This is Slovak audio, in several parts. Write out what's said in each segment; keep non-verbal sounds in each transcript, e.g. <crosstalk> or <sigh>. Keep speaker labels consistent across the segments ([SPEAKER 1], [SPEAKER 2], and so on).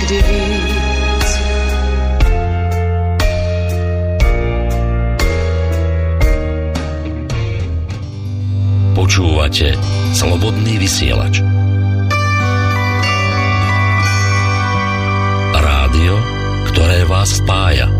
[SPEAKER 1] nikdy víc.
[SPEAKER 2] Počúvate Slobodný vysielač. Rádio, ktoré vás spája.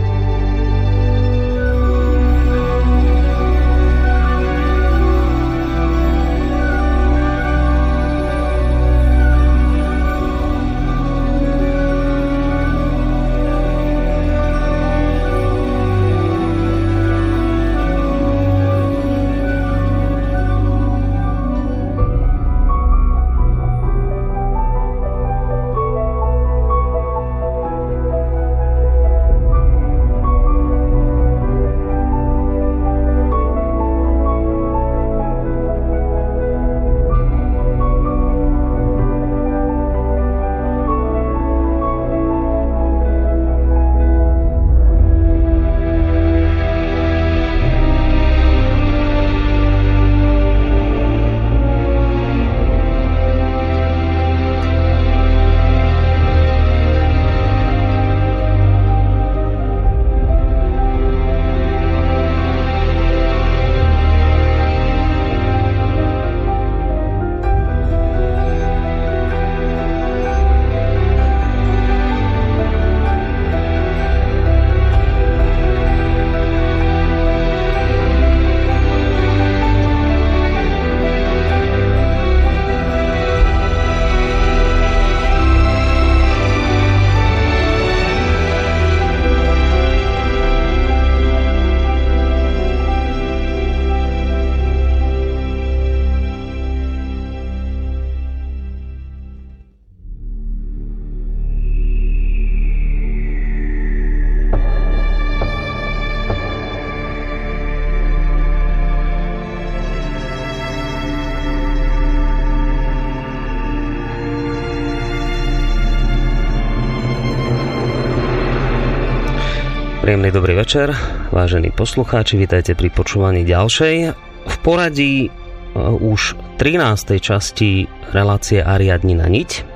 [SPEAKER 3] Večer, vážení poslucháči, vítajte pri počúvaní ďalšej. V poradí uh, už 13. časti relácie Ariadnina niť.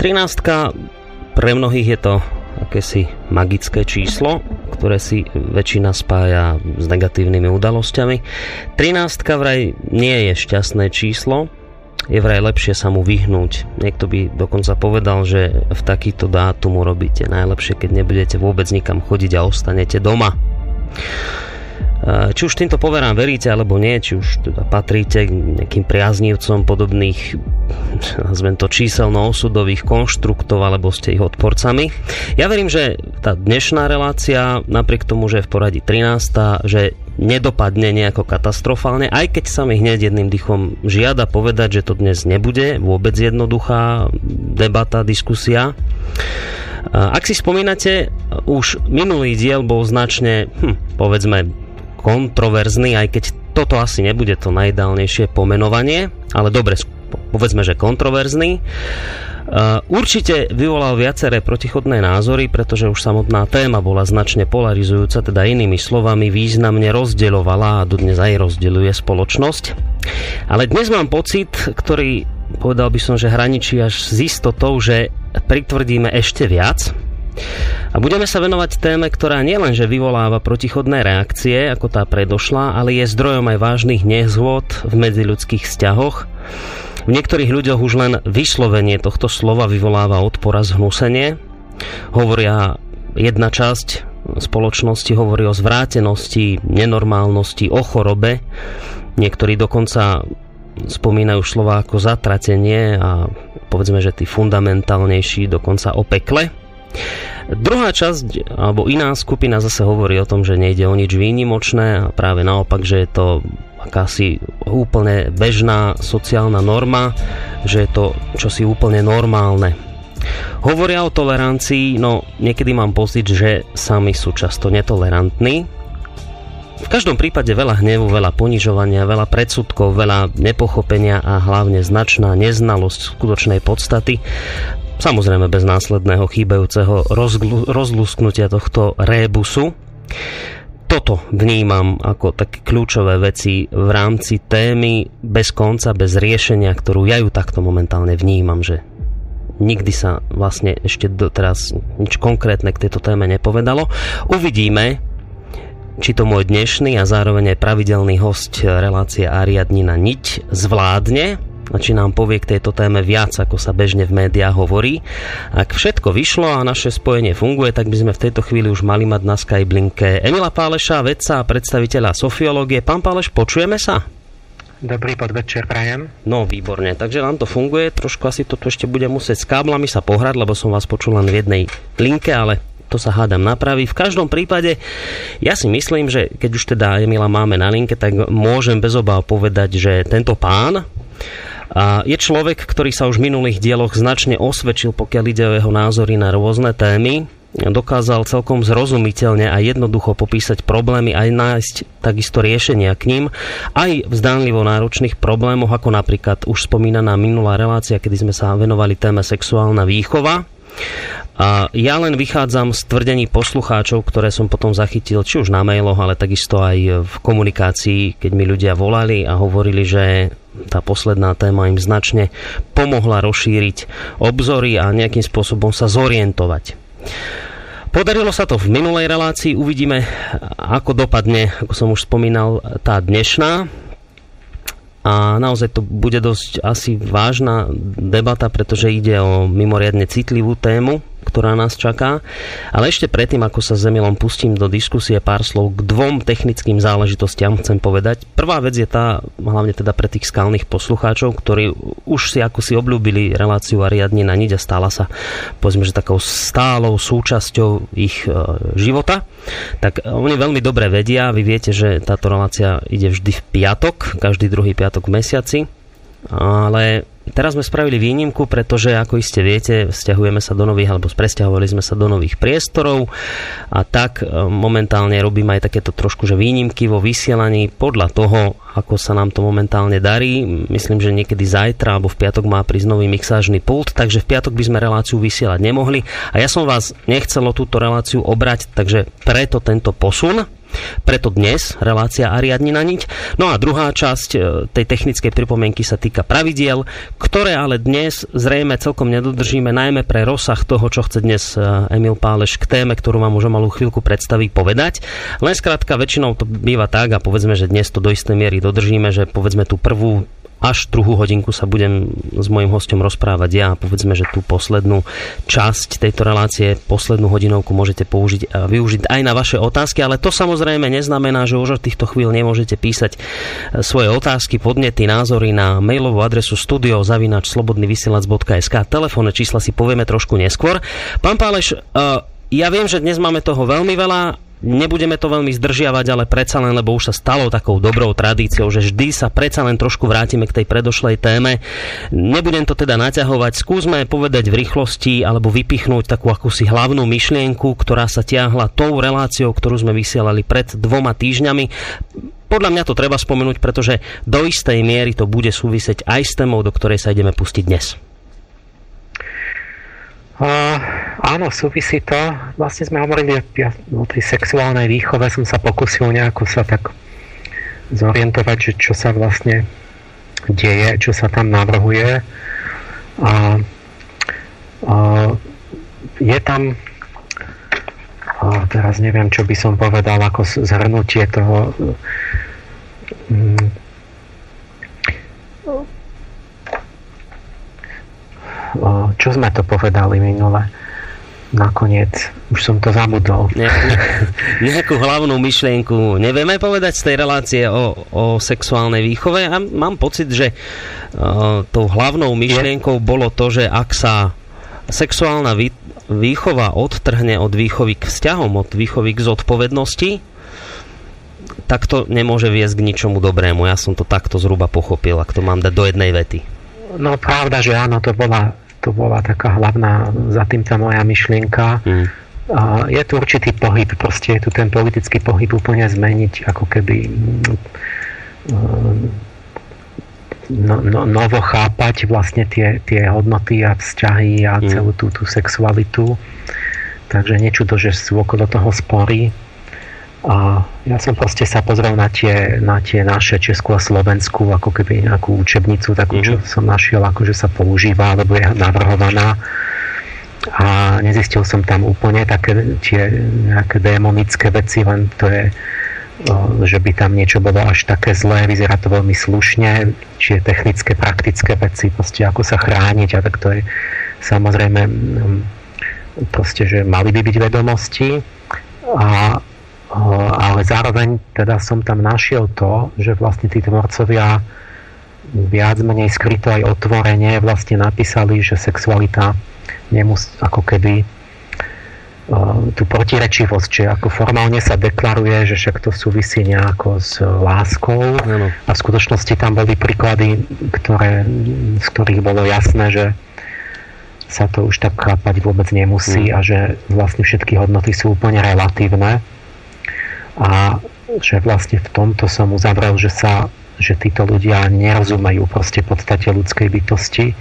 [SPEAKER 3] 13. pre mnohých je to akési magické číslo, ktoré si väčšina spája s negatívnymi udalosťami. 13. vraj nie je šťastné číslo, je vraj lepšie sa mu vyhnúť. Niekto by dokonca povedal, že v takýto dátum urobíte najlepšie, keď nebudete vôbec nikam chodiť a ostanete doma. Či už týmto poverám veríte alebo nie, či už teda patríte k nejakým priaznívcom podobných nazvem to číselno-osudových konštruktov alebo ste ich odporcami. Ja verím, že tá dnešná relácia, napriek tomu, že je v poradí 13. že nedopadne nejako katastrofálne, aj keď sa mi hneď jedným dychom žiada povedať, že to dnes nebude vôbec jednoduchá debata, diskusia. Ak si spomínate, už minulý diel bol značne, hm, povedzme, kontroverzný, aj keď toto asi nebude to najideálnejšie pomenovanie, ale dobre, povedzme, že kontroverzný. Uh, určite vyvolal viaceré protichodné názory, pretože už samotná téma bola značne polarizujúca, teda inými slovami významne rozdeľovala a dodnes aj rozdeľuje spoločnosť. Ale dnes mám pocit, ktorý povedal by som, že hraničí až s istotou, že pritvrdíme ešte viac A budeme sa venovať téme, ktorá nielenže vyvoláva protichodné reakcie, ako tá predošla, ale je zdrojom aj vážnych nezhôd v medziľudských vzťahoch. V niektorých ľuďoch už len vyslovenie tohto slova vyvoláva odpor a zhnusenie. Hovoria jedna časť spoločnosti hovorí o zvrátenosti, nenormálnosti, o chorobe. Niektorí dokonca spomínajú slova ako zatratenie a povedzme, že tí fundamentálnejší dokonca o pekle. Druhá časť, alebo iná skupina zase hovorí o tom, že nejde o nič výnimočné a práve naopak, že je to akási úplne bežná sociálna norma, že je to čosi úplne normálne. Hovoria o tolerancii, no niekedy mám pocit, že sami sú často netolerantní. V každom prípade veľa hnevu, veľa ponižovania, veľa predsudkov, veľa nepochopenia a hlavne značná neznalosť skutočnej podstaty. Samozrejme bez následného chýbajúceho rozlusknutia tohto rébusu toto vnímam ako také kľúčové veci v rámci témy bez konca, bez riešenia, ktorú ja ju takto momentálne vnímam, že nikdy sa vlastne ešte doteraz nič konkrétne k tejto téme nepovedalo. Uvidíme, či to môj dnešný a zároveň aj pravidelný host relácie Ariadnina Niť zvládne či nám povie k tejto téme viac, ako sa bežne v médiách hovorí. Ak všetko vyšlo a naše spojenie funguje, tak by sme v tejto chvíli už mali mať na Skype linke Emila Páleša, vedca a predstaviteľa sofiológie. Pán Páleš, počujeme sa?
[SPEAKER 1] Dobrý podvečer, prajem.
[SPEAKER 3] No, výborne. Takže vám to funguje. Trošku asi toto ešte bude musieť s káblami sa pohrať, lebo som vás počul len v jednej linke, ale to sa hádam napraví. V každom prípade, ja si myslím, že keď už teda Emila máme na linke, tak môžem bez obáv povedať, že tento pán a je človek, ktorý sa už v minulých dieloch značne osvedčil, pokiaľ ide o jeho názory na rôzne témy dokázal celkom zrozumiteľne a jednoducho popísať problémy aj nájsť takisto riešenia k ním, aj v zdánlivo náročných problémoch, ako napríklad už spomínaná minulá relácia, kedy sme sa venovali téme sexuálna výchova. A ja len vychádzam z tvrdení poslucháčov, ktoré som potom zachytil, či už na mailoch, ale takisto aj v komunikácii, keď mi ľudia volali a hovorili, že tá posledná téma im značne pomohla rozšíriť obzory a nejakým spôsobom sa zorientovať. Podarilo sa to v minulej relácii, uvidíme, ako dopadne, ako som už spomínal, tá dnešná a naozaj to bude dosť asi vážna debata, pretože ide o mimoriadne citlivú tému, ktorá nás čaká. Ale ešte predtým, ako sa s Emilom pustím do diskusie pár slov k dvom technickým záležitostiam chcem povedať. Prvá vec je tá, hlavne teda pre tých skalných poslucháčov, ktorí už si ako si obľúbili reláciu Ariadne na niť a stala sa povedzme, že takou stálou súčasťou ich e, života. Tak oni veľmi dobre vedia, vy viete, že táto relácia ide vždy v piatok, každý druhý piatok v mesiaci, ale Teraz sme spravili výnimku, pretože, ako iste viete, vzťahujeme sa do nových, alebo presťahovali sme sa do nových priestorov a tak e, momentálne robím aj takéto trošku, že výnimky vo vysielaní podľa toho, ako sa nám to momentálne darí. Myslím, že niekedy zajtra alebo v piatok má prísť nový mixážny pult, takže v piatok by sme reláciu vysielať nemohli. A ja som vás nechcelo túto reláciu obrať, takže preto tento posun preto dnes relácia Ariadni na niť. No a druhá časť e, tej technickej pripomienky sa týka pravidiel, ktoré ale dnes zrejme celkom nedodržíme, najmä pre rozsah toho, čo chce dnes e, Emil Páleš k téme, ktorú vám už o malú chvíľku predstaví povedať. Len skrátka väčšinou to býva tak a povedzme, že dnes to do istej miery dodržíme, že povedzme tú prvú až druhú hodinku sa budem s mojim hostom rozprávať ja povedzme, že tú poslednú časť tejto relácie, poslednú hodinovku môžete použiť a využiť aj na vaše otázky, ale to samozrejme neznamená, že už od týchto chvíľ nemôžete písať e, svoje otázky, podnety, názory na mailovú adresu studiozavinač.slobodnyvysielac.sk Telefónne čísla si povieme trošku neskôr. Pán Páleš, e, ja viem, že dnes máme toho veľmi veľa Nebudeme to veľmi zdržiavať, ale predsa len, lebo už sa stalo takou dobrou tradíciou, že vždy sa predsa len trošku vrátime k tej predošlej téme. Nebudem to teda naťahovať, skúsme povedať v rýchlosti alebo vypichnúť takú akúsi hlavnú myšlienku, ktorá sa tiahla tou reláciou, ktorú sme vysielali pred dvoma týždňami. Podľa mňa to treba spomenúť, pretože do istej miery to bude súvisieť aj s témou, do ktorej sa ideme pustiť dnes.
[SPEAKER 1] Uh, áno, súvisí to. Vlastne sme hovorili o tej sexuálnej výchove, som sa pokusil nejako sa tak zorientovať, že čo sa vlastne deje, čo sa tam navrhuje. A, a je tam teraz neviem, čo by som povedal ako zhrnutie toho čo sme to povedali minule? nakoniec už som to zabudol.
[SPEAKER 3] Nejakú, nejakú hlavnú myšlienku nevieme povedať z tej relácie o, o sexuálnej výchove a mám pocit, že uh, tou hlavnou myšlienkou bolo to, že ak sa sexuálna vý, výchova odtrhne od výchovy k vzťahom, od výchovy k zodpovednosti, tak to nemôže viesť k ničomu dobrému. Ja som to takto zhruba pochopil, ak to mám dať do jednej vety.
[SPEAKER 1] No pravda, že áno, to bola, to bola taká hlavná za tým tá moja myšlienka. Hmm. A je tu určitý pohyb, proste je tu ten politický pohyb úplne zmeniť, ako keby no, no, novo chápať vlastne tie, tie hodnoty a vzťahy a mm. celú tú, tú sexualitu. Takže niečo to, že sú okolo toho spory. A ja som proste sa pozrel na tie, na tie naše Česku a Slovensku, ako keby nejakú učebnicu, takú, čo mhm. som našiel, akože sa používa, alebo je navrhovaná. A nezistil som tam úplne také tie nejaké démonické veci, len to je že by tam niečo bolo až také zlé, vyzerá to veľmi slušne, čiže technické, praktické veci, proste ako sa chrániť a tak to je samozrejme proste, že mali by byť vedomosti a, ale zároveň teda som tam našiel to, že vlastne tí tvorcovia viac menej skryto aj otvorene vlastne napísali, že sexualita nemus, ako keby tú protirečivosť, že ako formálne sa deklaruje, že však to súvisí nejako s láskou ano. a v skutočnosti tam boli príklady, ktoré, z ktorých bolo jasné, že sa to už tak chápať vôbec nemusí mm. a že vlastne všetky hodnoty sú úplne relatívne a že vlastne v tomto som uzavrel, že sa že títo ľudia nerozumejú proste podstate ľudskej bytosti.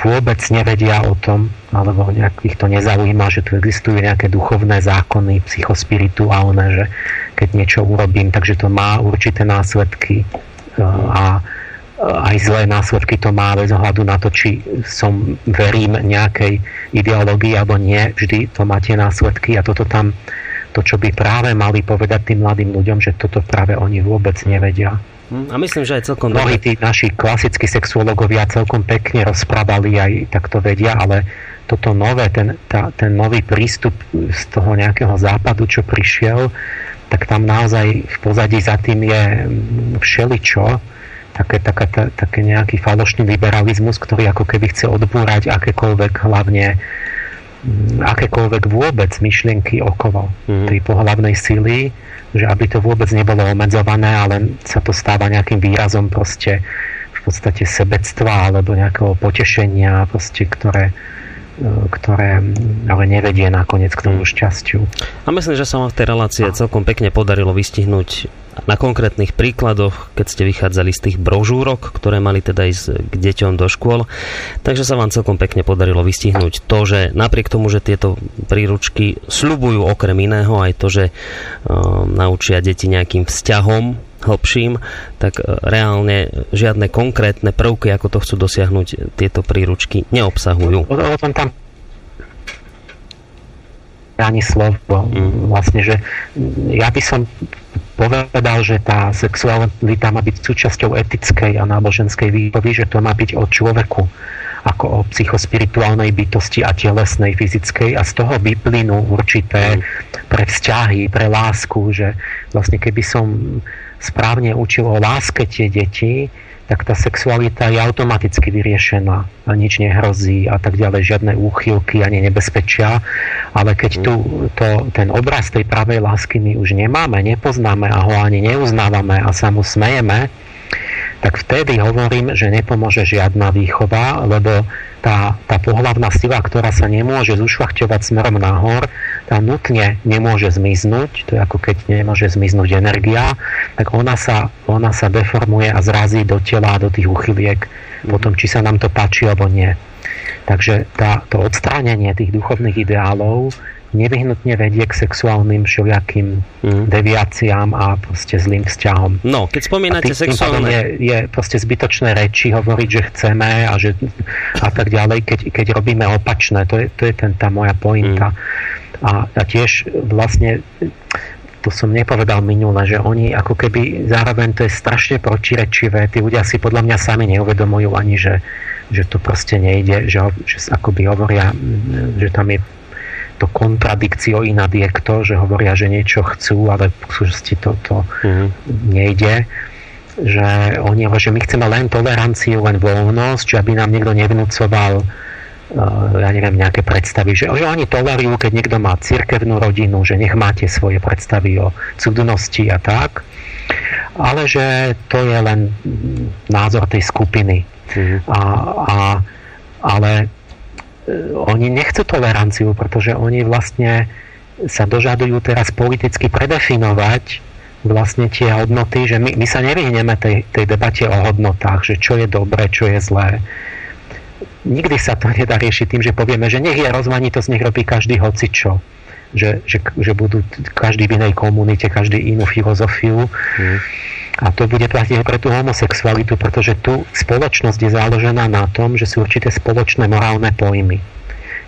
[SPEAKER 1] Vôbec nevedia o tom, alebo nejakých to nezaujíma, že tu existujú nejaké duchovné zákony, psychospirituálne, že keď niečo urobím, takže to má určité následky e, a aj zlé následky to má bez ohľadu na to, či som verím nejakej ideológii alebo nie, vždy to má tie následky a toto tam, to čo by práve mali povedať tým mladým ľuďom, že toto práve oni vôbec nevedia.
[SPEAKER 3] Hm, a myslím, že aj celkom...
[SPEAKER 1] Mnohí tí naši klasickí sexuológovia celkom pekne rozprávali, aj takto vedia, ale toto nové, ten, tá, ten nový prístup z toho nejakého západu, čo prišiel, tak tam naozaj v pozadí za tým je hm, všeličo, také, také, také nejaký falošný liberalizmus, ktorý ako keby chce odbúrať akékoľvek hlavne akékoľvek vôbec myšlienky okolo mm-hmm. tej pohľavnej síly že aby to vôbec nebolo obmedzované, ale sa to stáva nejakým výrazom proste v podstate sebectva alebo nejakého potešenia, proste, ktoré, ktoré ale nevedie nakoniec k tomu šťastiu.
[SPEAKER 3] A myslím, že sa vám v tej relácii celkom pekne podarilo vystihnúť na konkrétnych príkladoch, keď ste vychádzali z tých brožúrok, ktoré mali teda ísť k deťom do škôl. Takže sa vám celkom pekne podarilo vystihnúť to, že napriek tomu, že tieto príručky slubujú okrem iného aj to, že um, naučia deti nejakým vzťahom hlbším, tak uh, reálne žiadne konkrétne prvky, ako to chcú dosiahnuť, tieto príručky neobsahujú.
[SPEAKER 1] O tom tam ani slovo. Mm. Vlastne, že ja by som povedal, že tá sexualita má byť súčasťou etickej a náboženskej výchovy, že to má byť o človeku ako o psychospirituálnej bytosti a telesnej, fyzickej a z toho vyplynú určité pre vzťahy, pre lásku, že vlastne keby som správne učil o láske tie deti, tak tá sexualita je automaticky vyriešená nič nehrozí a tak ďalej, žiadne úchylky ani nebezpečia. Ale keď tu to, ten obraz tej pravej lásky my už nemáme, nepoznáme a ho ani neuznávame a sa mu smejeme, tak vtedy hovorím, že nepomôže žiadna výchova, lebo tá, tá pohlavná sila, ktorá sa nemôže zušľachťovať smerom nahor, tá nutne nemôže zmiznúť, to je ako keď nemôže zmiznúť energia, tak ona sa, ona sa deformuje a zrazí do tela, do tých uchyliek, potom či sa nám to páči alebo nie. Takže tá, to odstránenie tých duchovných ideálov nevyhnutne vedie k sexuálnym všelijakým mm. deviáciám a proste zlým vzťahom.
[SPEAKER 3] No, keď spomínate sexuálne...
[SPEAKER 1] Je, je proste zbytočné reči hovoriť, že chceme a, že, a tak ďalej, keď, keď robíme opačné. To je, to je ten, tá moja pointa. Mm. A, a tiež vlastne to som nepovedal minule, že oni ako keby zároveň to je strašne protirečivé. Tí ľudia si podľa mňa sami neuvedomujú ani, že, že to proste nejde, že, že akoby hovoria, že tam je to kontradikcio inadiekto, že hovoria, že niečo chcú, ale v skutočnosti to, to mm-hmm. nejde že oni že my chceme len toleranciu, len voľnosť, že aby nám niekto nevnúcoval ja neviem, nejaké predstavy, že, že oni tolerujú, keď niekto má cirkevnú rodinu, že nech máte svoje predstavy o cudnosti a tak, ale že to je len názor tej skupiny. Mm-hmm. A, a, ale oni nechcú toleranciu, pretože oni vlastne sa dožadujú teraz politicky predefinovať vlastne tie hodnoty, že my, my sa nevyhneme tej, tej debate o hodnotách, že čo je dobré, čo je zlé. Nikdy sa to nedá riešiť tým, že povieme, že nech je rozmanitosť, nech robí každý hoci čo. Že, že, že budú každý v inej komunite, každý inú filozofiu. Mm. A to bude platiť aj pre tú homosexualitu, pretože tu spoločnosť je založená na tom, že sú určité spoločné morálne pojmy.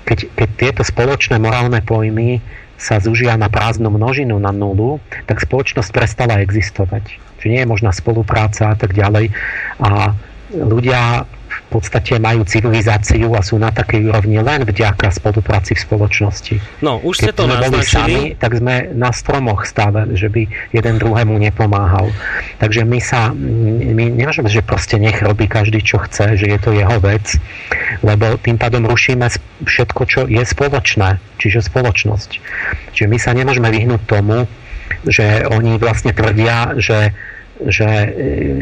[SPEAKER 1] Keď, keď tieto spoločné morálne pojmy sa zužia na prázdnu množinu, na nulu, tak spoločnosť prestala existovať. Čiže nie je možná spolupráca a tak ďalej. A ľudia podstate majú civilizáciu a sú na takej úrovni len vďaka spolupráci v spoločnosti.
[SPEAKER 3] No, už ste to naznačili.
[SPEAKER 1] Sami, tak sme na stromoch stále, že by jeden druhému nepomáhal. Takže my sa, my nemôžeme, že proste nech robí každý, čo chce, že je to jeho vec, lebo tým pádom rušíme všetko, čo je spoločné, čiže spoločnosť. Čiže my sa nemôžeme vyhnúť tomu, že oni vlastne tvrdia, že že e,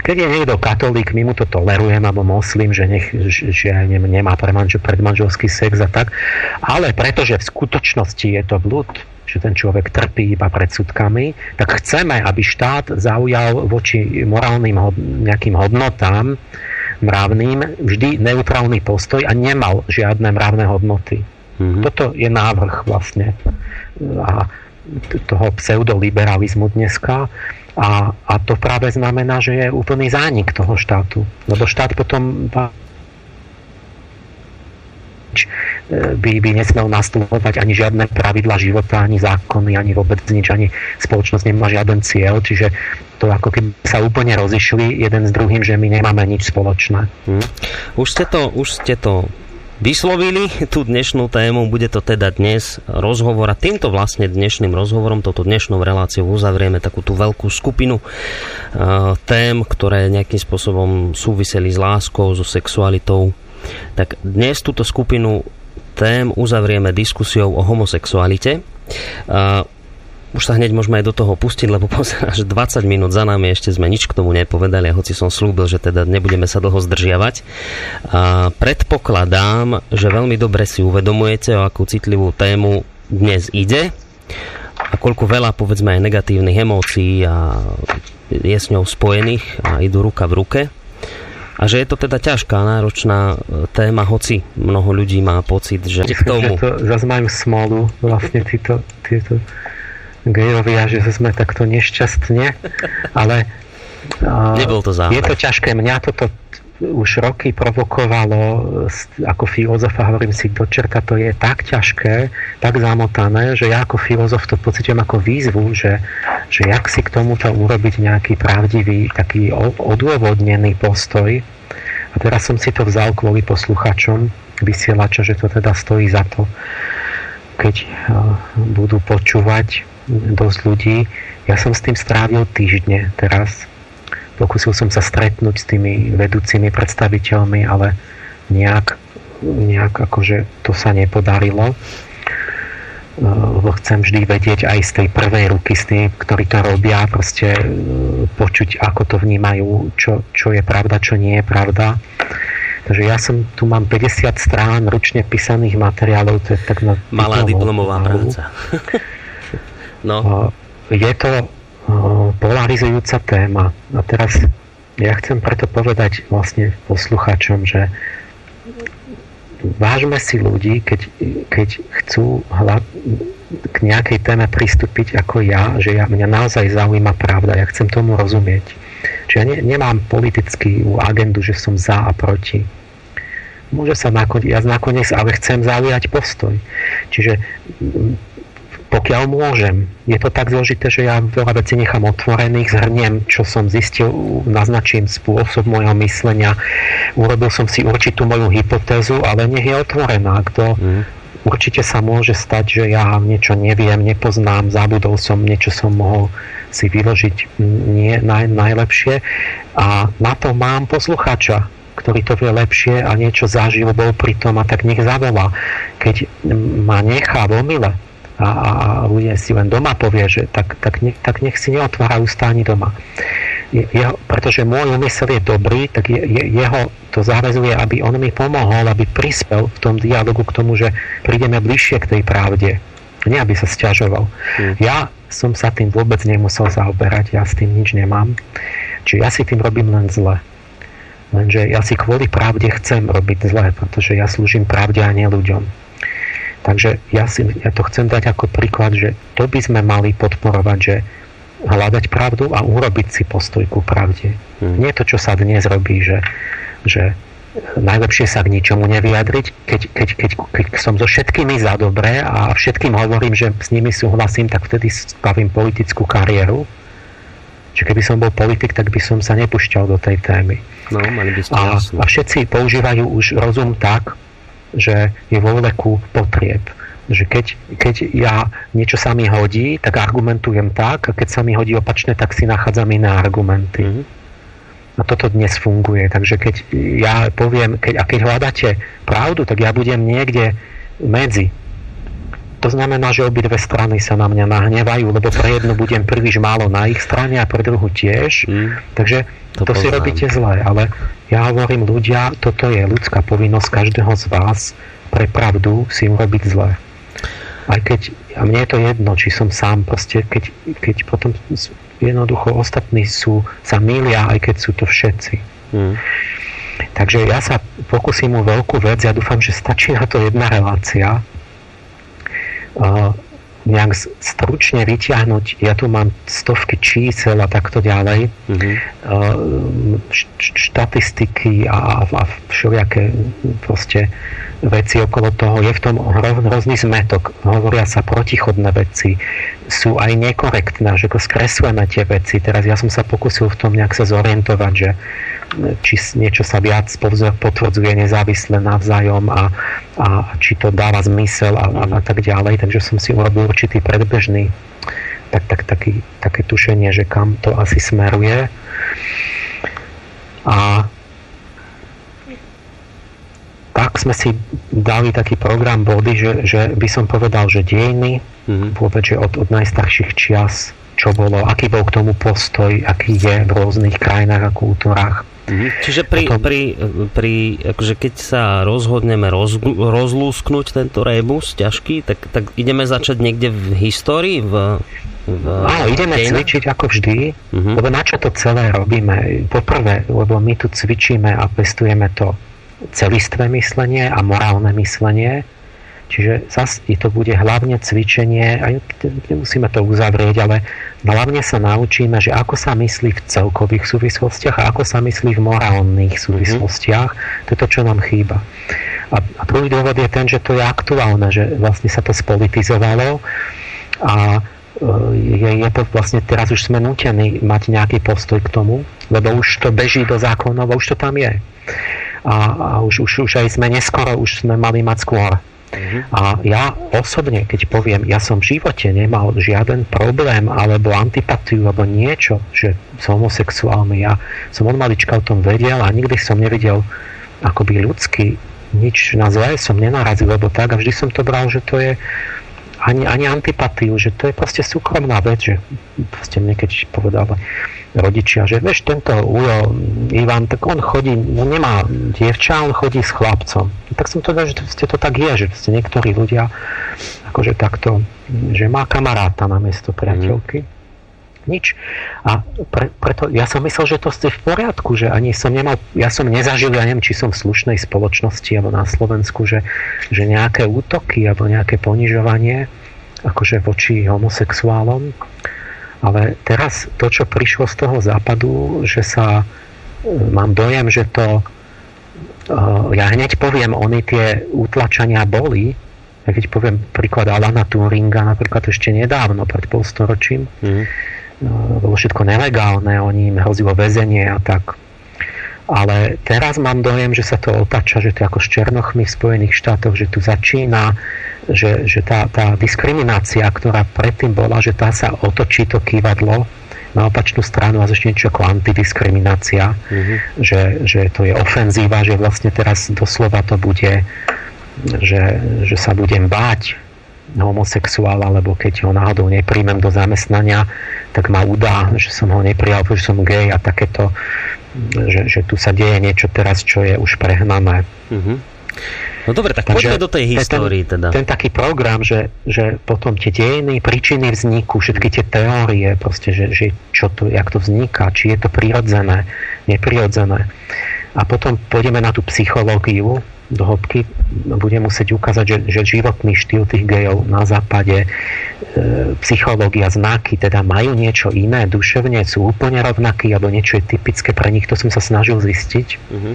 [SPEAKER 1] keď je niekto katolík, my mu to tolerujeme, alebo moslim, že, nech, že nemá predmanželský sex a tak, ale pretože v skutočnosti je to blúd, že ten človek trpí iba predsudkami, tak chceme, aby štát zaujal voči morálnym nejakým hodnotám mravným vždy neutrálny postoj a nemal žiadne mravné hodnoty. Mm-hmm. Toto je návrh vlastne a toho pseudoliberalizmu dneska a, a to práve znamená, že je úplný zánik toho štátu. Lebo štát potom by, by nesmel nastupovať ani žiadne pravidla života, ani zákony, ani vôbec nič, ani spoločnosť nemá žiaden cieľ, čiže to ako keby sa úplne rozišli jeden s druhým, že my nemáme nič spoločné.
[SPEAKER 3] Hmm. Už, ste to, už ste to vyslovili tú dnešnú tému. Bude to teda dnes rozhovor a týmto vlastne dnešným rozhovorom, toto dnešnou reláciou uzavrieme takú tú veľkú skupinu uh, tém, ktoré nejakým spôsobom súviseli s láskou, so sexualitou. Tak dnes túto skupinu tém uzavrieme diskusiou o homosexualite. Už sa hneď môžeme aj do toho pustiť, lebo <laughs> až 20 minút za nami ešte sme nič k tomu nepovedali a hoci som slúbil, že teda nebudeme sa dlho zdržiavať. A predpokladám, že veľmi dobre si uvedomujete, o akú citlivú tému dnes ide a koľko veľa povedzme aj negatívnych emócií a je s ňou spojených a idú ruka v ruke. A že je to teda ťažká, náročná téma, hoci mnoho ľudí má pocit, že
[SPEAKER 1] k <laughs> tomu... Že to zase majú smolu, vlastne títo, títo gejovia, že sme takto nešťastne, ale
[SPEAKER 3] Nebol to zámer.
[SPEAKER 1] je to ťažké. Mňa toto už roky provokovalo ako filozofa, hovorím si, dočerta to je tak ťažké, tak zamotané, že ja ako filozof to pocitujem ako výzvu, že, že jak si k tomuto urobiť nejaký pravdivý, taký odôvodnený postoj. A teraz som si to vzal kvôli posluchačom vysielača, že to teda stojí za to, keď budú počúvať dosť ľudí. Ja som s tým strávil týždne teraz. Pokúsil som sa stretnúť s tými vedúcimi predstaviteľmi, ale nejak, nejak akože to sa nepodarilo lebo chcem vždy vedieť aj z tej prvej ruky, z tých, ktorí to robia, proste e, počuť, ako to vnímajú, čo, čo je pravda, čo nie je pravda. Takže ja som, tu mám 50 strán ručne písaných materiálov, to je tak na
[SPEAKER 3] Malá diplomová práca. <laughs>
[SPEAKER 1] No. Je to polarizujúca téma. A teraz ja chcem preto povedať vlastne posluchačom, že vážme si ľudí, keď, keď chcú k nejakej téme pristúpiť ako ja, že ja, mňa naozaj zaujíma pravda, ja chcem tomu rozumieť. Čiže ja ne, nemám politickú agendu, že som za a proti. Môže sa nakoniec, ja nakoniec ale chcem zaujať postoj. Čiže pokiaľ môžem. Je to tak zložité, že ja veľa vecí nechám otvorených, zhrniem, čo som zistil, naznačím spôsob mojho myslenia, urobil som si určitú moju hypotézu, ale nech je otvorená. Kto mm. Určite sa môže stať, že ja niečo neviem, nepoznám, zabudol som, niečo som mohol si vyložiť nie naj, najlepšie a na to mám poslucháča, ktorý to vie lepšie a niečo zažil, bol pri tom a tak nech zavolá. Keď ma nechá v omyle, a, a, a ľudia si len doma povie, že tak, tak, nech, tak nech si neotvárajú stáni doma. Je, jeho, pretože môj úmysel je dobrý, tak je, je, jeho to zavezuje, aby on mi pomohol, aby prispel v tom dialogu k tomu, že prídeme bližšie k tej pravde. Nie, aby sa stiažoval. Hmm. Ja som sa tým vôbec nemusel zaoberať, ja s tým nič nemám. Čiže ja si tým robím len zle. Lenže ja si kvôli pravde chcem robiť zle, pretože ja slúžim pravde a nie ľuďom. Takže ja, si, ja to chcem dať ako príklad, že to by sme mali podporovať, že hľadať pravdu a urobiť si postoj ku pravde. Hmm. Nie to, čo sa dnes robí, že, že najlepšie sa k ničomu nevyjadriť, keď, keď, keď, keď som so všetkými za dobré a všetkým hovorím, že s nimi súhlasím, tak vtedy spravím politickú kariéru. Čiže keby som bol politik, tak by som sa nepúšťal do tej témy.
[SPEAKER 3] No, mali by
[SPEAKER 1] a, a všetci používajú už rozum tak, že je vo veku potrieb. Že keď, keď ja niečo sa mi hodí, tak argumentujem tak, a keď sa mi hodí opačne, tak si nachádzam iné argumenty. Mm-hmm. A toto dnes funguje. Takže keď ja poviem, keď, a keď hľadáte pravdu, tak ja budem niekde medzi. To znamená, že obidve strany sa na mňa nahnevajú, lebo pre jednu budem príliš málo na ich strane a pre druhú tiež. Mm. Takže to, to si robíte zle. Ale ja hovorím ľudia, toto je ľudská povinnosť každého z vás pre pravdu si urobiť zle. Aj keď, a mne je to jedno, či som sám, proste, keď, keď potom jednoducho ostatní sú, sa milia, aj keď sú to všetci. Mm. Takže ja sa pokúsim o veľkú vec, ja dúfam, že stačí na to jedna relácia, 啊 nejak stručne vyťahnuť, ja tu mám stovky čísel a takto ďalej, mm-hmm. štatistiky a, a všelijaké proste veci okolo toho. Je v tom hrozný zmetok. Hovoria sa protichodné veci. Sú aj nekorektné, že ako skreslujeme tie veci. Teraz ja som sa pokusil v tom nejak sa zorientovať, že či niečo sa viac potvrdzuje nezávisle navzájom a, a či to dáva zmysel a, a, a tak ďalej. Takže som si urobil určitý predbežný tak, tak, taký, také tušenie, že kam to asi smeruje. A tak sme si dali taký program body, že, že by som povedal, že dejiny, mm-hmm. vôbec, že od, od najstarších čias, čo bolo, aký bol k tomu postoj, aký je v rôznych krajinách a kultúrách.
[SPEAKER 3] Mm-hmm. Čiže pri, Potom... pri, pri akože keď sa rozhodneme roz, rozlúsknuť tento rebus ťažký, tak, tak ideme začať niekde v histórii, v,
[SPEAKER 1] v Áno, ideme dejna? cvičiť ako vždy, mm-hmm. lebo na čo to celé robíme? Poprvé, lebo my tu cvičíme a pestujeme to celistvé myslenie a morálne myslenie, Čiže zase to bude hlavne cvičenie, a nemusíme to uzavrieť, ale hlavne sa naučíme, že ako sa myslí v celkových súvislostiach a ako sa myslí v morálnych mhm. súvislostiach. Mm-hmm. To je to, čo nám chýba. A, a druhý dôvod je ten, že to je aktuálne, že vlastne sa to spolitizovalo a e, je, je to vlastne teraz už sme nutení mať nejaký postoj k tomu, lebo už to beží do zákonov už to tam je. A, a už, už, už aj sme neskoro, už sme mali mať skôr. A ja osobne, keď poviem, ja som v živote nemal žiaden problém alebo antipatiu alebo niečo, že som homosexuálny, ja som od malička o tom vedel a nikdy som nevidel akoby ľudský nič na zlé som nenarazil, lebo tak a vždy som to bral, že to je ani, ani antipatiu, že to je proste súkromná vec, že proste mne keď povedal rodičia, že vieš, tento Ujo, Ivan, tak on chodí, no nemá dievča, on chodí s chlapcom. Tak som to že to, to tak je, že ste niektorí ľudia akože takto, že má kamaráta na miesto priateľky. Mm. Nič. A pre, preto ja som myslel, že to ste v poriadku, že ani som nemal, ja som nezažil, ja neviem, či som v slušnej spoločnosti alebo na Slovensku, že, že nejaké útoky alebo nejaké ponižovanie akože voči homosexuálom ale teraz to, čo prišlo z toho západu, že sa e, mám dojem, že to e, ja hneď poviem, oni tie utlačania boli, Ja keď poviem príklad Alana Turinga, napríklad ešte nedávno, pred polstoročím, mm. Bolo všetko nelegálne, oni im hrozilo väzenie a tak. Ale teraz mám dojem, že sa to otáča, že to je ako s Černochmi v Spojených štátoch, že tu začína, že, že tá, tá diskriminácia, ktorá predtým bola, že tá sa otočí to kývadlo na opačnú stranu a začne niečo ako antidiskriminácia, mm-hmm. že, že to je ofenzíva, že vlastne teraz doslova to bude, že, že sa budem báť homosexuála, alebo keď ho náhodou nepríjmem do zamestnania, tak ma udá, že som ho neprijal, že som gay a takéto, že, že tu sa deje niečo teraz, čo je už prehnané. Mm-hmm.
[SPEAKER 3] No dobre, tak Takže poďme do tej histórii
[SPEAKER 1] ten,
[SPEAKER 3] teda.
[SPEAKER 1] Ten taký program, že, že potom tie dejiny, príčiny vzniku, všetky tie teórie, proste, že, že čo to, jak to vzniká, či je to prirodzené, neprirodzené. A potom pôjdeme na tú psychológiu do hĺbky, budem musieť ukázať, že, že životný štýl tých gejov na západe, e, psychológia, znaky, teda majú niečo iné, duševne sú úplne rovnakí, alebo niečo je typické pre nich, to som sa snažil zistiť. Mm-hmm.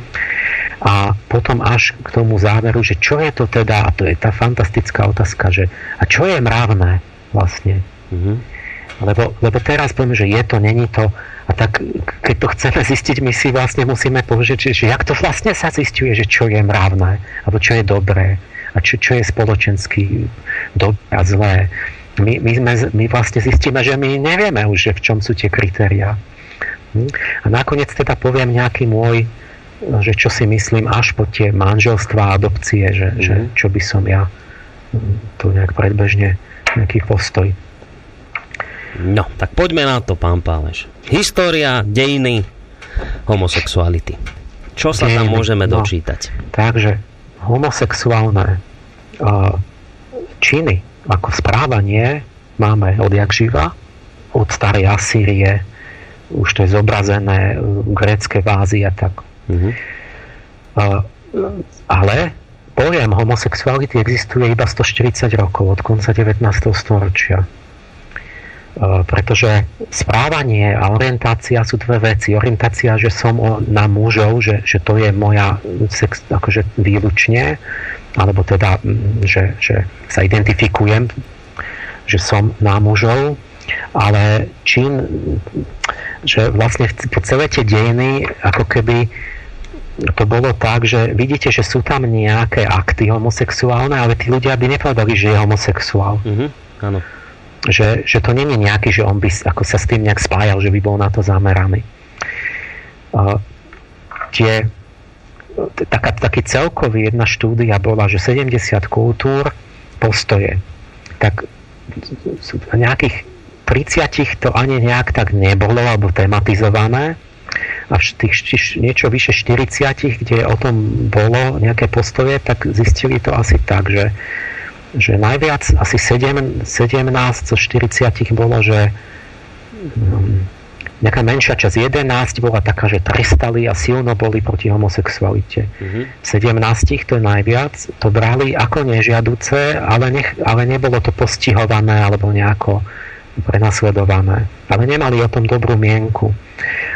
[SPEAKER 1] A potom až k tomu záveru, že čo je to teda, a to je tá fantastická otázka, že a čo je mravné vlastne. Mm-hmm. Lebo, lebo teraz poviem, že je to, není to. A tak keď to chceme zistiť, my si vlastne musíme povedať, že, že jak to vlastne sa zistuje, že čo je mravné, alebo čo je dobré, a čo, čo je spoločensky dobré a zlé. My, my, sme, my vlastne zistíme, že my nevieme už, že v čom sú tie kritériá. Hm? A nakoniec teda poviem nejaký môj že čo si myslím až po tie manželstva a adopcie, že, mm. že čo by som ja hm, tu nejak predbežne nejaký postoj.
[SPEAKER 3] No, tak poďme na to, pán Páleš. História, dejiny homosexuality. Čo sa dejiny, tam môžeme no, dočítať?
[SPEAKER 1] Takže homosexuálne uh, činy ako správanie máme odjak živa, od starej Asýrie, už to je zobrazené v grécké vázy a tak Mm-hmm. Uh, ale pojem homosexuality existuje iba 140 rokov od konca 19. storočia. Uh, pretože správanie a orientácia sú dve veci. Orientácia, že som na mužov, že, že to je moja sex, akože výlučne, alebo teda, že, že sa identifikujem, že som na mužov, ale čím, že vlastne po celé tie dejiny ako keby to bolo tak, že vidíte, že sú tam nejaké akty homosexuálne, ale tí ľudia by nepovedali, že je homosexuál.
[SPEAKER 3] Mm-hmm, áno.
[SPEAKER 1] Že, že to je nejaký, že on by ako sa s tým nejak spájal, že by bol na to zameraný. Uh, tie, taká, taký celkový jedna štúdia bola, že 70 kultúr postoje. Tak nejakých 30 to ani nejak tak nebolo alebo tematizované a tých niečo vyše 40, kde o tom bolo nejaké postoje, tak zistili to asi tak, že, že najviac asi 7, 17 zo 40 bolo, že um, nejaká menšia časť 11 bola taká, že trestali a silno boli proti homosexualite. Mm-hmm. 17 to je najviac, to brali ako nežiaduce, ale, nech, ale nebolo to postihované alebo nejako prenasledované. Ale nemali o tom dobrú mienku.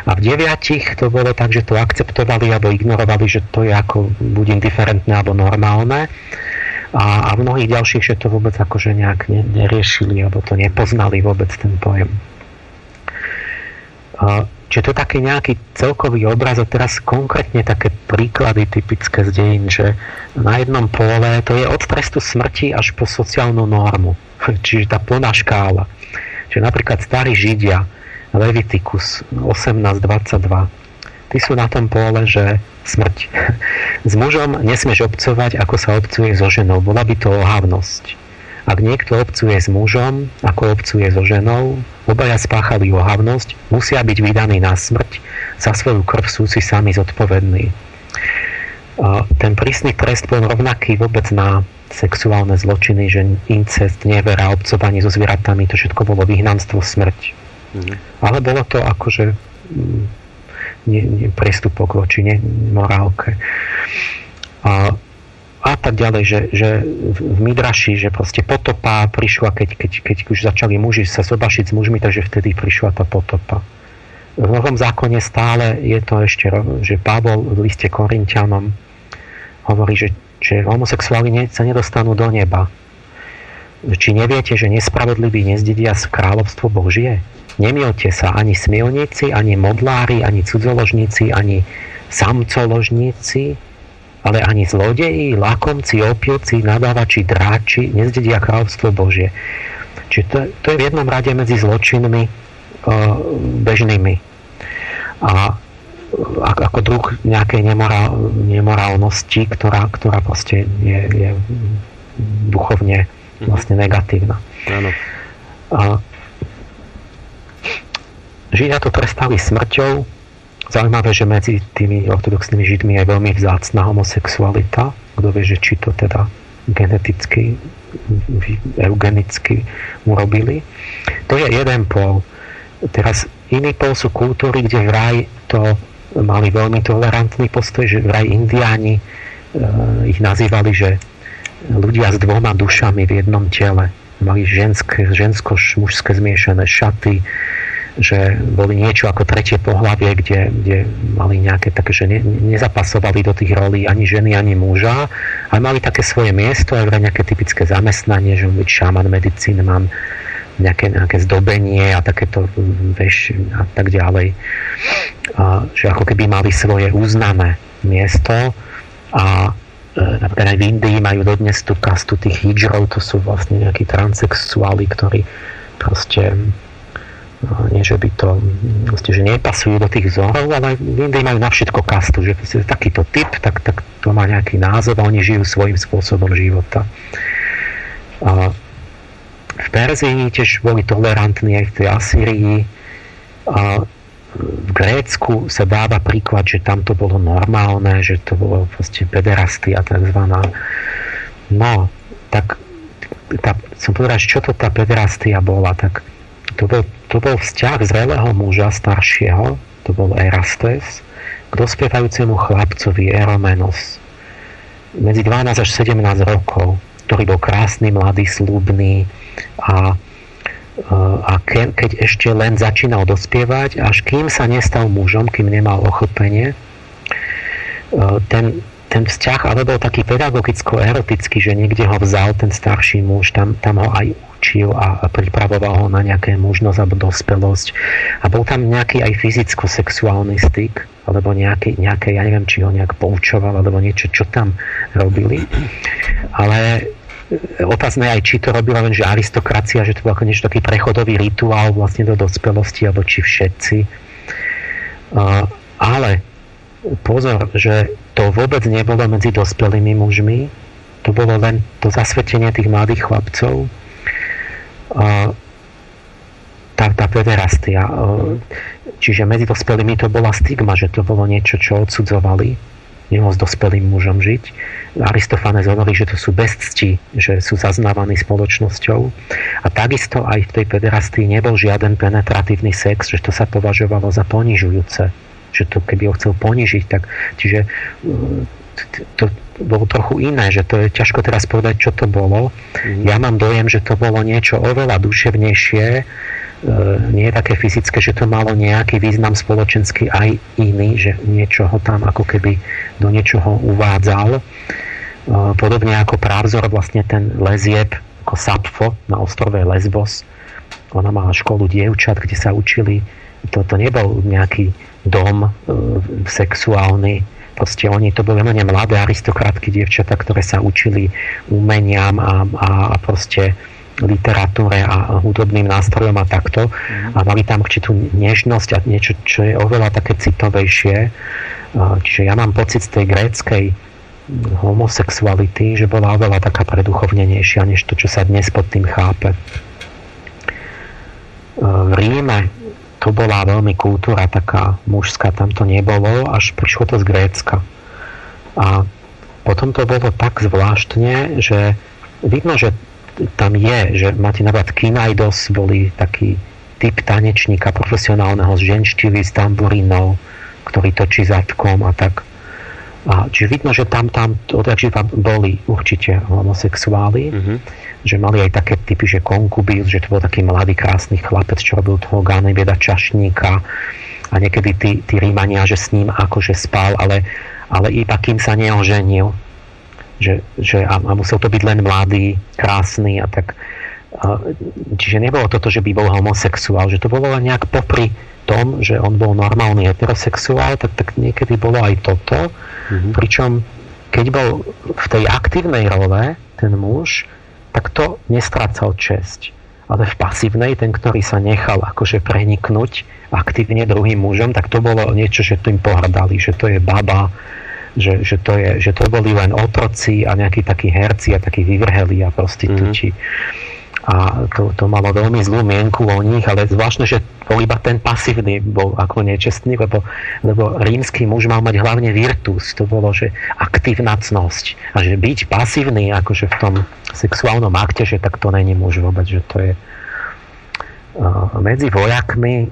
[SPEAKER 1] A v deviatich to bolo tak, že to akceptovali alebo ignorovali, že to je ako buď indiferentné alebo normálne. A, a v mnohých ďalších, že to vôbec akože nejak ne, neriešili alebo to nepoznali vôbec ten pojem. A, čiže to je taký nejaký celkový obraz a teraz konkrétne také príklady typické z dejín, že na jednom pole to je od trestu smrti až po sociálnu normu. <laughs> Čiže tá plná škála. Čiže napríklad starí Židia, Levitikus 18.22, tí sú na tom pole, že smrť. S mužom nesmieš obcovať, ako sa obcuje so ženou. Bola by to ohavnosť. Ak niekto obcuje s mužom, ako obcuje so ženou, obaja spáchali ohavnosť, musia byť vydaní na smrť, za svoju krv sú si sami zodpovední. Ten prísny trest bol rovnaký vôbec na sexuálne zločiny, že incest, nevera, obcovanie so zvieratami, to všetko bolo vyhnanstvo, smrť. Mm-hmm. Ale bolo to akože mm, prestupok voči morálke. A, a tak ďalej, že, že v Midraši, že proste potopa prišla, keď, keď, keď už začali muži sa sobašiť s mužmi, takže vtedy prišla tá potopa. V Novom zákone stále je to ešte, že Pavol v liste Korintianom hovorí, že že homosexuáli sa nedostanú do neba. Či neviete, že nespravodliví nezdedia kráľovstvo Božie? Nemielte sa ani smielníci, ani modlári, ani cudzoložníci, ani samcoložníci, ale ani zlodeji, lakomci, opilci, nadávači, dráči nezdedia kráľovstvo Božie. Čiže to, to je v jednom rade medzi zločinmi uh, bežnými. A ako druh nejakej nemorál, nemorálnosti, ktorá, ktorá proste je, je duchovne mhm. vlastne negatívna. Áno. A Židia to trestali smrťou. Zaujímavé, že medzi tými ortodoxnými Židmi je veľmi vzácna homosexualita. Kto vie, že či to teda geneticky, eugenicky urobili. To je jeden pol. Teraz iný pol sú kultúry, kde vraj to mali veľmi tolerantný postoj, že vraj indiáni e, ich nazývali, že ľudia s dvoma dušami v jednom tele. Mali ženské, žensko-mužské zmiešané šaty, že boli niečo ako tretie pohlavie, kde, kde mali nejaké také, že ne, nezapasovali do tých rolí ani ženy, ani muža, ale mali také svoje miesto, aj nejaké typické zamestnanie, že byť šaman, medicín, mám nejaké, nejaké zdobenie a takéto veš a tak ďalej. A, že ako keby mali svoje uznané miesto a e, napríklad aj v Indii majú dodnes tú kastu tých hijrov, to sú vlastne nejakí transexuáli, ktorí proste nie, že by to vlastne, že nepasujú do tých vzorov, ale Indii majú na všetko kastu, že takýto typ, tak, tak to má nejaký názov a oni žijú svojím spôsobom života. A, v Perzii tiež boli tolerantní aj v tej Asýrii. A v Grécku sa dáva príklad, že tam to bolo normálne, že to bolo proste pederastia takzvaná. No, tak tá, som povedal, čo to tá pederastia bola, tak to bol, to bol vzťah zrelého muža, staršieho, to bol Erastes, k dospievajúcemu chlapcovi Eromenos. Medzi 12 až 17 rokov, ktorý bol krásny, mladý, slúbny, a, a ke, keď ešte len začínal dospievať, až kým sa nestal mužom, kým nemal ochopenie, ten, ten vzťah ale bol taký pedagogicko-erotický, že niekde ho vzal ten starší muž, tam, tam ho aj učil a, pripravoval ho na nejaké mužnosť alebo dospelosť. A bol tam nejaký aj fyzicko-sexuálny styk, alebo nejaký, nejaké, ja neviem, či ho nejak poučoval, alebo niečo, čo tam robili. Ale otázne aj, či to robila len, že aristokracia, že to bol ako niečo taký prechodový rituál vlastne do dospelosti, alebo či všetci. Ale pozor, že to vôbec nebolo medzi dospelými mužmi, to bolo len to zasvetenie tých mladých chlapcov. Tá, tá pederastia. Čiže medzi dospelými to bola stigma, že to bolo niečo, čo odsudzovali s dospelým mužom žiť. Aristofanes hovorí, že to sú bezcti, že sú zaznávaní spoločnosťou. A takisto aj v tej pederastii nebol žiaden penetratívny sex, že to sa považovalo za ponižujúce. Že to keby ho chcel ponižiť, tak čiže to bolo trochu iné, že to je ťažko teraz povedať, čo to bolo. Mm. Ja mám dojem, že to bolo niečo oveľa duševnejšie, E, nie také fyzické, že to malo nejaký význam spoločenský aj iný, že niečo ho tam ako keby do niečoho uvádzal. E, podobne ako právzor vlastne ten lezieb ako Sapfo na ostrove Lesbos. Ona mala školu dievčat, kde sa učili. To, to nebol nejaký dom e, sexuálny, proste oni to boli len mladé aristokratky, dievčata, ktoré sa učili umeniam a, a, a proste literatúre a hudobným nástrojom a takto mm. a mali tam určitú nežnosť a niečo, čo je oveľa také citovejšie. Čiže ja mám pocit z tej gréckej homosexuality, že bola oveľa taká preduchovnenejšia, než to, čo sa dnes pod tým chápe. V Ríme to bola veľmi kultúra taká mužská, tam to nebolo, až prišlo to z Grécka. A potom to bolo tak zvláštne, že vidno, že tam je, že máte napríklad Kinaidos, boli taký typ tanečníka profesionálneho z ženštily, s tamburínou, ktorý točí zadkom a tak. A, čiže vidno, že tam, tam odjakživa boli určite homosexuáli, mm-hmm. že mali aj také typy, že konkubíl, že to bol taký mladý, krásny chlapec, čo robil toho Ganybeda čašníka a niekedy tí, tí Rímania, že s ním akože spal, ale, ale iba kým sa neoženil že, že a, a musel to byť len mladý, krásny a tak. Čiže nebolo toto, že by bol homosexuál, že to bolo len nejak popri tom, že on bol normálny heterosexuál, tak, tak niekedy bolo aj toto. Mm-hmm. Pričom keď bol v tej aktívnej role ten muž, tak to nestrácal česť. Ale v pasívnej, ten, ktorý sa nechal akože preniknúť aktívne druhým mužom, tak to bolo niečo, že tým pohrdali, že to je baba, že, že, to je, že to boli len otroci a nejakí takí herci a takí vyvrheli a prostitúti. Mm-hmm a to, to malo veľmi zlú mienku o nich, ale zvláštne, že bol iba ten pasívny bol ako nečestný, lebo, lebo rímsky muž mal mať hlavne virtus, to bolo, že aktívna cnosť a že byť pasívny akože v tom sexuálnom akte, že tak to není muž vôbec, že to je medzi vojakmi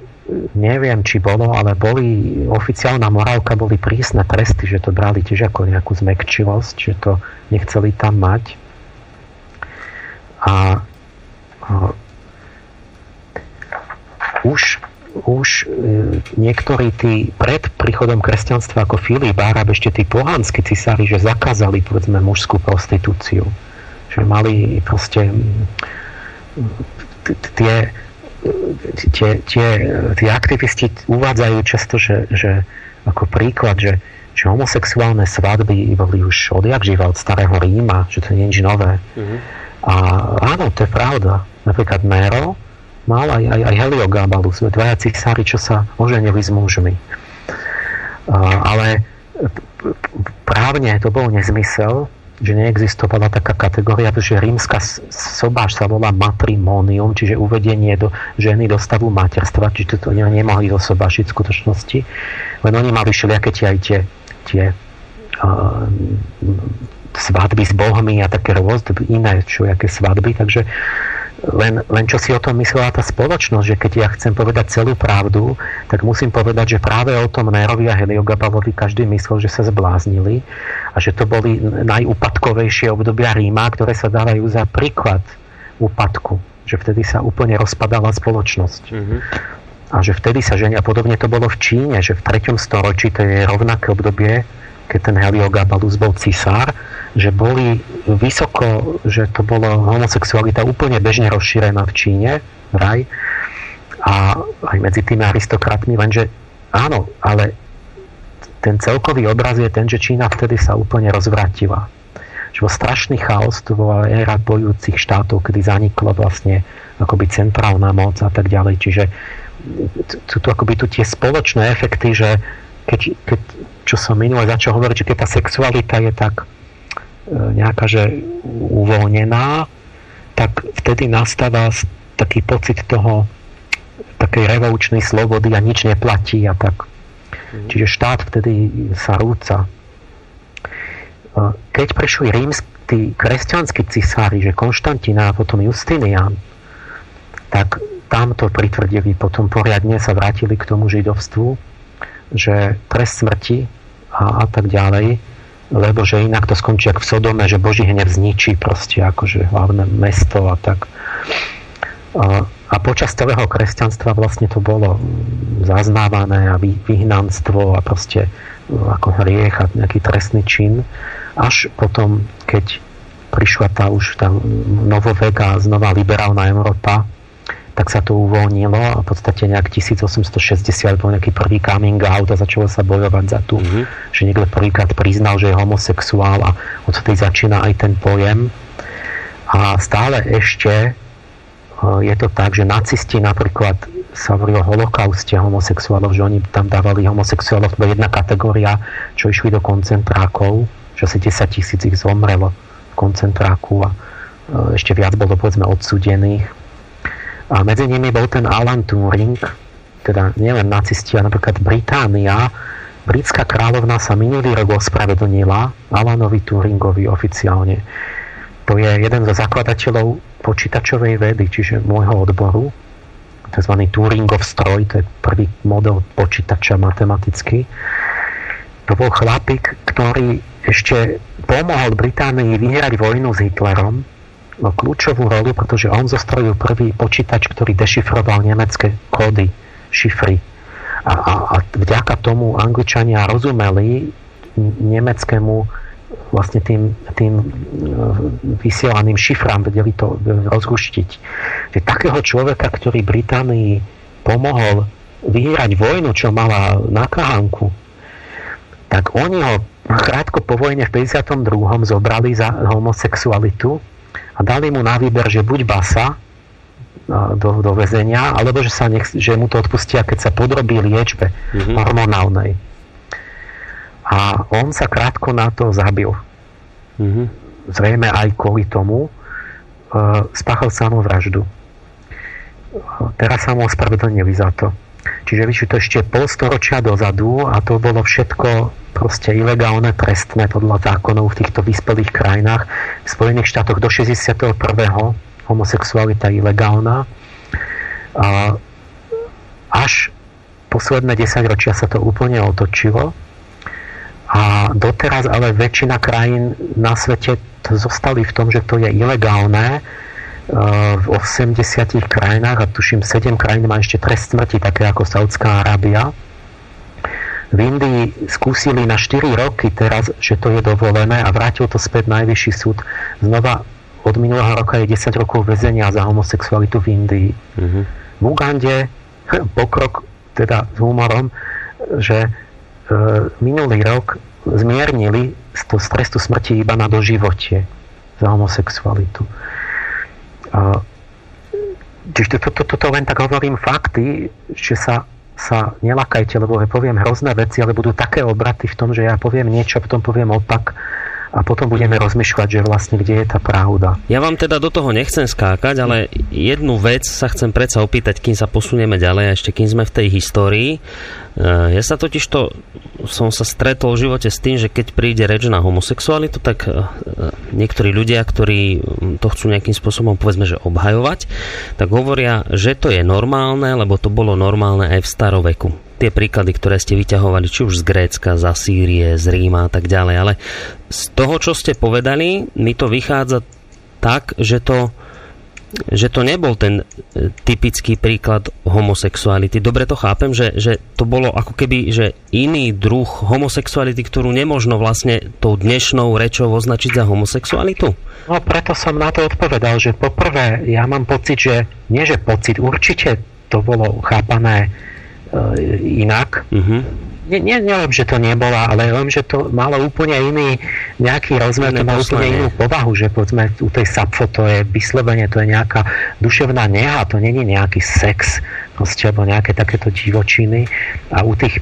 [SPEAKER 1] neviem, či bolo, ale boli oficiálna morálka, boli prísne tresty, že to brali tiež ako nejakú zmekčivosť, že to nechceli tam mať. A už, už e, niektorí tí pred príchodom kresťanstva ako Filip, Arab, ešte tí pohanskí cisári, že zakázali povedzme mužskú prostitúciu. Že mali proste tie, tie, tie, tie aktivisti uvádzajú často, že, že ako príklad, že, že homosexuálne svadby boli už odjak živa od starého Ríma, že to nie je nič nové. Mm-hmm. A áno, to je pravda. Napríklad Nero mal aj, aj, aj Heliogabalus, dvaja cisári, čo sa oženili s mužmi. Ale právne to bol nezmysel, že neexistovala taká kategória, že rímska sobáš sa volá matrimonium, čiže uvedenie do ženy do stavu materstva, čiže to nemohli zosobášiť v skutočnosti, len oni mali všelijaké tie aj tie, tie uh, svadby s bohmi a také rôzne iné aké svadby, takže len, len čo si o tom myslela tá spoločnosť, že keď ja chcem povedať celú pravdu, tak musím povedať, že práve o tom Nerovi a Heliogabalovi každý myslel, že sa zbláznili a že to boli najúpadkovejšie obdobia Ríma, ktoré sa dávajú za príklad úpadku. Že vtedy sa úplne rozpadala spoločnosť. Mm-hmm. A že vtedy sa ženia, podobne to bolo v Číne, že v 3. storočí, to je rovnaké obdobie, keď ten Heliogabalus bol cisár, že boli vysoko, že to bolo homosexualita úplne bežne rozšírená v Číne, raj, a aj medzi tými aristokratmi, lenže áno, ale ten celkový obraz je ten, že Čína vtedy sa úplne rozvratila. Že bol strašný chaos, to bola éra bojúcich štátov, kedy zaniklo vlastne akoby centrálna moc a tak ďalej. Čiže sú tu akoby tu tie spoločné efekty, že keď, keď čo som minule začal hovoriť, že keď tá sexualita je tak e, nejaká, že uvoľnená, tak vtedy nastáva taký pocit toho takej revolučnej slobody a nič neplatí a tak. Mm. Čiže štát vtedy sa rúca. E, keď prišli rímsky kresťanskí cisári, že Konštantína a potom Justinian, tak tam to pritvrdili, potom poriadne sa vrátili k tomu židovstvu, že trest smrti a, a tak ďalej, lebo že inak to skončí ako v Sodome, že Boží hnev zničí proste akože hlavné mesto a tak. A, a počas celého kresťanstva vlastne to bolo zaznávané a vy, vyhnanstvo a proste ako hriech a nejaký trestný čin. Až potom, keď prišla tá už tá novoveka, znova liberálna Európa, tak sa to uvoľnilo a v podstate nejak 1860 bol nejaký prvý coming out a začalo sa bojovať za tú, mm-hmm. že niekto prvýkrát priznal, že je homosexuál a odtedy začína aj ten pojem. A stále ešte eh, je to tak, že nacisti napríklad sa hovorí o holokauste homosexuálov, že oni tam dávali homosexuálov, to jedna kategória, čo išli do koncentrákov, že asi 10 tisíc ich zomrelo v koncentráku a eh, ešte viac bolo povedzme odsudených a medzi nimi bol ten Alan Turing, teda nielen nacisti, a napríklad Británia, britská kráľovná sa minulý rok ospravedlnila Alanovi Turingovi oficiálne. To je jeden zo zakladateľov počítačovej vedy, čiže môjho odboru, tzv. Turingov stroj, to je prvý model počítača matematický. To bol chlapík, ktorý ešte pomohol Británii vyhrať vojnu s Hitlerom, kľúčovú rolu, pretože on zostrojil prvý počítač, ktorý dešifroval nemecké kódy, šifry. A, a, a vďaka tomu Angličania rozumeli nemeckému vlastne tým, tým vysielaným šifrám vedeli to rozruštiť. Že takého človeka, ktorý Británii pomohol vyhrať vojnu, čo mala na Kahánku, tak oni ho krátko po vojne v 52. zobrali za homosexualitu a dali mu na výber, že buď basa do, do väzenia, alebo že, sa nech, že mu to odpustia, keď sa podrobí liečbe mm-hmm. hormonálnej. A on sa krátko na to zabil. Mm-hmm. Zrejme aj kvôli tomu uh, spáchal samovraždu. Uh, teraz sa mu ospravedlnili za to. Čiže vyšli to ešte pol storočia dozadu a to bolo všetko proste ilegálne, trestné podľa zákonov v týchto vyspelých krajinách. V Spojených štátoch do 61 homosexualita ilegálna. A až posledné 10 ročia sa to úplne otočilo a doteraz ale väčšina krajín na svete zostali v tom, že to je ilegálne v 80 krajinách a tuším 7 krajín má ešte trest smrti, také ako Saudská Arábia. V Indii skúsili na 4 roky teraz, že to je dovolené a vrátil to späť najvyšší súd. Znova od minulého roka je 10 rokov väzenia za homosexualitu v Indii. Mm-hmm. V Ugande <laughs> pokrok, teda s humorom, že e, minulý rok zmiernili z trestu smrti iba na doživotie za homosexualitu. A, čiže toto to, to, to len tak hovorím fakty, že sa sa nelakajte, lebo poviem hrozné veci, ale budú také obraty v tom, že ja poviem niečo potom poviem opak a potom budeme rozmýšľať, že vlastne kde je tá pravda.
[SPEAKER 3] Ja vám teda do toho nechcem skákať, ale jednu vec sa chcem predsa opýtať, kým sa posunieme ďalej a ešte kým sme v tej histórii. E, ja sa totiž to som sa stretol v živote s tým, že keď príde reč na homosexualitu, tak e, niektorí ľudia, ktorí to chcú nejakým spôsobom povedzme, že obhajovať, tak hovoria, že to je normálne, lebo to bolo normálne aj v staroveku tie príklady, ktoré ste vyťahovali, či už z Grécka, z Asýrie, z Ríma a tak ďalej, ale z toho, čo ste povedali, mi to vychádza tak, že to, že to nebol ten e, typický príklad homosexuality. Dobre to chápem, že, že to bolo ako keby že iný druh homosexuality, ktorú nemožno vlastne tou dnešnou rečou označiť za homosexualitu?
[SPEAKER 1] No preto som na to odpovedal, že poprvé ja mám pocit, že nie že pocit, určite to bolo chápané inak. Uh-huh. Nie, nie, neviem, že to nebola, ale viem, že to malo úplne iný nejaký rozmer, to má úplne inú povahu, že povedzme u tej sapfo to je vyslovene, to je nejaká duševná neha, to není nejaký sex, proste, alebo nejaké takéto divočiny. A u tých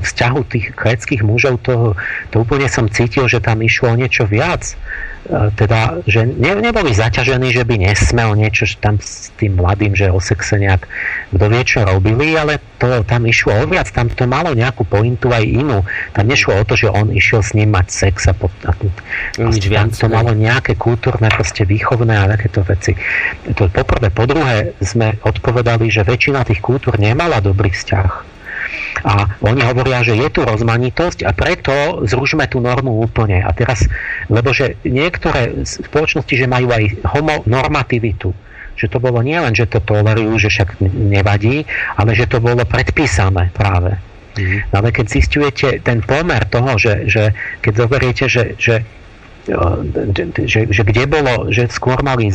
[SPEAKER 1] vzťahu tých kréckých mužov to, to úplne som cítil, že tam išlo o niečo viac E, teda, že ne, neboli zaťažení, že by nesmel niečo tam s tým mladým, že o sexe nejak kto vie, čo robili, ale to tam išlo o viac, tam to malo nejakú pointu aj inú. Tam nešlo o to, že on išiel s ním mať sex a, po, a, a tam to malo nejaké kultúrne, proste výchovné a takéto veci. To poprvé, po druhé sme odpovedali, že väčšina tých kultúr nemala dobrý vzťah a oni hovoria, že je tu rozmanitosť a preto zružme tú normu úplne. A teraz, lebo že niektoré spoločnosti, že majú aj homonormativitu, že to bolo nie len, že to tolerujú, že však nevadí, ale že to bolo predpísané práve. Mm-hmm. Ale keď zistujete ten pomer toho, že, že keď zoberiete, že, že že, že kde bolo, že skôr mali,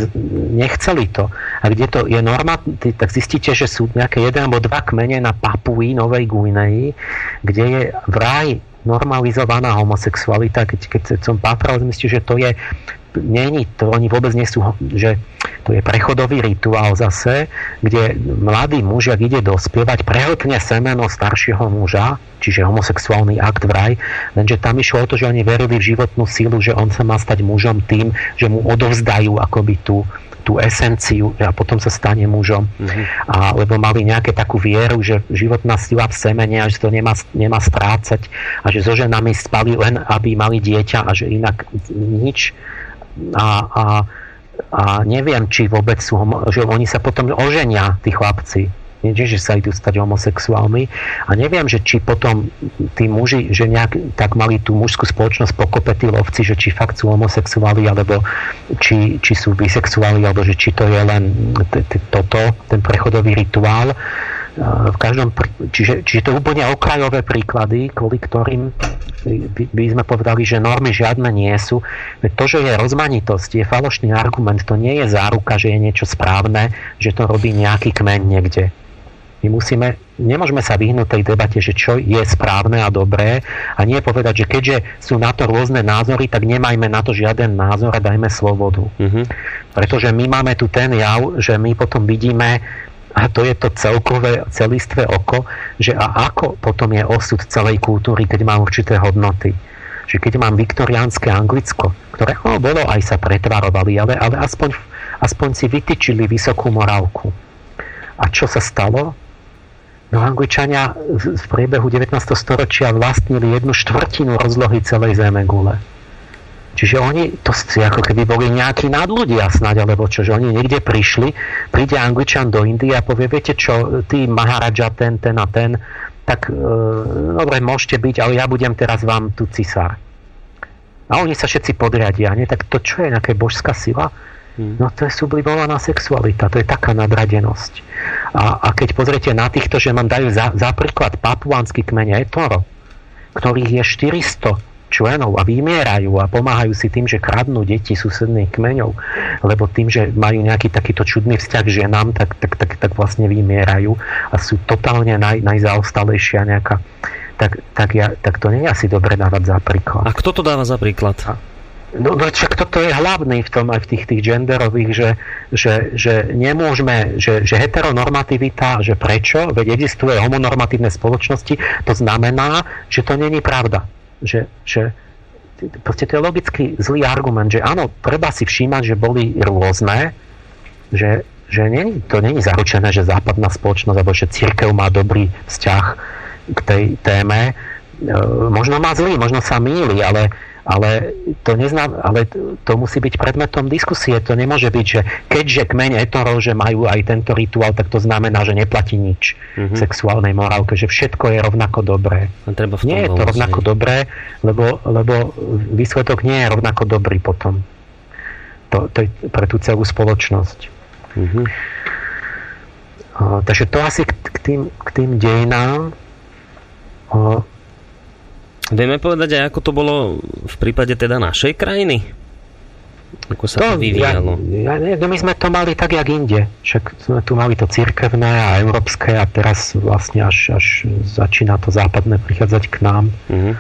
[SPEAKER 1] nechceli to. A kde to je norma, tak zistíte, že sú nejaké jeden alebo dva kmene na Papui, Novej Guineji, kde je vraj normalizovaná homosexualita, keď, keď som pátral, myslím, že to je není to, oni vôbec nie sú, že to je prechodový rituál zase, kde mladý muž, ak ide dospievať, prehltne semeno staršieho muža, čiže homosexuálny akt vraj, lenže tam išlo o to, že oni verili v životnú sílu, že on sa má stať mužom tým, že mu odovzdajú akoby tú, tú esenciu a potom sa stane mužom. Mm-hmm. A, lebo mali nejaké takú vieru, že životná sila v semene a že to nemá, nemá strácať a že so ženami spali len, aby mali dieťa a že inak nič a, a, a neviem, či vôbec sú, že oni sa potom oženia, tí chlapci, nie, že sa idú stať homosexuálmi. A neviem, že či potom tí muži, že nejak tak mali tú mužskú spoločnosť pokope tí lovci, že či fakt sú homosexuáli alebo či, či sú bisexuáli alebo že či to je len toto, ten prechodový rituál v každom, čiže, čiže to úplne okrajové príklady, kvôli ktorým by, by sme povedali, že normy žiadne nie sú. To, že je rozmanitosť, je falošný argument, to nie je záruka, že je niečo správne, že to robí nejaký kmeň niekde. My musíme, nemôžeme sa vyhnúť tej debate, že čo je správne a dobré a nie povedať, že keďže sú na to rôzne názory, tak nemajme na to žiaden názor a dajme slobodu. Mm-hmm. Pretože my máme tu ten jav, že my potom vidíme a to je to celkové, celistvé oko, že a ako potom je osud celej kultúry, keď má určité hodnoty. Že keď mám viktoriánske Anglicko, ktoré oh, bolo, aj sa pretvarovali, ale, ale aspoň, aspoň si vytyčili vysokú morálku. A čo sa stalo? No Angličania v priebehu 19. storočia vlastnili jednu štvrtinu rozlohy celej Zeme gule. Čiže oni, to si ako keby boli nejakí nadľudia snáď, alebo čo, že oni niekde prišli, príde Angličan do Indie a povie, viete čo, ty Maharaja, ten, ten a ten, tak e, dobre, môžete byť, ale ja budem teraz vám tu cisár. A oni sa všetci podriadia, nie? Tak to čo je, nejaká božská sila? Hmm. No to je sublimovaná sexualita, to je taká nadradenosť. A, a keď pozriete na týchto, že mám dajú za, za príklad papuánsky kmeň Etoro, ktorých je 400 členov a vymierajú a pomáhajú si tým, že kradnú deti susedných kmeňov, lebo tým, že majú nejaký takýto čudný vzťah k ženám, tak, tak, tak, tak vlastne vymierajú a sú totálne naj, najzaostalejšia nejaká tak, tak, ja, tak to nie je asi dobre dávať za príklad.
[SPEAKER 3] A kto to dáva za príklad? A,
[SPEAKER 1] No, no však toto je hlavný v tom aj v tých, tých genderových, že, že, že nemôžeme, že, že heteronormativita, že prečo, veď existuje homonormatívne spoločnosti, to znamená, že to není pravda že, že proste to je logicky zlý argument, že áno, treba si všímať, že boli rôzne, že, že nie, to není zaručené, že západná spoločnosť alebo že církev má dobrý vzťah k tej téme. E, možno má zlý, možno sa míli, ale ale to, neznám, ale to musí byť predmetom diskusie. To nemôže byť, že keďže kmeň etorov, že majú aj tento rituál, tak to znamená, že neplatí nič mm-hmm. sexuálnej morálke, že všetko je rovnako dobré.
[SPEAKER 3] treba v
[SPEAKER 1] nie je to rovnako nie. dobré, lebo, lebo výsledok nie je rovnako dobrý potom. To, to je pre tú celú spoločnosť. Mm-hmm. O, takže to asi k, k, tým, k tým dejinám. O,
[SPEAKER 3] Vieme povedať aj, ako to bolo v prípade teda našej krajiny? Ako sa to, to vyvíjalo?
[SPEAKER 1] Ja, ja, my sme to mali tak, jak inde. Však sme tu mali to cirkevné a európske a teraz vlastne až, až začína to západné prichádzať k nám. Mm-hmm.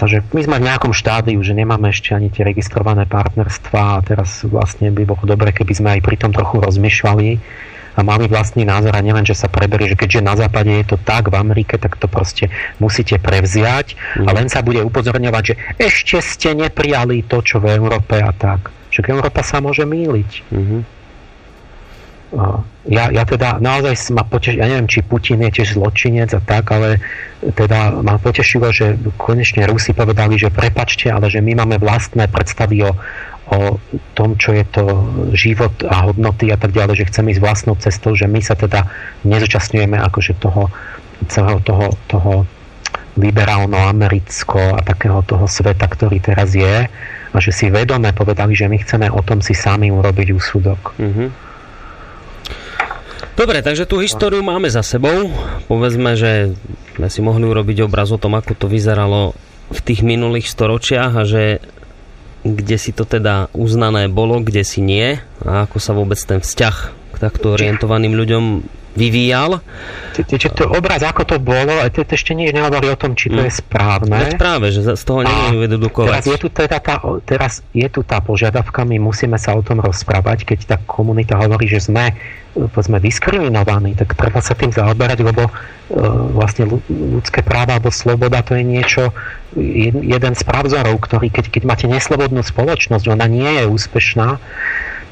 [SPEAKER 1] Takže my sme v nejakom štádiu, že nemáme ešte ani tie registrované partnerstvá a teraz vlastne by bolo dobre, keby sme aj pri tom trochu rozmýšľali mali vlastný názor a nielen, že sa preberie, že keďže na západe je to tak, v Amerike, tak to proste musíte prevziať mm. a len sa bude upozorňovať, že ešte ste neprijali to, čo v Európe a tak. Však Európa sa môže míliť. Mm-hmm. Ja, ja teda naozaj ma potešil, ja neviem, či Putin je tiež zločinec a tak, ale teda ma potešilo, že konečne Rusi povedali, že prepačte, ale že my máme vlastné predstavy o, o tom, čo je to život a hodnoty a tak ďalej, že chceme ísť vlastnou cestou, že my sa teda nezúčastňujeme akože toho celého toho, toho liberálno-americko a takého toho sveta, ktorý teraz je a že si vedome povedali, že my chceme o tom si sami urobiť úsudok. Mm-hmm.
[SPEAKER 3] Dobre, takže tú históriu máme za sebou. Povedzme, že sme si mohli urobiť obraz o tom, ako to vyzeralo v tých minulých storočiach a že kde si to teda uznané bolo, kde si nie a ako sa vôbec ten vzťah k takto orientovaným ľuďom vyvíjal.
[SPEAKER 1] Čiže to obraz, ako to bolo, a to ešte nie nehovorí o tom, či to mm. je správne.
[SPEAKER 3] Veď práve, že z toho nemôžu dedukovať.
[SPEAKER 1] Teraz je, tu teda tá, teraz je tu tá požiadavka, my musíme sa o tom rozprávať, keď tá komunita hovorí, že sme povedzme diskriminovaní, tak treba sa tým zaoberať, lebo e, vlastne ľudské práva alebo sloboda to je niečo, jeden z pravzorov, ktorý keď, keď máte neslobodnú spoločnosť, ona nie je úspešná,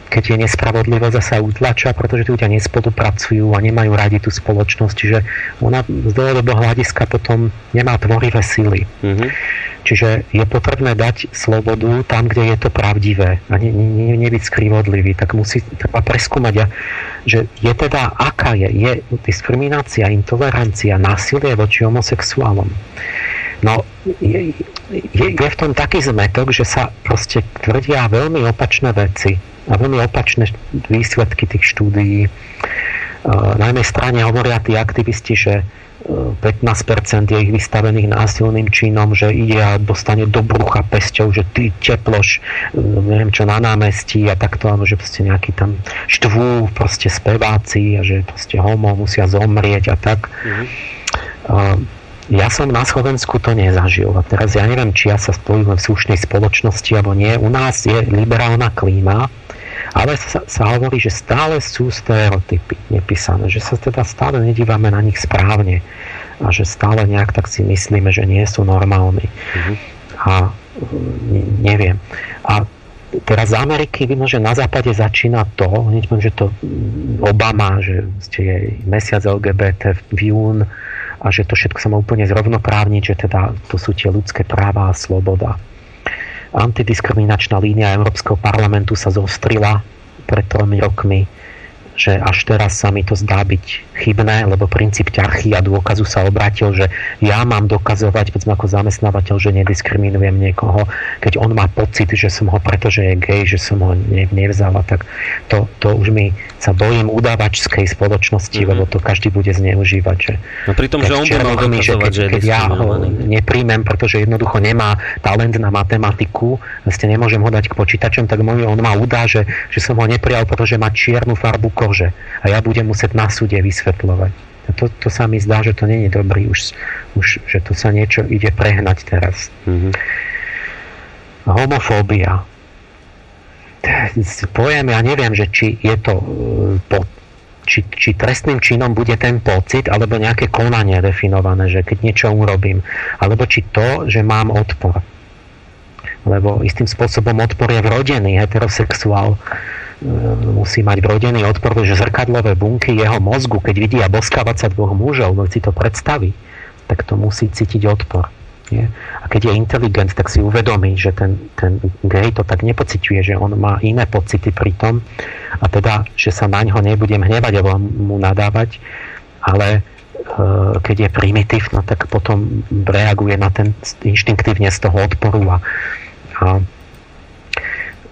[SPEAKER 1] keď je nespravodlivosť sa utlača, pretože tí ľudia nespolupracujú a nemajú radi tú spoločnosť, čiže ona z dlhodobého hľadiska potom nemá tvorivé sily. Mm-hmm. Čiže je potrebné dať slobodu tam, kde je to pravdivé a ne, ne, nebyť skrivodlivý. Tak musí treba preskúmať, že je teda, aká je, je diskriminácia, intolerancia, násilie voči homosexuálom. No, je, je, je v tom taký zmetok, že sa proste tvrdia veľmi opačné veci a veľmi opačné výsledky tých štúdií. na jednej strane hovoria tí aktivisti, že 15% je ich vystavených násilným činom, že ide a dostane do brucha pesťou, že ty teploš, neviem čo, na námestí a takto, alebo že proste nejaký tam štvú proste speváci a že proste homo musia zomrieť a tak. Mm-hmm. Ja som na Slovensku to nezažil a teraz ja neviem, či ja sa spojím v slušnej spoločnosti alebo nie. U nás je liberálna klíma, ale sa, sa hovorí, že stále sú stereotypy nepísané, že sa teda stále nedívame na nich správne a že stále nejak tak si myslíme, že nie sú normálni. Mm-hmm. A neviem. A teraz z Ameriky vidno, že na západe začína to, hneď že to Obama, že je mesiac LGBT v jún a že to všetko sa má úplne zrovnoprávniť, že teda to sú tie ľudské práva a sloboda. Antidiskriminačná línia Európskeho parlamentu sa zostrila pred tromi rokmi že až teraz sa mi to zdá byť chybné, lebo princíp ťarchy a dôkazu sa obrátil, že ja mám dokazovať, povedzme ako zamestnávateľ, že nediskriminujem niekoho, keď on má pocit, že som ho, pretože je gay, že som ho nevzala, tak to, to už mi sa bojím udávačskej spoločnosti, mm-hmm. lebo to každý bude zneužívať. Že
[SPEAKER 3] no pri tom, že on by mal dokazovať, že, keď, že
[SPEAKER 1] keď ja ho nepríjmem, pretože jednoducho nemá talent na matematiku, vlastne nemôžem ho dať k počítačom, tak môj, on ma udá, že, že som ho neprijal, pretože má čiernu farbu kože a ja budem musieť na súde vysvetľovať. A to, to sa mi zdá, že to není dobrý už, už že to sa niečo ide prehnať teraz. Mm-hmm. Homofóbia. Pojem, ja neviem, že či je to e, po, či, či trestným činom bude ten pocit, alebo nejaké konanie definované, že keď niečo urobím, alebo či to, že mám odpor. Lebo istým spôsobom odpor je vrodený, heterosexuál musí mať vrodený odpor, že zrkadlové bunky jeho mozgu, keď vidia boskávať sa dvoch mužov, no si to predstaví, tak to musí cítiť odpor. Nie? A keď je inteligent, tak si uvedomí, že ten, ten gay to tak nepociťuje, že on má iné pocity pri tom a teda, že sa na ňo nebudem hnevať alebo mu nadávať, ale e, keď je primitív, no tak potom reaguje na ten inštinktívne z toho odporu a, a,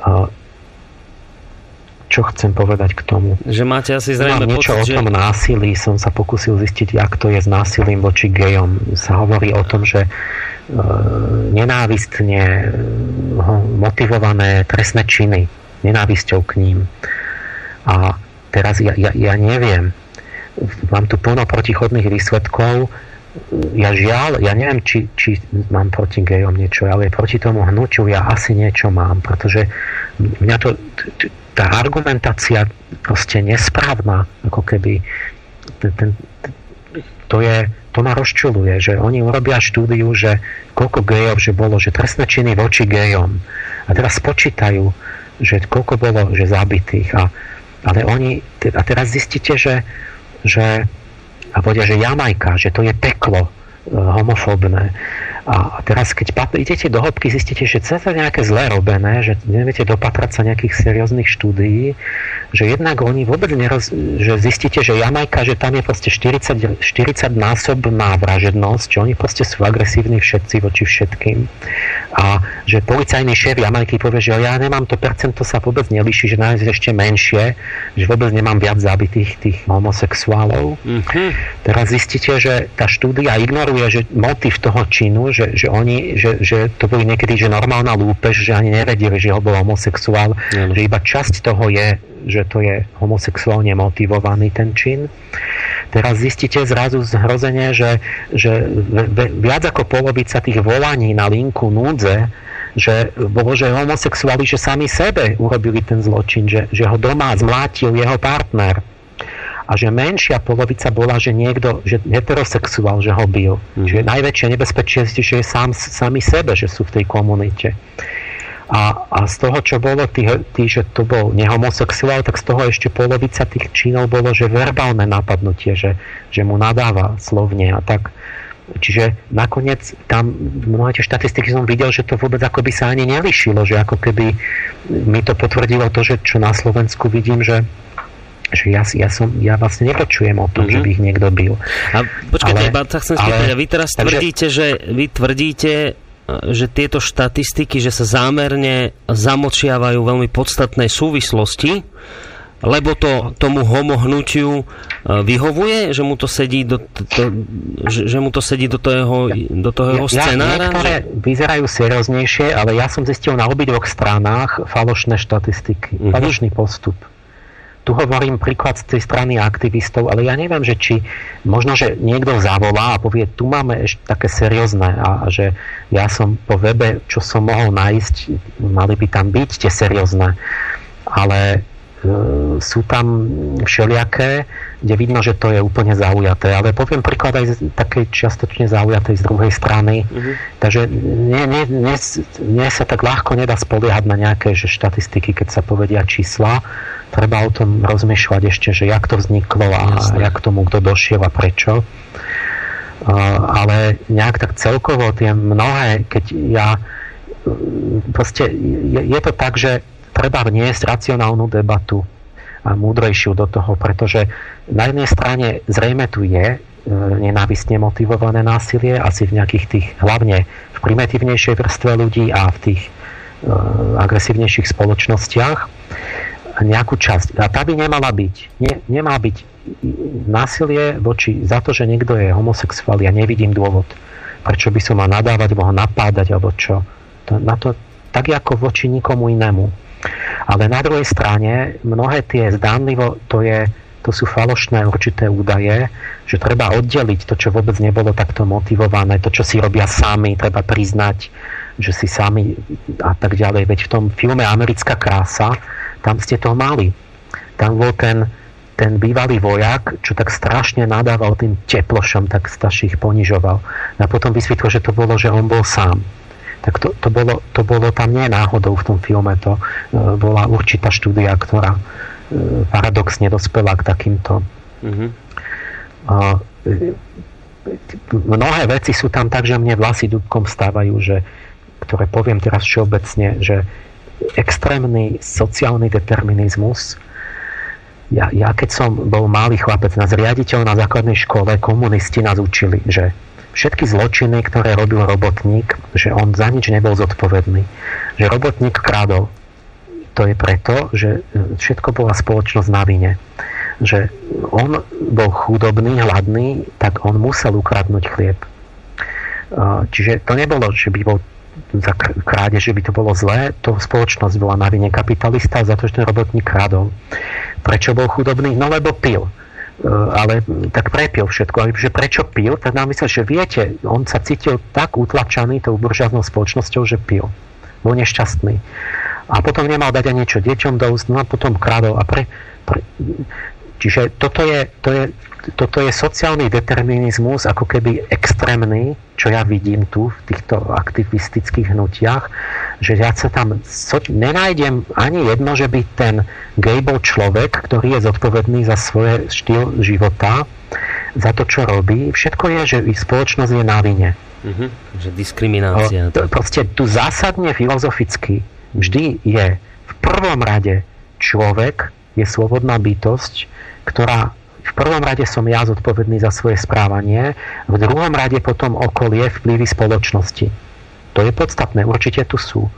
[SPEAKER 1] a čo chcem povedať k tomu?
[SPEAKER 3] Že máte asi zrejme
[SPEAKER 1] Mám niečo pocit, o tom že... násilí, som sa pokusil zistiť, jak to je s násilím voči gejom. Sa hovorí o tom, že e, nenávistne e, motivované trestné činy, nenávisťou k ním. A teraz ja, ja, ja neviem, mám tu plno protichodných výsledkov, ja žiaľ, ja neviem, či, či mám proti gejom niečo, ale proti tomu hnutiu ja asi niečo mám, pretože mňa to, tá argumentácia proste nesprávna, ako keby ten, to je, to ma rozčuluje, že oni urobia štúdiu, že koľko gejov, že bolo, že trestné činy voči gejom. A teraz spočítajú, že koľko bolo, že zabitých. A, ale oni, a teraz zistíte, že, že a povedia, že Jamajka, že to je peklo e, homofóbne a teraz, keď idete do hĺbky, zistíte, že to je nejaké zlé robené, že neviete dopatrať sa nejakých serióznych štúdií, že jednak oni vôbec neroz... že zistíte, že Jamajka, že tam je proste 40, 40 násobná vražednosť, že oni proste sú agresívni všetci voči všetkým. A že policajný šéf Jamajky povie, že ja nemám to percento sa vôbec nelíši, že nájsť ešte menšie, že vôbec nemám viac zabitých tých homosexuálov. Mm-hmm. Teraz zistíte, že tá štúdia ignoruje, že motiv toho činu, že, že oni, že, že to boli niekedy, že normálna lúpež, že ani nevedeli, že ho bol homosexuál, mm. že iba časť toho je, že to je homosexuálne motivovaný ten čin. Teraz zistíte zrazu zhrozenie, že, že viac ako polovica tých volaní na linku núdze že bolo, že homosexuáli, že sami sebe urobili ten zločin, že, že ho doma zmlátil jeho partner a že menšia polovica bola, že niekto, že heterosexuál, že ho bil. Mm. Že najväčšie nebezpečie je, že je sám, sami sebe, že sú v tej komunite. A, a z toho, čo bolo, tý, tý, že to bol nehomosexuál, tak z toho ešte polovica tých činov bolo, že verbálne napadnutie, že, že mu nadáva slovne a tak. Čiže nakoniec tam mnohé tie štatistiky som videl, že to vôbec ako by sa ani nelišilo, že ako keby mi to potvrdilo to, že čo na Slovensku vidím, že že ja, ja, som, ja vlastne nepočujem o tom, mm-hmm. že mhm. by ich niekto bil.
[SPEAKER 3] A počkajte, ale, iba sa chcem spýtať, ale, vy teraz takže, tvrdíte, že vy tvrdíte, že tieto štatistiky, že sa zámerne zamočiavajú veľmi podstatné súvislosti lebo to tomu homohnutiu e, vyhovuje, že mu to sedí do, to, že, že mu to sedí do toho, do toho jeho ja, scenára?
[SPEAKER 1] Niektoré že... vyzerajú serióznejšie, ale ja som zistil na obidvoch stranách falošné štatistiky, uh-huh. falošný postup. Tu hovorím príklad z tej strany aktivistov, ale ja neviem, že či možno, že niekto zavolá a povie, tu máme ešte také seriózne a, a že ja som po webe, čo som mohol nájsť, mali by tam byť tie seriózne. Ale E, sú tam všelijaké, kde vidno, že to je úplne zaujaté. Ale poviem príklad aj z takej čiastočne zaujatej z druhej strany. Uh-huh. Takže nie, nie, nie, nie sa tak ľahko nedá spoliehať na nejaké že štatistiky, keď sa povedia čísla. Treba o tom rozmýšľať ešte, že jak to vzniklo a Jasne. jak tomu kto došiel a prečo. Uh, ale nejak tak celkovo tie mnohé, keď ja proste je, je to tak, že treba vniesť racionálnu debatu a múdrejšiu do toho, pretože na jednej strane zrejme tu je e, nenávistne motivované násilie, asi v nejakých tých, hlavne v primitívnejšej vrstve ľudí a v tých e, agresívnejších spoločnostiach nejakú časť. A tá by nemala byť. Nie, nemá byť násilie voči za to, že niekto je homosexuál. Ja nevidím dôvod, prečo by som mal nadávať, ho napádať, alebo čo. To, na to, tak ako voči nikomu inému. Ale na druhej strane mnohé tie zdánlivo, to, je, to sú falošné určité údaje, že treba oddeliť to, čo vôbec nebolo takto motivované, to, čo si robia sami, treba priznať, že si sami a tak ďalej. Veď v tom filme Americká krása, tam ste to mali. Tam bol ten, ten bývalý vojak, čo tak strašne nadával tým teplošom, tak starších ponižoval. A potom vysvetlo, že to bolo, že on bol sám tak to, to, bolo, to bolo tam nie náhodou v tom filme, to e, bola určitá štúdia, ktorá e, paradoxne dospela k takýmto. Mm-hmm. A, e, mnohé veci sú tam tak, že mne vlasy dúbkom stávajú, že, ktoré poviem teraz všeobecne, že extrémny sociálny determinizmus ja, ja keď som bol malý chlapec na zriaditeľ na základnej škole, komunisti nás učili, že všetky zločiny, ktoré robil robotník, že on za nič nebol zodpovedný. Že robotník kradol. To je preto, že všetko bola spoločnosť na vine. Že on bol chudobný, hladný, tak on musel ukradnúť chlieb. Čiže to nebolo, že by bol za kráde, že by to bolo zlé, to spoločnosť bola na vine kapitalista za to, že ten robotník kradol. Prečo bol chudobný? No lebo pil E, ale tak prepil všetko. Ale že prečo pil? Tak nám myslel, že viete, on sa cítil tak utlačaný tou buržáznou spoločnosťou, že pil. Bol nešťastný. A potom nemal dať ani niečo deťom do úst, no a potom kradol. A pre, pre, čiže toto je, to je toto je sociálny determinizmus, ako keby extrémny, čo ja vidím tu v týchto aktivistických hnutiach, že ja sa tam so, nenájdem ani jedno, že by ten gay bol človek, ktorý je zodpovedný za svoje štýl života, za to, čo robí. Všetko je, že ich spoločnosť je na vine.
[SPEAKER 3] Mm-hmm, že diskriminácia.
[SPEAKER 1] O, proste tu zásadne filozoficky vždy je v prvom rade človek je slobodná bytosť, ktorá v prvom rade som ja zodpovedný za svoje správanie, v druhom rade potom okolie vplyvy spoločnosti. To je podstatné, určite tu sú.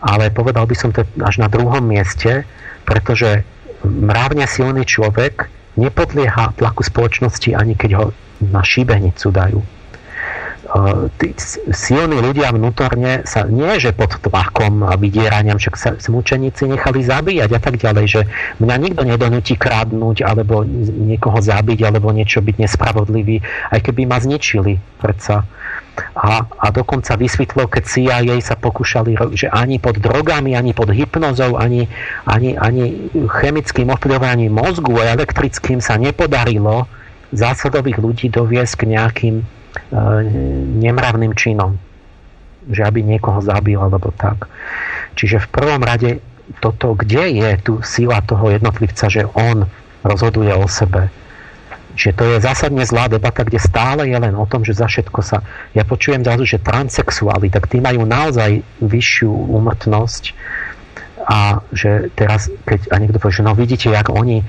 [SPEAKER 1] Ale povedal by som to až na druhom mieste, pretože mravne silný človek nepodlieha tlaku spoločnosti ani keď ho na šibenicu dajú tí silní ľudia vnútorne sa nie, že pod tlakom a vydieraniam, však sa mučeníci nechali zabíjať a tak ďalej, že mňa nikto nedonúti krádnuť alebo niekoho zabiť alebo niečo byť nespravodlivý, aj keby ma zničili predsa. A, a dokonca vysvetlo, keď CIA sa pokúšali, že ani pod drogami, ani pod hypnozou, ani, ani, ani chemickým ovplyvňovaním mozgu a elektrickým sa nepodarilo zásadových ľudí doviesť k nejakým nemravným činom. Že aby niekoho zabil alebo tak. Čiže v prvom rade toto, kde je tu sila toho jednotlivca, že on rozhoduje o sebe. Že to je zásadne zlá debata, kde stále je len o tom, že za všetko sa... Ja počujem zrazu, že transexuáli, tak tí majú naozaj vyššiu úmrtnosť a že teraz, keď a niekto povie, že no vidíte, jak oni,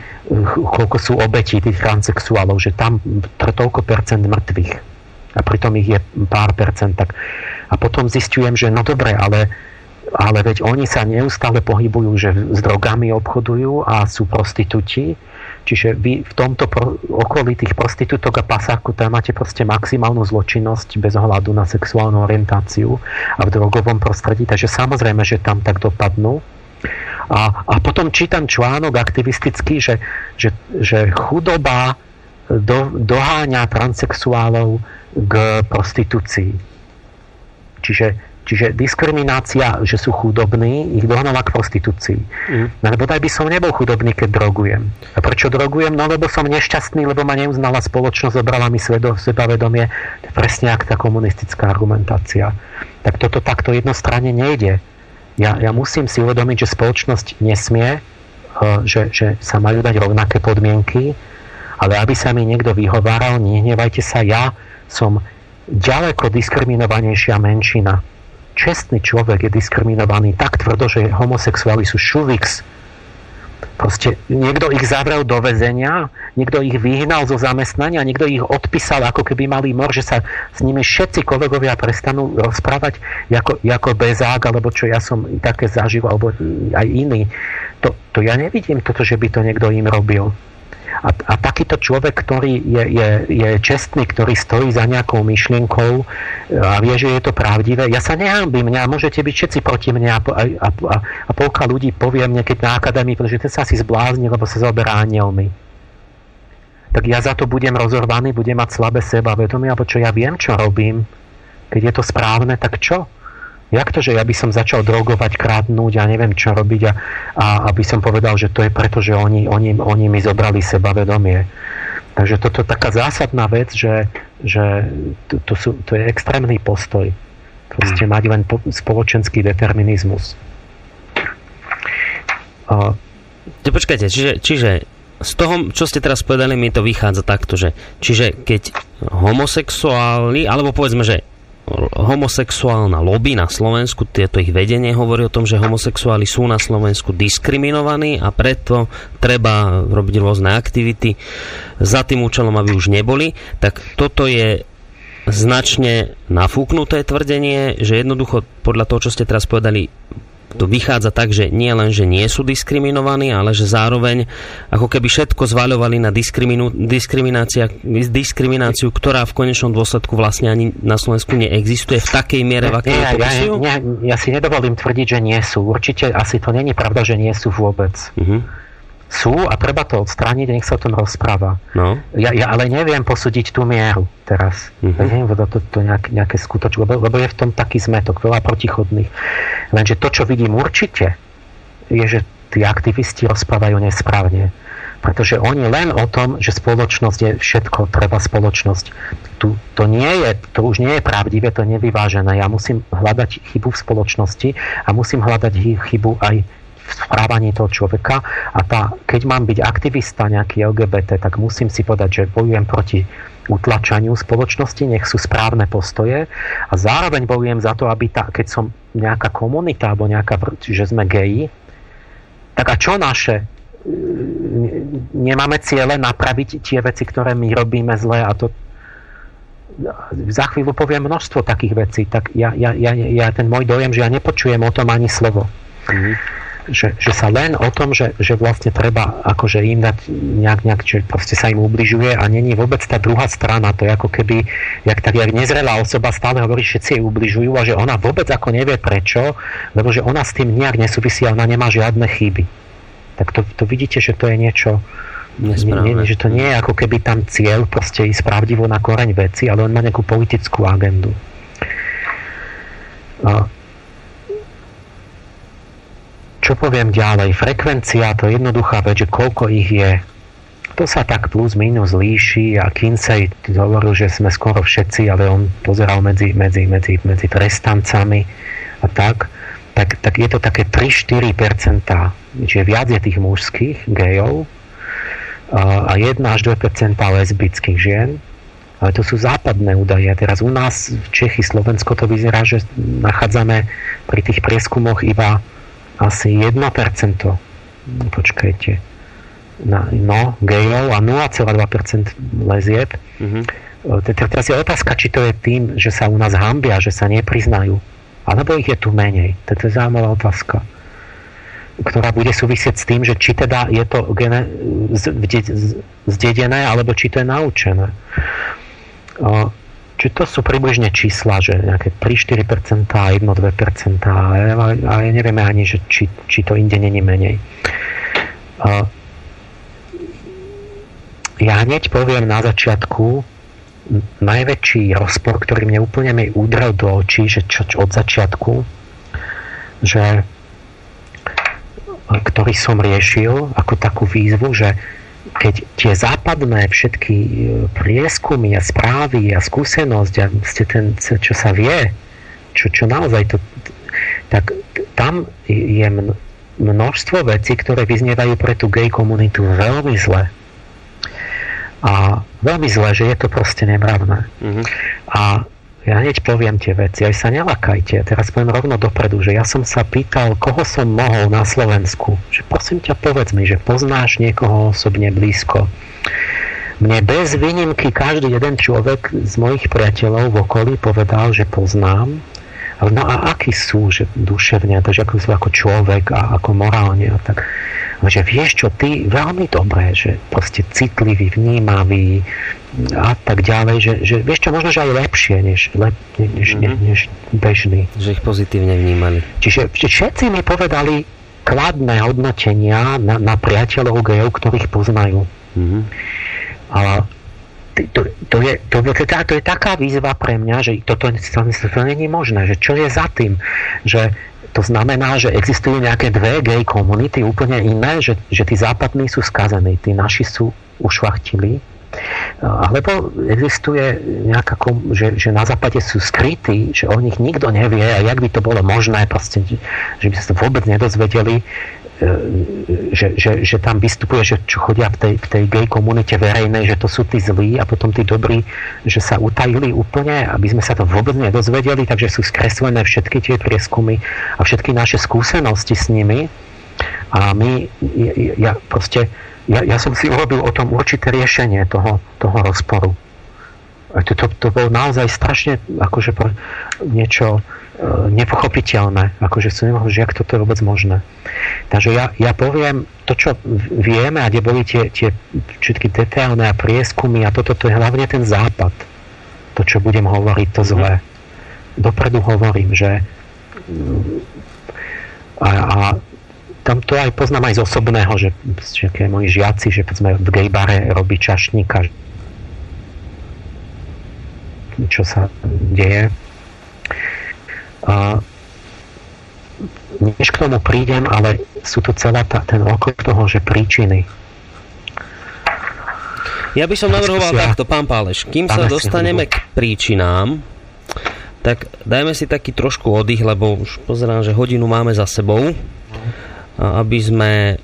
[SPEAKER 1] koľko sú obetí tých transexuálov, že tam toľko percent mŕtvych a pritom ich je pár percent. Tak. A potom zistujem, že no dobre, ale ale veď oni sa neustále pohybujú, že s drogami obchodujú a sú prostitúti. Čiže vy v tomto pro, okolí tých prostitútok a pasáku tam máte proste maximálnu zločinnosť bez ohľadu na sexuálnu orientáciu a v drogovom prostredí. Takže samozrejme, že tam tak dopadnú. A, a potom čítam článok aktivistický, že, že, že chudoba do, doháňa transexuálov k prostitúcii. Čiže Čiže diskriminácia, že sú chudobní, ich dohnala k prostitúcii. Mm. No lebo by som nebol chudobný, keď drogujem. A prečo drogujem? No lebo som nešťastný, lebo ma neuznala spoločnosť, zobrala mi svedo, sebavedomie. Presne ak tá komunistická argumentácia. Tak toto takto jednostranne nejde. Ja, ja musím si uvedomiť, že spoločnosť nesmie, eh, že, že sa majú dať rovnaké podmienky, ale aby sa mi niekto vyhováral, nehnevajte sa, ja som ďaleko diskriminovanejšia menšina čestný človek je diskriminovaný tak tvrdo, že homosexuáli sú šuvix. Proste niekto ich zavrel do väzenia, niekto ich vyhnal zo zamestnania, niekto ich odpísal, ako keby mali mor, že sa s nimi všetci kolegovia prestanú rozprávať ako, ako bezák, alebo čo ja som také zažil, alebo aj iný. To, to ja nevidím toto, že by to niekto im robil. A, a takýto človek, ktorý je, je, je čestný, ktorý stojí za nejakou myšlienkou e, a vie, že je to pravdivé, ja sa nehambím, mňa môžete byť všetci proti mne a, a, a, a polka ľudí povie mne, keď na akadémii, pretože ten sa asi zblázni, lebo sa zoberá anielmi. Tak ja za to budem rozorvaný, budem mať slabé seba vedomie, alebo čo ja viem, čo robím. Keď je to správne, tak čo? Jak to, že ja by som začal drogovať, kradnúť a neviem čo robiť a, a aby som povedal, že to je preto, že oni, oni, oni mi zobrali sebavedomie. Takže toto je taká zásadná vec, že, že to, to, sú, to je extrémny postoj. Proste hmm. mať len po, spoločenský determinizmus.
[SPEAKER 3] Uh, Počkajte, čiže, čiže z toho, čo ste teraz povedali, mi to vychádza takto, že čiže keď homosexuáli, alebo povedzme, že homosexuálna lobby na Slovensku, tieto ich vedenie hovorí o tom, že homosexuáli sú na Slovensku diskriminovaní a preto treba robiť rôzne aktivity za tým účelom, aby už neboli, tak toto je značne nafúknuté tvrdenie, že jednoducho podľa toho, čo ste teraz povedali, to vychádza tak, že nie len, že nie sú diskriminovaní, ale že zároveň ako keby všetko zvaľovali na diskrimináciu, ktorá v konečnom dôsledku vlastne ani na Slovensku neexistuje v takej miere, v akej
[SPEAKER 1] ja, ja, ja, ja si nedovolím tvrdiť, že nie sú. Určite asi to není pravda, že nie sú vôbec. Uh-huh sú a treba to odstrániť a nech sa o tom rozpráva. No. Ja, ja ale neviem posúdiť tú mieru teraz. Uh-huh. Ja neviem to, to, to nejaké, nejaké skutočky, lebo, lebo je v tom taký zmetok, veľa protichodných. Lenže to, čo vidím určite, je, že tí aktivisti rozprávajú nesprávne. Pretože oni len o tom, že spoločnosť je všetko, treba spoločnosť. Tu, to, nie je, to už nie je pravdivé, to je nevyvážené. Ja musím hľadať chybu v spoločnosti a musím hľadať chybu aj správaní toho človeka a tá, keď mám byť aktivista nejaký LGBT, tak musím si povedať, že bojujem proti utlačaniu spoločnosti, nech sú správne postoje a zároveň bojujem za to, aby tá, keď som nejaká komunita alebo nejaká, že sme geji, tak a čo naše? Nemáme ciele napraviť tie veci, ktoré my robíme zle a to za chvíľu poviem množstvo takých vecí, tak ja, ja, ja, ja ten môj dojem, že ja nepočujem o tom ani slovo. Mm-hmm že, že sa len o tom, že, že vlastne treba akože im dať nejak, nejak že proste sa im ubližuje a není vôbec tá druhá strana, to je ako keby, jak tak, jak nezrelá osoba stále hovorí, že všetci jej ubližujú a že ona vôbec ako nevie prečo, lebo že ona s tým nejak nesúvisí a ona nemá žiadne chyby. Tak to, to vidíte, že to je niečo, nie, nie, že to nie je ako keby tam cieľ proste ísť pravdivo na koreň veci, ale on má nejakú politickú agendu. Čo poviem ďalej? Frekvencia, to je jednoduchá vec, že koľko ich je. To sa tak plus minus líši a Kinsey hovoril, že sme skoro všetci, ale on pozeral medzi, medzi, medzi, medzi trestancami a tak. Tak, tak je to také 3-4%, čiže viac je tých mužských gejov a 1 až 2% lesbických žien. Ale to sú západné údaje. Teraz u nás v Čechy, Slovensko to vyzerá, že nachádzame pri tých prieskumoch iba asi 1%, počkajte, na, no, gejov a 0,2% lezieb. Mm-hmm. Teraz je otázka, či to je tým, že sa u nás hambia, že sa nepriznajú. Alebo ich je tu menej? To je zaujímavá otázka ktorá bude súvisieť s tým, že či teda je to gene, zdedené, alebo či to je naučené. Či to sú približne čísla, že nejaké 3-4%, 1-2%, ale nevieme ani, že či, či to inde není menej. Ja hneď poviem na začiatku najväčší rozpor, ktorý mne úplne mi udrel do očí, že čo, čo od začiatku, že ktorý som riešil ako takú výzvu, že keď tie západné všetky e, prieskumy a správy a skúsenosť a ste ten, čo sa vie, čo, čo naozaj to, tak tam je množstvo vecí, ktoré vyznievajú pre tú gay komunitu veľmi zle. A veľmi zle, že je to proste nemravné. Mm-hmm. A ja hneď poviem tie veci, aj sa nelakajte. Teraz poviem rovno dopredu, že ja som sa pýtal, koho som mohol na Slovensku. Že prosím ťa, povedz mi, že poznáš niekoho osobne blízko. Mne bez výnimky každý jeden človek z mojich priateľov v okolí povedal, že poznám. No a akí sú, že duševne, takže ako sú ako človek a ako morálne a tak že vieš čo, ty veľmi dobré, že proste citlivý, vnímavý a tak ďalej, že, že vieš čo, možno, že aj lepšie než, lep, než, mm-hmm. než bežný.
[SPEAKER 3] Že ich pozitívne vnímali.
[SPEAKER 1] Čiže všetci mi povedali kladné hodnotenia na, na priateľov gejov, ktorých poznajú. Mm-hmm. Ale to, to, je, to, to, to, to je taká výzva pre mňa, že toto to, to, to, není možné, že čo je za tým, že to znamená, že existujú nejaké dve gay komunity úplne iné, že, že tí západní sú skazení, tí naši sú ušvachtili. Alebo existuje nejaká, že, že na západe sú skrytí, že o nich nikto nevie a jak by to bolo možné, proste, že by sa to vôbec nedozvedeli, že, že, že tam vystupuje, že čo chodia v tej, v tej gay komunite verejnej, že to sú tí zlí a potom tí dobrí, že sa utajili úplne, aby sme sa to vôbec nedozvedeli, takže sú skreslené všetky tie prieskumy a všetky naše skúsenosti s nimi. A my, ja, proste, ja, ja som si urobil o tom určité riešenie toho, toho rozporu. To, to, to bolo naozaj strašne akože niečo, nepochopiteľné. Akože som nemohol, že jak toto je vôbec možné. Takže ja, ja poviem to, čo vieme a kde boli tie, tie všetky detailné a prieskumy a toto to je hlavne ten západ. To, čo budem hovoriť, to zlé. Dopredu hovorím, že a, a tam to aj poznám aj z osobného, že, že moji žiaci, že sme v gay bare robí čašníka, čo sa deje a než k tomu prídem, ale sú tu celá tá, ten okruh toho, že príčiny.
[SPEAKER 3] Ja by som navrhoval takto, pán Páleš, kým sa dostaneme k príčinám, tak dajme si taký trošku oddych, lebo už pozerám, že hodinu máme za sebou, aby sme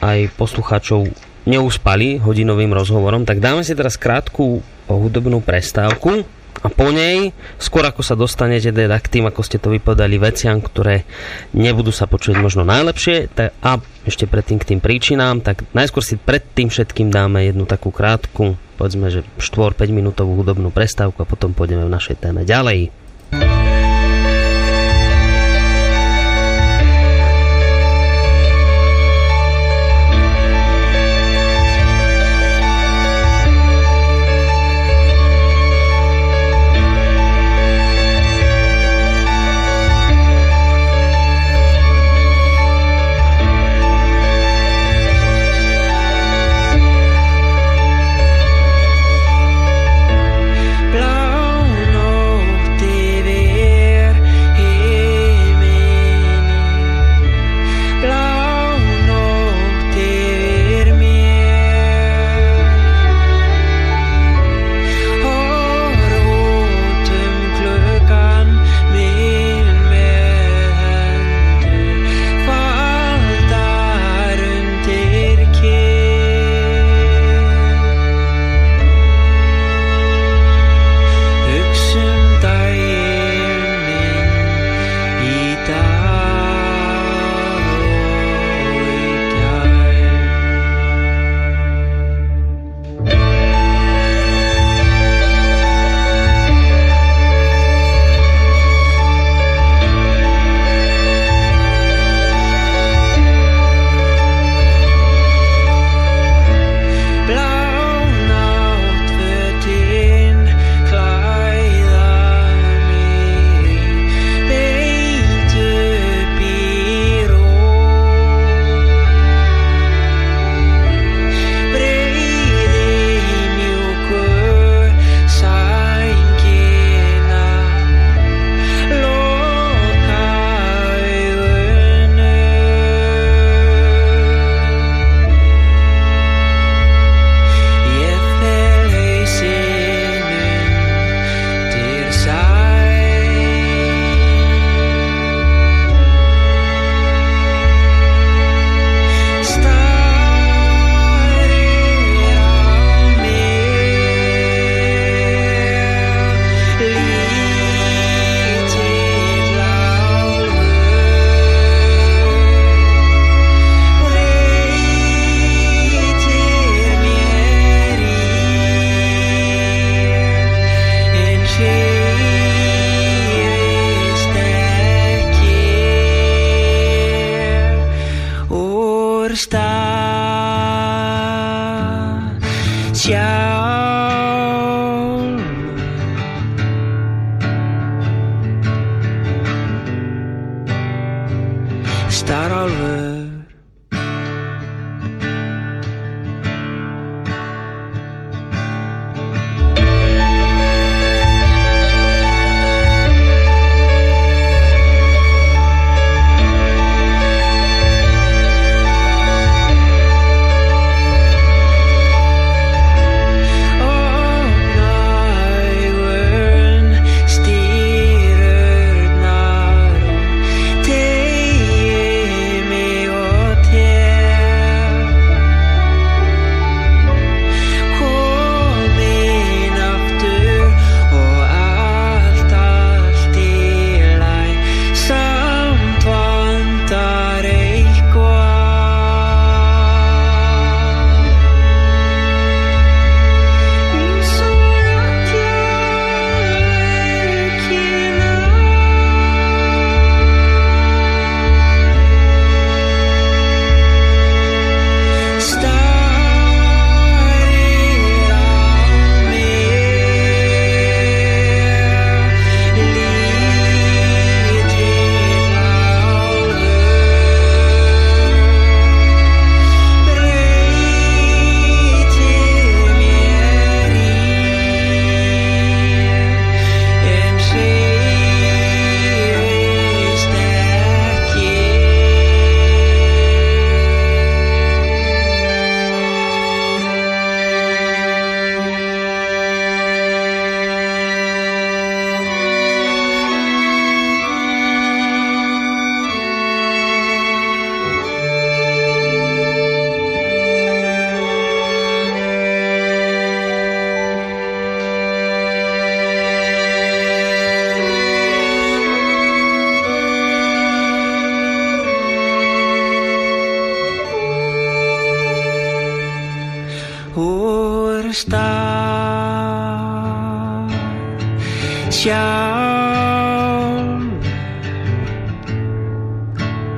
[SPEAKER 3] aj poslucháčov neuspali hodinovým rozhovorom, tak dáme si teraz krátku hudobnú prestávku a po nej, skôr ako sa dostanete teda k tým, ako ste to vypovedali, veciam, ktoré nebudú sa počuť možno najlepšie tak, a ešte predtým k tým príčinám, tak najskôr si pred tým všetkým dáme jednu takú krátku, povedzme, že 4-5 minútovú hudobnú prestávku a potom pôjdeme v našej téme ďalej.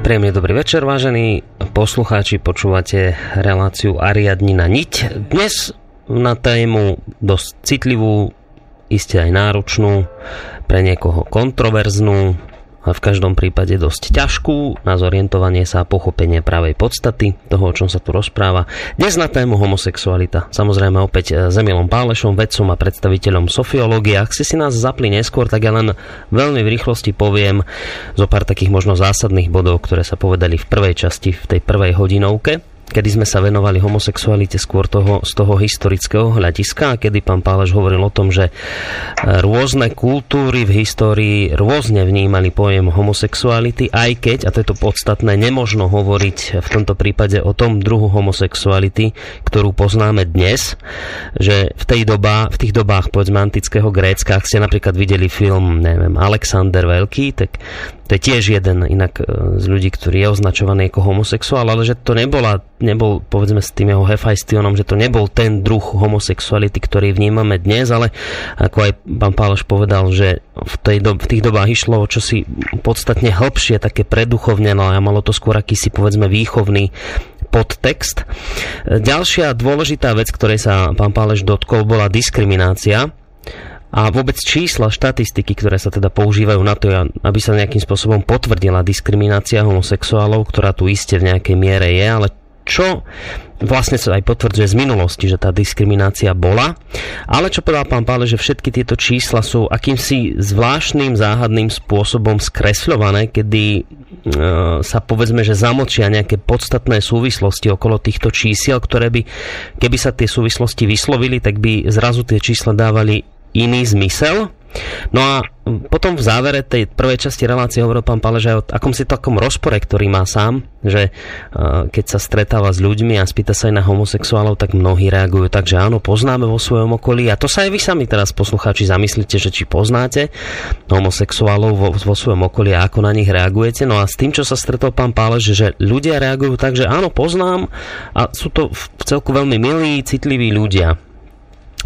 [SPEAKER 3] Príjemne dobrý večer, vážení poslucháči, počúvate reláciu Ariadnina niť. Dnes na tému dosť citlivú, iste aj náročnú, pre niekoho kontroverznú, v každom prípade dosť ťažkú na zorientovanie sa a pochopenie pravej podstaty toho, o čom sa tu rozpráva. Dnes na tému homosexualita. Samozrejme opäť e, s Emilom Pálešom, vedcom a predstaviteľom sofiológie. Ak si si nás zapli neskôr, tak ja len veľmi v rýchlosti poviem zo pár takých možno zásadných bodov, ktoré sa povedali v prvej časti, v tej prvej hodinovke kedy sme sa venovali homosexualite skôr toho, z toho historického hľadiska, kedy pán Páleš hovoril o tom, že e, rôzne kultúry v histórii rôzne vnímali pojem homosexuality, aj keď, a to je to podstatné, nemožno hovoriť v tomto prípade o tom druhu homosexuality, ktorú poznáme dnes, že v, tej doba, v tých dobách povedzme antického Grécka, ak ste napríklad videli film, neviem, Alexander Veľký, tak to je tiež jeden inak e, z ľudí, ktorý je označovaný ako homosexuál, ale že to nebola, nebol, povedzme s tým jeho hefajstionom, že to nebol ten druh homosexuality, ktorý vnímame dnes, ale ako aj pán Páloš povedal, že v, tej do, v tých dobách išlo o čosi podstatne hĺbšie, také preduchovne, no a malo to skôr akýsi povedzme výchovný podtext. Ďalšia dôležitá vec, ktorej sa pán Páleš dotkol, bola diskriminácia a vôbec čísla, štatistiky, ktoré sa teda používajú na to, aby sa nejakým spôsobom potvrdila diskriminácia homosexuálov, ktorá tu iste v nejakej miere je, ale čo vlastne sa aj potvrdzuje z minulosti, že tá diskriminácia bola. Ale čo povedal pán Pále, že všetky tieto čísla sú akýmsi zvláštnym, záhadným spôsobom skresľované, kedy e, sa povedzme, že zamočia nejaké podstatné súvislosti okolo týchto čísiel, ktoré by, keby sa tie súvislosti vyslovili, tak by zrazu tie čísla dávali iný zmysel. No a potom v závere tej prvej časti relácie hovoril pán Pale, že o akom si takom rozpore, ktorý má sám, že uh, keď sa stretáva s ľuďmi a spýta sa aj na homosexuálov, tak mnohí reagujú tak, že áno, poznáme vo svojom okolí. A to sa aj vy sami teraz poslucháči zamyslíte, že či poznáte homosexuálov vo, vo svojom okolí a ako na nich reagujete. No a s tým, čo sa stretol pán Pále, že, že ľudia reagujú tak, že áno, poznám a sú to v celku veľmi milí, citliví ľudia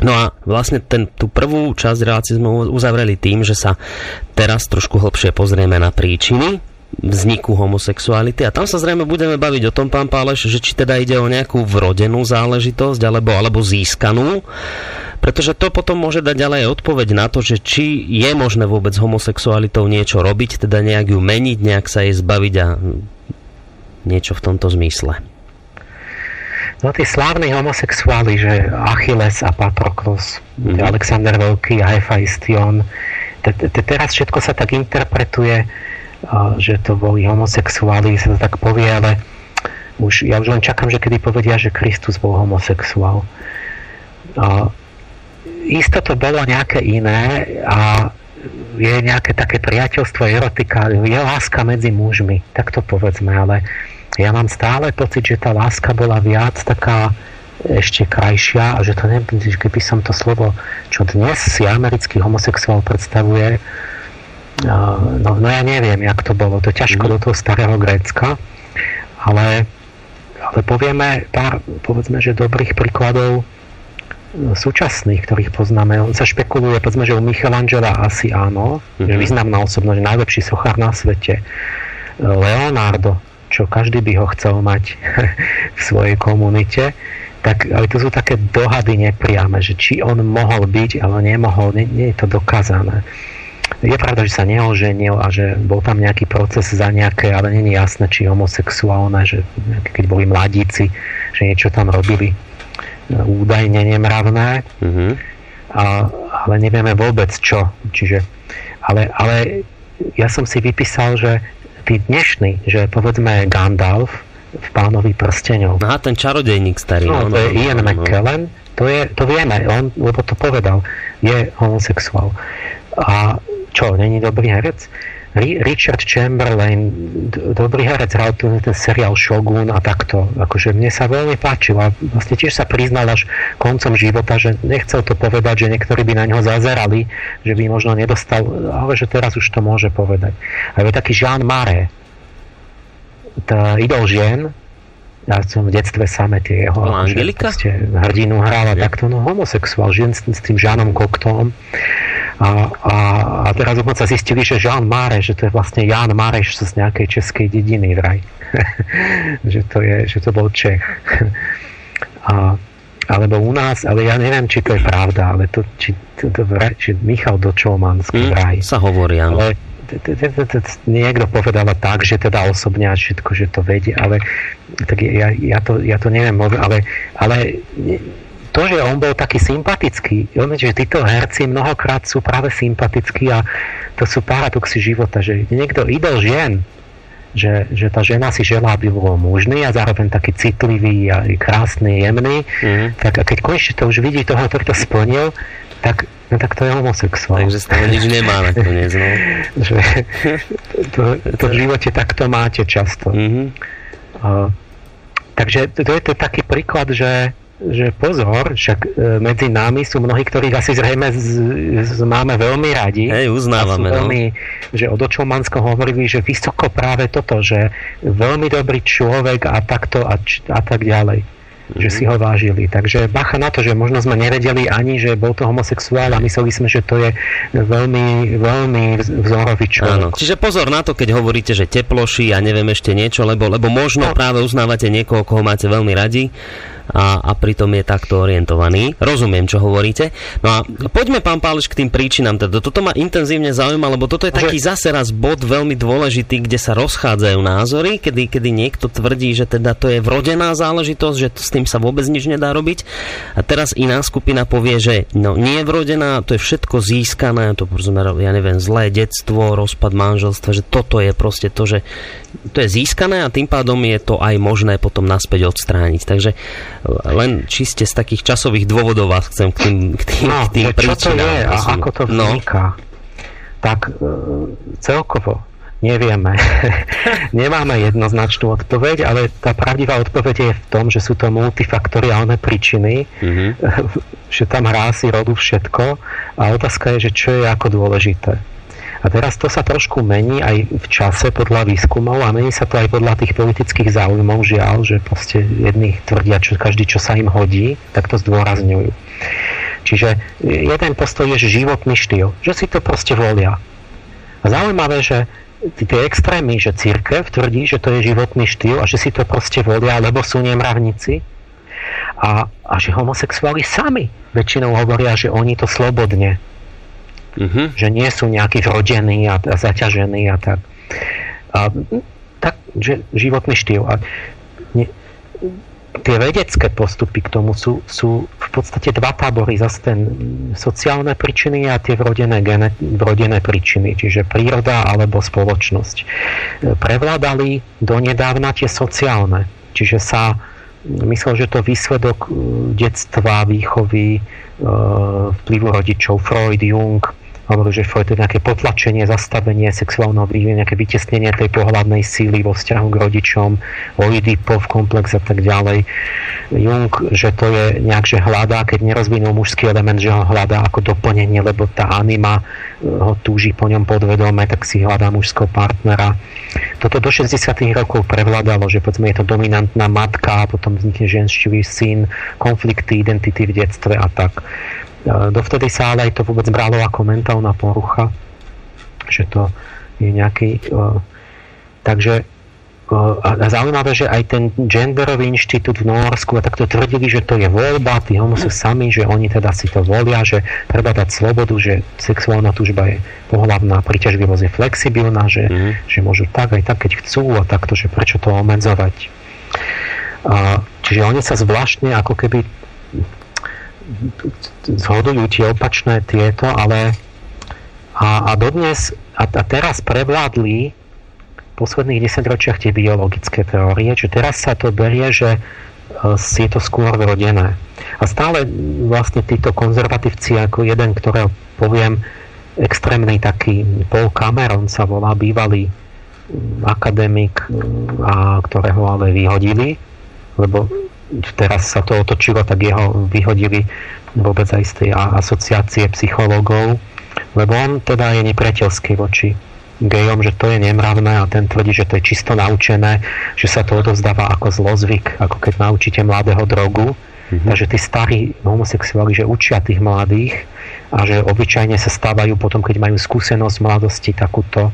[SPEAKER 3] No a vlastne ten, tú prvú časť relácie sme uzavreli tým, že sa teraz trošku hlbšie pozrieme na príčiny vzniku homosexuality. A tam sa zrejme budeme baviť o tom, pán Páleš, že či teda ide o nejakú vrodenú záležitosť alebo, alebo získanú. Pretože to potom môže dať ďalej odpoveď na to, že či je možné vôbec homosexualitou niečo robiť, teda nejak ju meniť, nejak sa jej zbaviť a niečo v tomto zmysle.
[SPEAKER 1] No tí slávni homosexuáli, že Achilles a Patroklos, mm-hmm. Alexander Veľký a Hephaistion, teraz všetko sa tak interpretuje, že to boli homosexuáli, sa to tak povie, ale už, ja už len čakám, že kedy povedia, že Kristus bol homosexuál. Isto to bolo nejaké iné a je nejaké také priateľstvo, erotika, je láska medzi mužmi, tak to povedzme, ale ja mám stále pocit, že tá láska bola viac taká ešte krajšia a že to nebude, keby som to slovo, čo dnes si americký homosexuál predstavuje, no, no ja neviem, jak to bolo, to ťažko mm. do toho starého Grécka, ale, ale povieme pár, povedzme, že dobrých príkladov no, súčasných, ktorých poznáme. On sa špekuluje, povedzme, že u Michelangela asi áno, mm-hmm. že mhm. významná osobnosť, najlepší sochár na svete. Leonardo, čo každý by ho chcel mať <laughs> v svojej komunite, tak, ale to sú také dohady nepriame, že či on mohol byť, ale nemohol, nie, nie je to dokázané. Je pravda, že sa neoženil a že bol tam nejaký proces za nejaké, ale je jasné, či homosexuálne, že keď boli mladíci, že niečo tam robili údajne nemravné, mm-hmm. a, ale nevieme vôbec čo. Čiže, ale, ale ja som si vypísal, že tí dnešní, že povedzme Gandalf v pánovi prsteňov.
[SPEAKER 3] Aha, ten čarodejník starý.
[SPEAKER 1] No, to je Ian no, McKellen, to, je, to vieme, on, lebo to povedal, je homosexuál. A čo, není dobrý herec? Richard Chamberlain, dobrý herec, hral tu ten seriál Shogun a takto. Akože mne sa veľmi páčil a vlastne tiež sa priznal až koncom života, že nechcel to povedať, že niektorí by na ňo zazerali, že by možno nedostal, ale že teraz už to môže povedať. A je taký Jean Marais, tá idol žien, ja som v detstve same tie jeho
[SPEAKER 3] no, Angelika?
[SPEAKER 1] hrdinu hrála takto, no homosexuál, žien s, s tým Žánom Koktom a, a, a teraz dokonca zistili, že Jean Mareš, že to je vlastne Jan Mareš z nejakej českej dediny vraj. <laughs> že, to je, že to bol Čech. a, alebo u nás, ale ja neviem, či to je pravda, ale to, či, to, to, či Michal Dočolmanský vraj.
[SPEAKER 3] Sa hovorí, áno. Ale,
[SPEAKER 1] niekto povedala tak, že teda osobne a všetko, že to vedie, ale tak ja, ja, to, ja to neviem, ale, ale to, že on bol taký sympatický, že títo herci mnohokrát sú práve sympatickí a to sú paradoxy života, že niekto idol žien, že, že tá žena si želá, aby bol mužný a zároveň taký citlivý a krásny, jemný, mm. tak a keď konečne to už vidí toho, ktorý to splnil, tak, no, tak to je homosexuál.
[SPEAKER 3] Takže z toho nič nemá nakoniec, no. <laughs>
[SPEAKER 1] že to, to v živote takto máte často. Mm-hmm. Uh, takže to je to taký príklad, že že pozor, však e, medzi nami sú mnohí, ktorých asi zrejme z, z, máme veľmi radi.
[SPEAKER 3] Hej, uznávame.
[SPEAKER 1] No. Veľmi, že od Očomansko hovorili, že vysoko práve toto, že veľmi dobrý človek a takto a, a tak ďalej. Mm-hmm. Že si ho vážili. Takže bacha na to, že možno sme nevedeli ani, že bol to homosexuál a mysleli sme, že to je veľmi, veľmi vzorový človek. Áno.
[SPEAKER 3] Čiže pozor na to, keď hovoríte, že teploší a neviem ešte niečo, lebo, lebo možno no. práve uznávate niekoho, koho máte veľmi radi a, a pritom je takto orientovaný. Rozumiem, čo hovoríte. No a poďme, pán Páleš, k tým príčinám. Teda toto ma intenzívne zaujíma, lebo toto je taký zase raz bod veľmi dôležitý, kde sa rozchádzajú názory, kedy, kedy niekto tvrdí, že teda to je vrodená záležitosť, že s tým sa vôbec nič nedá robiť. A teraz iná skupina povie, že no, nie je vrodená, to je všetko získané, to ja neviem, zlé detstvo, rozpad manželstva, že toto je proste to, že to je získané a tým pádom je to aj možné potom naspäť odstrániť. Takže len čiste z takých časových dôvodov vás chcem k tým, k tým,
[SPEAKER 1] no,
[SPEAKER 3] k tým
[SPEAKER 1] čo to je a ako to no. vzniká, no. tak e, celkovo nevieme. <laughs> Nemáme jednoznačnú odpoveď, ale tá pravdivá odpoveď je v tom, že sú to multifaktoriálne príčiny, mm-hmm. <laughs> že tam hrá si rodu všetko a otázka je, že čo je ako dôležité. A teraz to sa trošku mení aj v čase podľa výskumov a mení sa to aj podľa tých politických záujmov, žiaľ, že proste jedni tvrdia, čo každý, čo sa im hodí, tak to zdôrazňujú. Čiže jeden postoj je, životný štýl, že si to proste volia. A zaujímavé, že tie extrémy, že církev tvrdí, že to je životný štýl a že si to proste volia, lebo sú nemravníci a, a že homosexuáli sami väčšinou hovoria, že oni to slobodne uh-huh. že nie sú nejakí vrodení a, a zaťažení a tak. A, tak, že životný štýl. A ne, tie vedecké postupy k tomu sú, sú v podstate dva tábory. Zase ten sociálne príčiny a tie vrodené, gene, vrodené príčiny, čiže príroda alebo spoločnosť. Prevládali donedávna tie sociálne. Čiže sa myslel, že to výsledok detstva, výchovy, e, vplyvu rodičov, Freud, Jung, hovoril, že je nejaké potlačenie, zastavenie sexuálneho vývoja, nejaké vytesnenie tej pohľadnej síly vo vzťahu k rodičom, Oedipov komplex a tak ďalej. Jung, že to je nejak, že hľadá, keď nerozvinul mužský element, že ho hľadá ako doplnenie, lebo tá anima eh, ho túži po ňom podvedome, tak si hľadá mužského partnera. Toto do 60. rokov prevládalo, že povedzme je to dominantná matka, potom vznikne ženštivý syn, konflikty, identity v detstve a tak. Dovtedy sa ale aj to vôbec bralo ako mentálna porucha, že to je nejaký... Takže a zaujímavé, že aj ten genderový inštitút v Norsku a takto tvrdili, že to je voľba, tí homo sú sami, že oni teda si to volia, že treba dať slobodu, že sexuálna túžba je pohľavná, príťažlivosť je flexibilná, že, mm-hmm. že môžu tak aj tak, keď chcú a takto, že prečo to obmedzovať. A, čiže oni sa zvláštne ako keby zhodujú tie opačné tieto, ale a, a dodnes a, a teraz prevládli v posledných desaťročiach tie biologické teórie, že teraz sa to berie, že e, je to skôr vrodené. A stále vlastne títo konzervatívci, ako jeden, ktorého poviem, extrémny taký Paul Cameron sa volá, bývalý akademik, a ktorého ale vyhodili, lebo teraz sa to otočilo, tak jeho vyhodili vôbec aj z tej asociácie psychológov, lebo on teda je nepriateľský voči gejom, že to je nemravné a ten tvrdí, že to je čisto naučené, že sa to odovzdáva ako zlozvyk, ako keď naučíte mladého drogu. Mm-hmm. Takže tí starí homosexuáli, že učia tých mladých a že obyčajne sa stávajú potom, keď majú skúsenosť mladosti takúto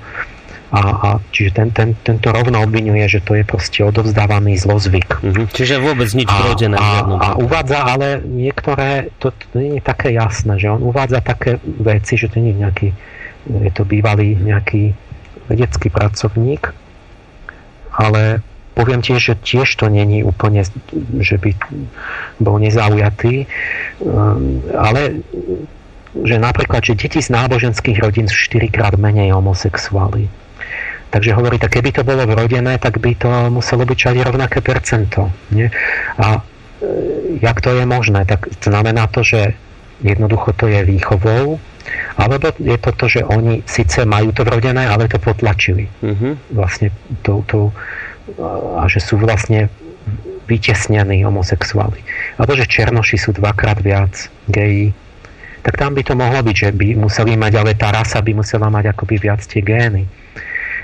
[SPEAKER 1] a, a čiže ten, ten, tento rovno obvinuje, že to je proste odovzdávaný zlozvyk.
[SPEAKER 3] Mm-hmm. Čiže vôbec nič
[SPEAKER 1] vrodené. A, a, a uvádza ale niektoré, to, to nie je také jasné, že on uvádza také veci, že to nie je nejaký, je to bývalý nejaký vedecký pracovník, ale poviem tiež, že tiež to není úplne, že by bol nezaujatý, um, ale že napríklad, že deti z náboženských rodín sú 4 krát menej homosexuáli. Takže hovorí, tak keby to bolo vrodené, tak by to muselo byť aj rovnaké percento. Nie? A e, jak to je možné? Tak znamená to, že jednoducho to je výchovou, alebo je to to, že oni síce majú to vrodené, ale to potlačili. Mm-hmm. Vlastne to, to, a že sú vlastne vytesnení homosexuáli. Alebo že černoši sú dvakrát viac geji, tak tam by to mohlo byť, že by museli mať, ale tá rasa by musela mať akoby viac tie gény.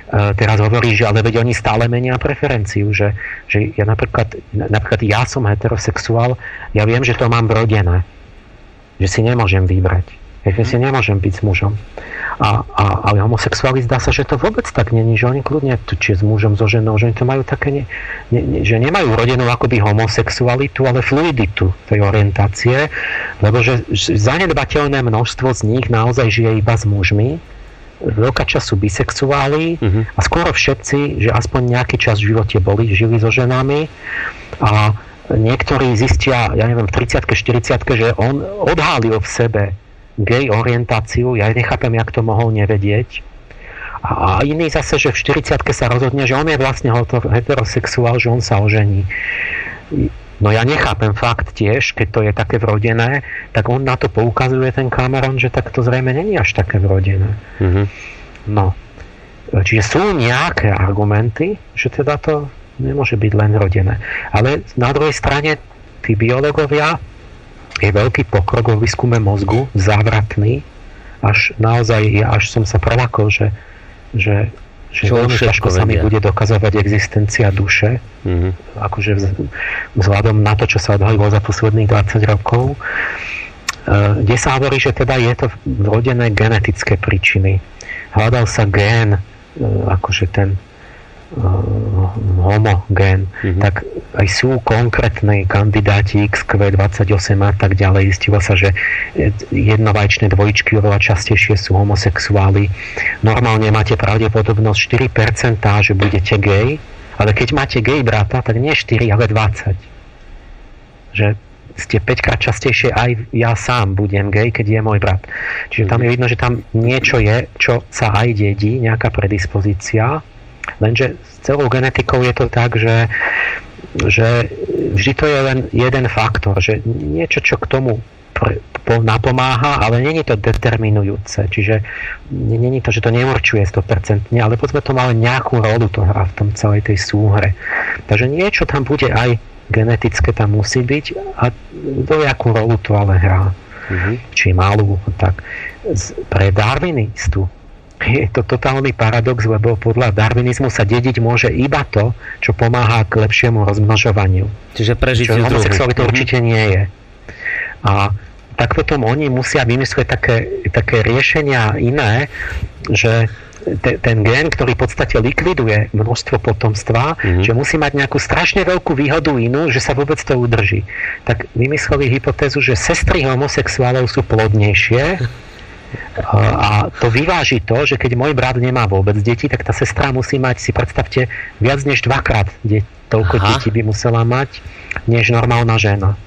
[SPEAKER 1] E, teraz hovorí, že ale veď oni stále menia preferenciu, že, že ja napríklad, napríklad ja som heterosexuál, ja viem, že to mám vrodené, že si nemôžem vybrať, že si nemôžem byť s mužom. A, a, ale homosexuáli zdá sa, že to vôbec tak není, že oni kľudne, či s mužom, so ženou, že oni to majú také, ne, ne, že nemajú rodenú akoby homosexualitu, ale fluiditu tej orientácie, lebo že zanedbateľné množstvo z nich naozaj žije iba s mužmi, veľká časť sú bisexuáli uh-huh. a skoro všetci, že aspoň nejaký čas v živote boli, žili so ženami a niektorí zistia, ja neviem, v 30 40 že on odhálil v sebe gay orientáciu, ja nechápem, jak to mohol nevedieť. A, a iný zase, že v 40 sa rozhodne, že on je vlastne heterosexuál, že on sa ožení No ja nechápem fakt tiež, keď to je také vrodené, tak on na to poukazuje ten Cameron, že tak to zrejme není až také vrodené. Mm-hmm. No. Čiže sú nejaké argumenty, že teda to nemôže byť len rodené. Ale na druhej strane tí biológovia je veľký pokrok vo výskume mozgu, závratný, až naozaj, ja až som sa prelakol, že, že že veľmi ťažko sa mi bude dokazovať existencia duše, mm-hmm. akože vzhľadom na to, čo sa odhalilo za posledných 20 rokov, e, kde sa hovorí, že teda je to vrodené genetické príčiny. Hľadal sa gén akože ten homogén, mm-hmm. tak aj sú konkrétne kandidáti XQ28 a tak ďalej. Zistilo sa, že jednovajčné dvojičky oveľa častejšie sú homosexuáli. Normálne máte pravdepodobnosť 4%, že budete gay, ale keď máte gay brata, tak nie 4, ale 20. Že ste 5 krát častejšie aj ja sám budem gay, keď je môj brat. Čiže tam je vidno, že tam niečo je, čo sa aj dedí, nejaká predispozícia, lenže s celou genetikou je to tak, že, že vždy to je len jeden faktor, že niečo, čo k tomu napomáha, ale není to determinujúce. Čiže není to, že to neurčuje 100%, ale povedzme to má nejakú rolu to hrá v tom celej tej súhre. Takže niečo tam bude aj genetické tam musí byť a do jakú rolu to ale hrá. Mm-hmm. Či malú, tak pre darwinistu je to totálny paradox, lebo podľa darwinizmu sa dediť môže iba to, čo pomáha k lepšiemu rozmnožovaniu.
[SPEAKER 3] Čiže prežitie
[SPEAKER 1] Čo homosexualita mm-hmm. určite nie je. A tak potom oni musia vymyslieť také, také riešenia iné, že te, ten gen, ktorý v podstate likviduje množstvo potomstva, mm-hmm. že musí mať nejakú strašne veľkú výhodu inú, že sa vôbec to udrží. Tak vymysleli hypotézu, že sestry homosexuálov sú plodnejšie <laughs> a to vyváži to, že keď môj brat nemá vôbec deti, tak tá sestra musí mať, si predstavte, viac než dvakrát de- toľko Aha. detí by musela mať, než normálna žena.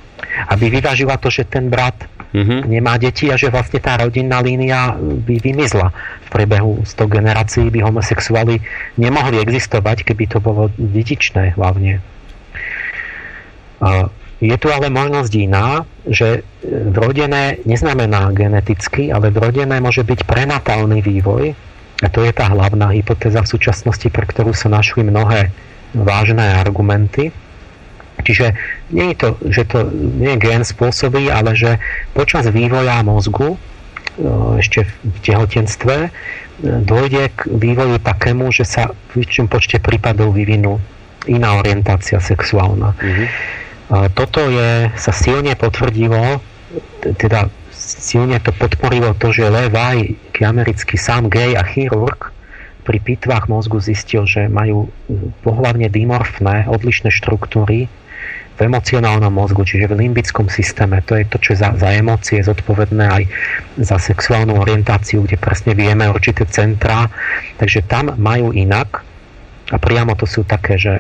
[SPEAKER 1] Aby vyvážila to, že ten brat mm-hmm. nemá deti a že vlastne tá rodinná línia by vymizla. V priebehu 100 generácií by homosexuáli nemohli existovať, keby to bolo dedičné hlavne. Je tu ale možnosť iná, že vrodené neznamená geneticky, ale vrodené môže byť prenatálny vývoj. A to je tá hlavná hypotéza v súčasnosti, pre ktorú sa našli mnohé vážne argumenty. Čiže nie je to, že to nie je gen spôsobí, ale že počas vývoja mozgu e, ešte v tehotenstve e, dôjde k vývoju takému, že sa v väčšom počte prípadov vyvinú iná orientácia sexuálna. Mm-hmm. Toto je, sa silne potvrdilo, teda silne to podporilo to, že Levi, americký sám gay a chirurg, pri pitvách mozgu zistil, že majú pohlavne dimorfné odlišné štruktúry v emocionálnom mozgu, čiže v limbickom systéme. To je to, čo za, za emócie je zodpovedné aj za sexuálnu orientáciu, kde presne vieme určité centrá. Takže tam majú inak a priamo to sú také, že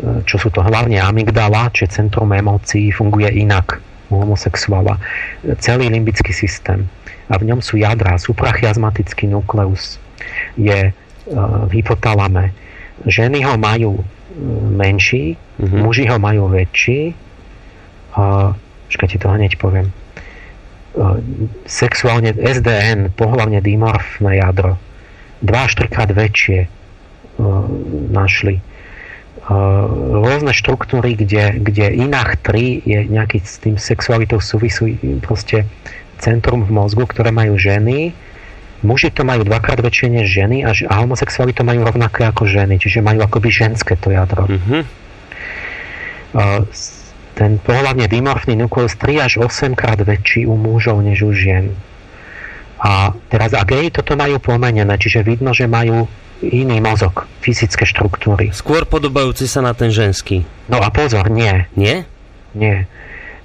[SPEAKER 1] čo sú to hlavne amygdala, čiže centrum emócií funguje inak u homosexuála. Celý limbický systém. A v ňom sú jadra, suprachiasmatický nukleus je v hypotalame. Ženy ho majú menší, mm-hmm. muži ho majú väčší. A, ti to hneď poviem. A, sexuálne SDN, pohlavne dimorfné jadro, 2 až 3 krát väčšie našli. Rôzne štruktúry, kde, kde inách 3 je nejaký s tým sexualitou súvisú proste centrum v mozgu, ktoré majú ženy, muži to majú dvakrát väčšie než ženy a, a homosexuáli to majú rovnaké ako ženy, čiže majú akoby ženské to jadro. Mm-hmm. Uh, ten pohľadne dimorfný nukleus 3 až 8 krát väčší u mužov než u žien. A teraz a gej toto majú pomenené, čiže vidno, že majú iný mozog, fyzické štruktúry.
[SPEAKER 3] Skôr podobajúci sa na ten ženský.
[SPEAKER 1] No a pozor, nie.
[SPEAKER 3] Nie?
[SPEAKER 1] Nie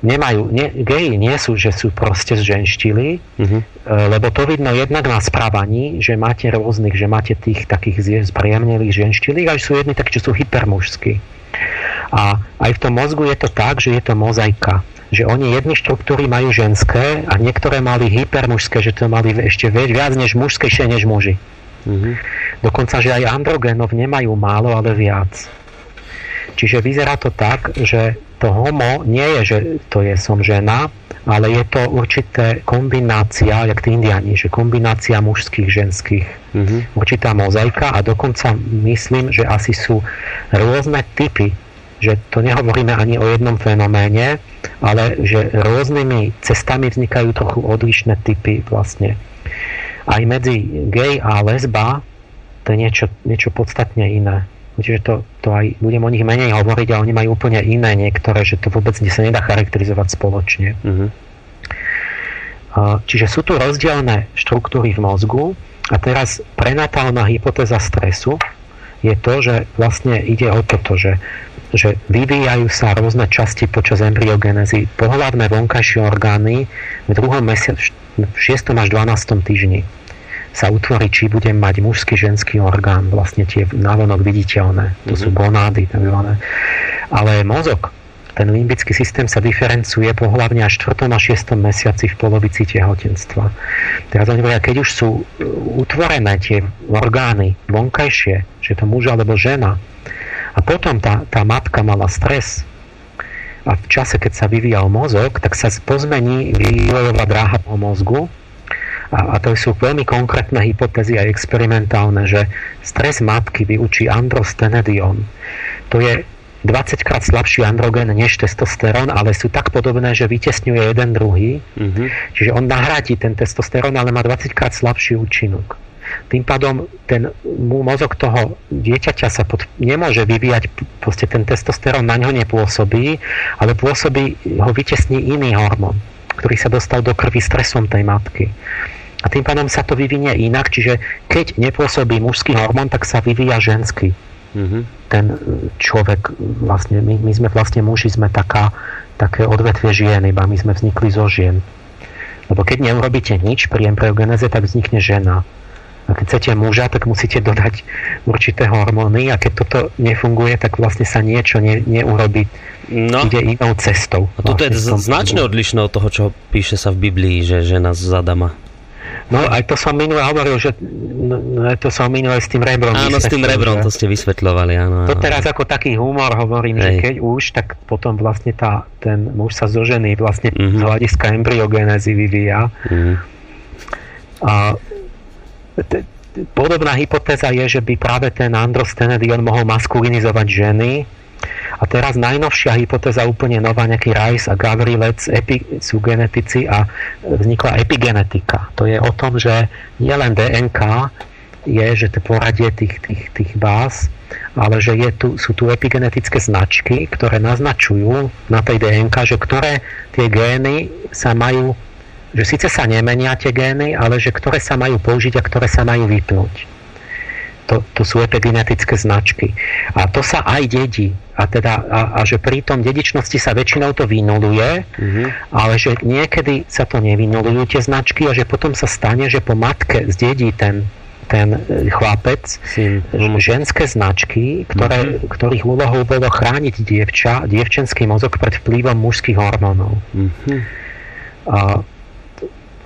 [SPEAKER 1] nemajú, ne, geji nie sú, že sú proste zženštili, uh-huh. lebo to vidno jednak na správaní, že máte rôznych, že máte tých takých spríjemnelých ženštilých, a sú jedni takí, čo sú hypermužskí. A aj v tom mozgu je to tak, že je to mozaika. Že oni jedny štruktúry majú ženské a niektoré mali hypermužské, že to mali ešte viac než mužskejšie než muži. Uh-huh. Dokonca, že aj androgenov nemajú málo, ale viac. Čiže vyzerá to tak, že to homo nie je, že to je som žena, ale je to určité kombinácia, jak tí indiani, že kombinácia mužských, ženských, mm-hmm. určitá mozaika a dokonca myslím, že asi sú rôzne typy, že to nehovoríme ani o jednom fenoméne, ale že rôznymi cestami vznikajú trochu odlišné typy vlastne. Aj medzi gay a lesba to je niečo, niečo podstatne iné. Čiže to, to aj budem o nich menej hovoriť a oni majú úplne iné niektoré, že to vôbec sa nedá charakterizovať spoločne. Mm-hmm. Čiže sú tu rozdielne štruktúry v mozgu A teraz prenatálna hypotéza stresu je to, že vlastne ide o toto, že, že vyvíjajú sa rôzne časti počas embryogenezy, pohľavné vonkajšie orgány v druhom mesiaci, v 6. až 12. týždni sa utvorí, či budem mať mužský, ženský orgán, vlastne tie návonok viditeľné, to mm-hmm. sú gonády, takzvané. Ale mozog, ten limbický systém sa diferencuje pohľavne až 4. a 6. mesiaci v polovici tehotenstva. Teraz oni hovoria, keď už sú uh, utvorené tie orgány vonkajšie, že to muž alebo žena, a potom tá, tá matka mala stres, a v čase, keď sa vyvíjal mozog, tak sa pozmení vývojová dráha po mozgu a, a to sú veľmi konkrétne hypotézy a experimentálne, že stres matky vyučí androstenedion. To je 20 krát slabší androgen než testosterón, ale sú tak podobné, že vytesňuje jeden druhý. Mm-hmm. Čiže on nahradí ten testosterón, ale má 20 krát slabší účinok. Tým pádom ten mozog toho dieťaťa sa pod, nemôže vyvíjať, proste ten testosterón na ňo nepôsobí, ale pôsobí, ho vytesní iný hormón, ktorý sa dostal do krvi stresom tej matky a tým pádom sa to vyvinie inak, čiže keď nepôsobí mužský hormón, tak sa vyvíja ženský. Mm-hmm. Ten človek, vlastne, my, my sme vlastne muži, sme taká, také odvetvie žien, iba my sme vznikli zo žien. Lebo keď neurobíte nič pri embryogeneze, tak vznikne žena. A keď chcete muža, tak musíte dodať určité hormóny a keď toto nefunguje, tak vlastne sa niečo ne, neurobi. No. Ide inou cestou.
[SPEAKER 3] A toto vlastne je značne odlišné od toho, čo píše sa v Biblii, že žena z Adama.
[SPEAKER 1] No aj to som minule hovoril, že no, no to som minule s tým rebrom
[SPEAKER 3] Áno, s tým rebrom to ste vysvetľovali, áno.
[SPEAKER 1] To teraz ako taký humor hovorím, Hej. že keď už, tak potom vlastne tá, ten muž sa zo ženy vlastne mm-hmm. z hľadiska embryogenézy vyvíja. Mm-hmm. A podobná hypotéza je, že by práve ten androstenedion mohol maskulinizovať ženy, a teraz najnovšia hypotéza, úplne nová, nejaký Rice a Gavrilec epi, sú genetici a vznikla epigenetika. To je o tom, že nielen DNK je, že to poradie tých, tých, tých báz, ale že je tu, sú tu epigenetické značky, ktoré naznačujú na tej DNK, že ktoré tie gény sa majú, že síce sa nemenia tie gény, ale že ktoré sa majú použiť a ktoré sa majú vypnúť to, to sú epigenetické značky. A to sa aj dedí. A, teda, a, a že pri tom dedičnosti sa väčšinou to vynuluje, mm-hmm. ale že niekedy sa to nevynulujú tie značky a že potom sa stane, že po matke zdedí ten, ten e, chlapec Sim. ženské značky, ktoré, mm-hmm. ktorých úlohou bolo chrániť dievča, dievčenský mozog pred vplyvom mužských hormónov. Mm-hmm. A,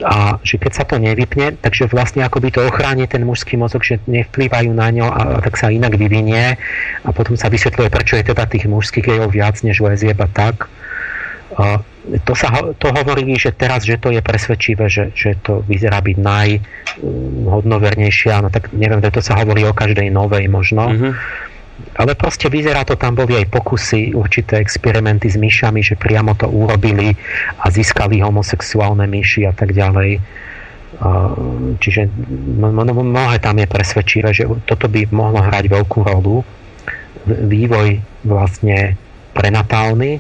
[SPEAKER 1] a že keď sa to nevypne, takže vlastne akoby to ochráni ten mužský mozog, že nevplývajú na ňo a, a tak sa inak vyvinie a potom sa vysvetľuje, prečo je teda tých mužských gejov viac než lezieb a tak. A to sa to hovorí, že teraz, že to je presvedčivé, že, že to vyzerá byť najhodnovernejšie, no tak neviem, to sa hovorí o každej novej možno. Mm-hmm ale proste vyzerá to, tam boli aj pokusy, určité experimenty s myšami, že priamo to urobili a získali homosexuálne myši a tak ďalej. Čiže mnohé tam je presvedčivé, že toto by mohlo hrať veľkú rolu. Vývoj vlastne prenatálny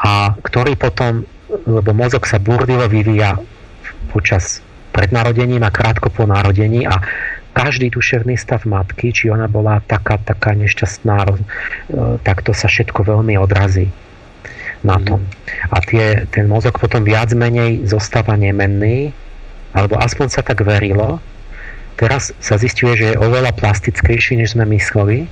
[SPEAKER 1] a ktorý potom, lebo mozog sa burlivo vyvíja počas pred narodením a krátko po narodení a každý duševný stav matky, či ona bola taká, taká nešťastná, e, tak to sa všetko veľmi odrazí na mhm. tom. A tie, ten mozog potom viac menej zostáva nemenný, alebo aspoň sa tak verilo. Teraz sa zistuje, že je oveľa plastickejší, než sme mysleli,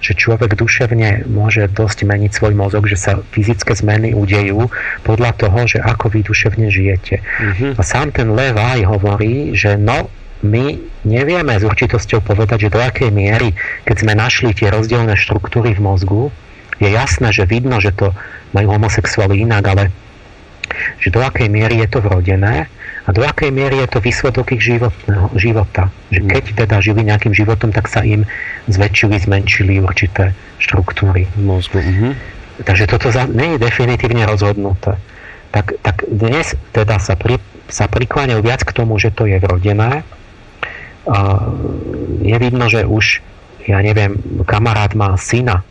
[SPEAKER 1] že človek duševne môže dosť meniť svoj mozog, že sa fyzické zmeny udejú podľa toho, že ako vy duševne žijete. Mm-hmm. A sám ten Levaj hovorí, že no, my nevieme s určitosťou povedať, že do akej miery, keď sme našli tie rozdielne štruktúry v mozgu, je jasné, že vidno, že to majú homosexuáli inak, ale že do akej miery je to vrodené a do akej miery je to výsledok ich životného, života. Že keď teda žili nejakým životom, tak sa im zväčšili, zmenšili určité štruktúry v mozgu. Mm-hmm. Takže toto za, nie je definitívne rozhodnuté. Tak, tak dnes teda sa, pri, sa prikláňajú viac k tomu, že to je vrodené, je vidno, že už, ja neviem, kamarát má syna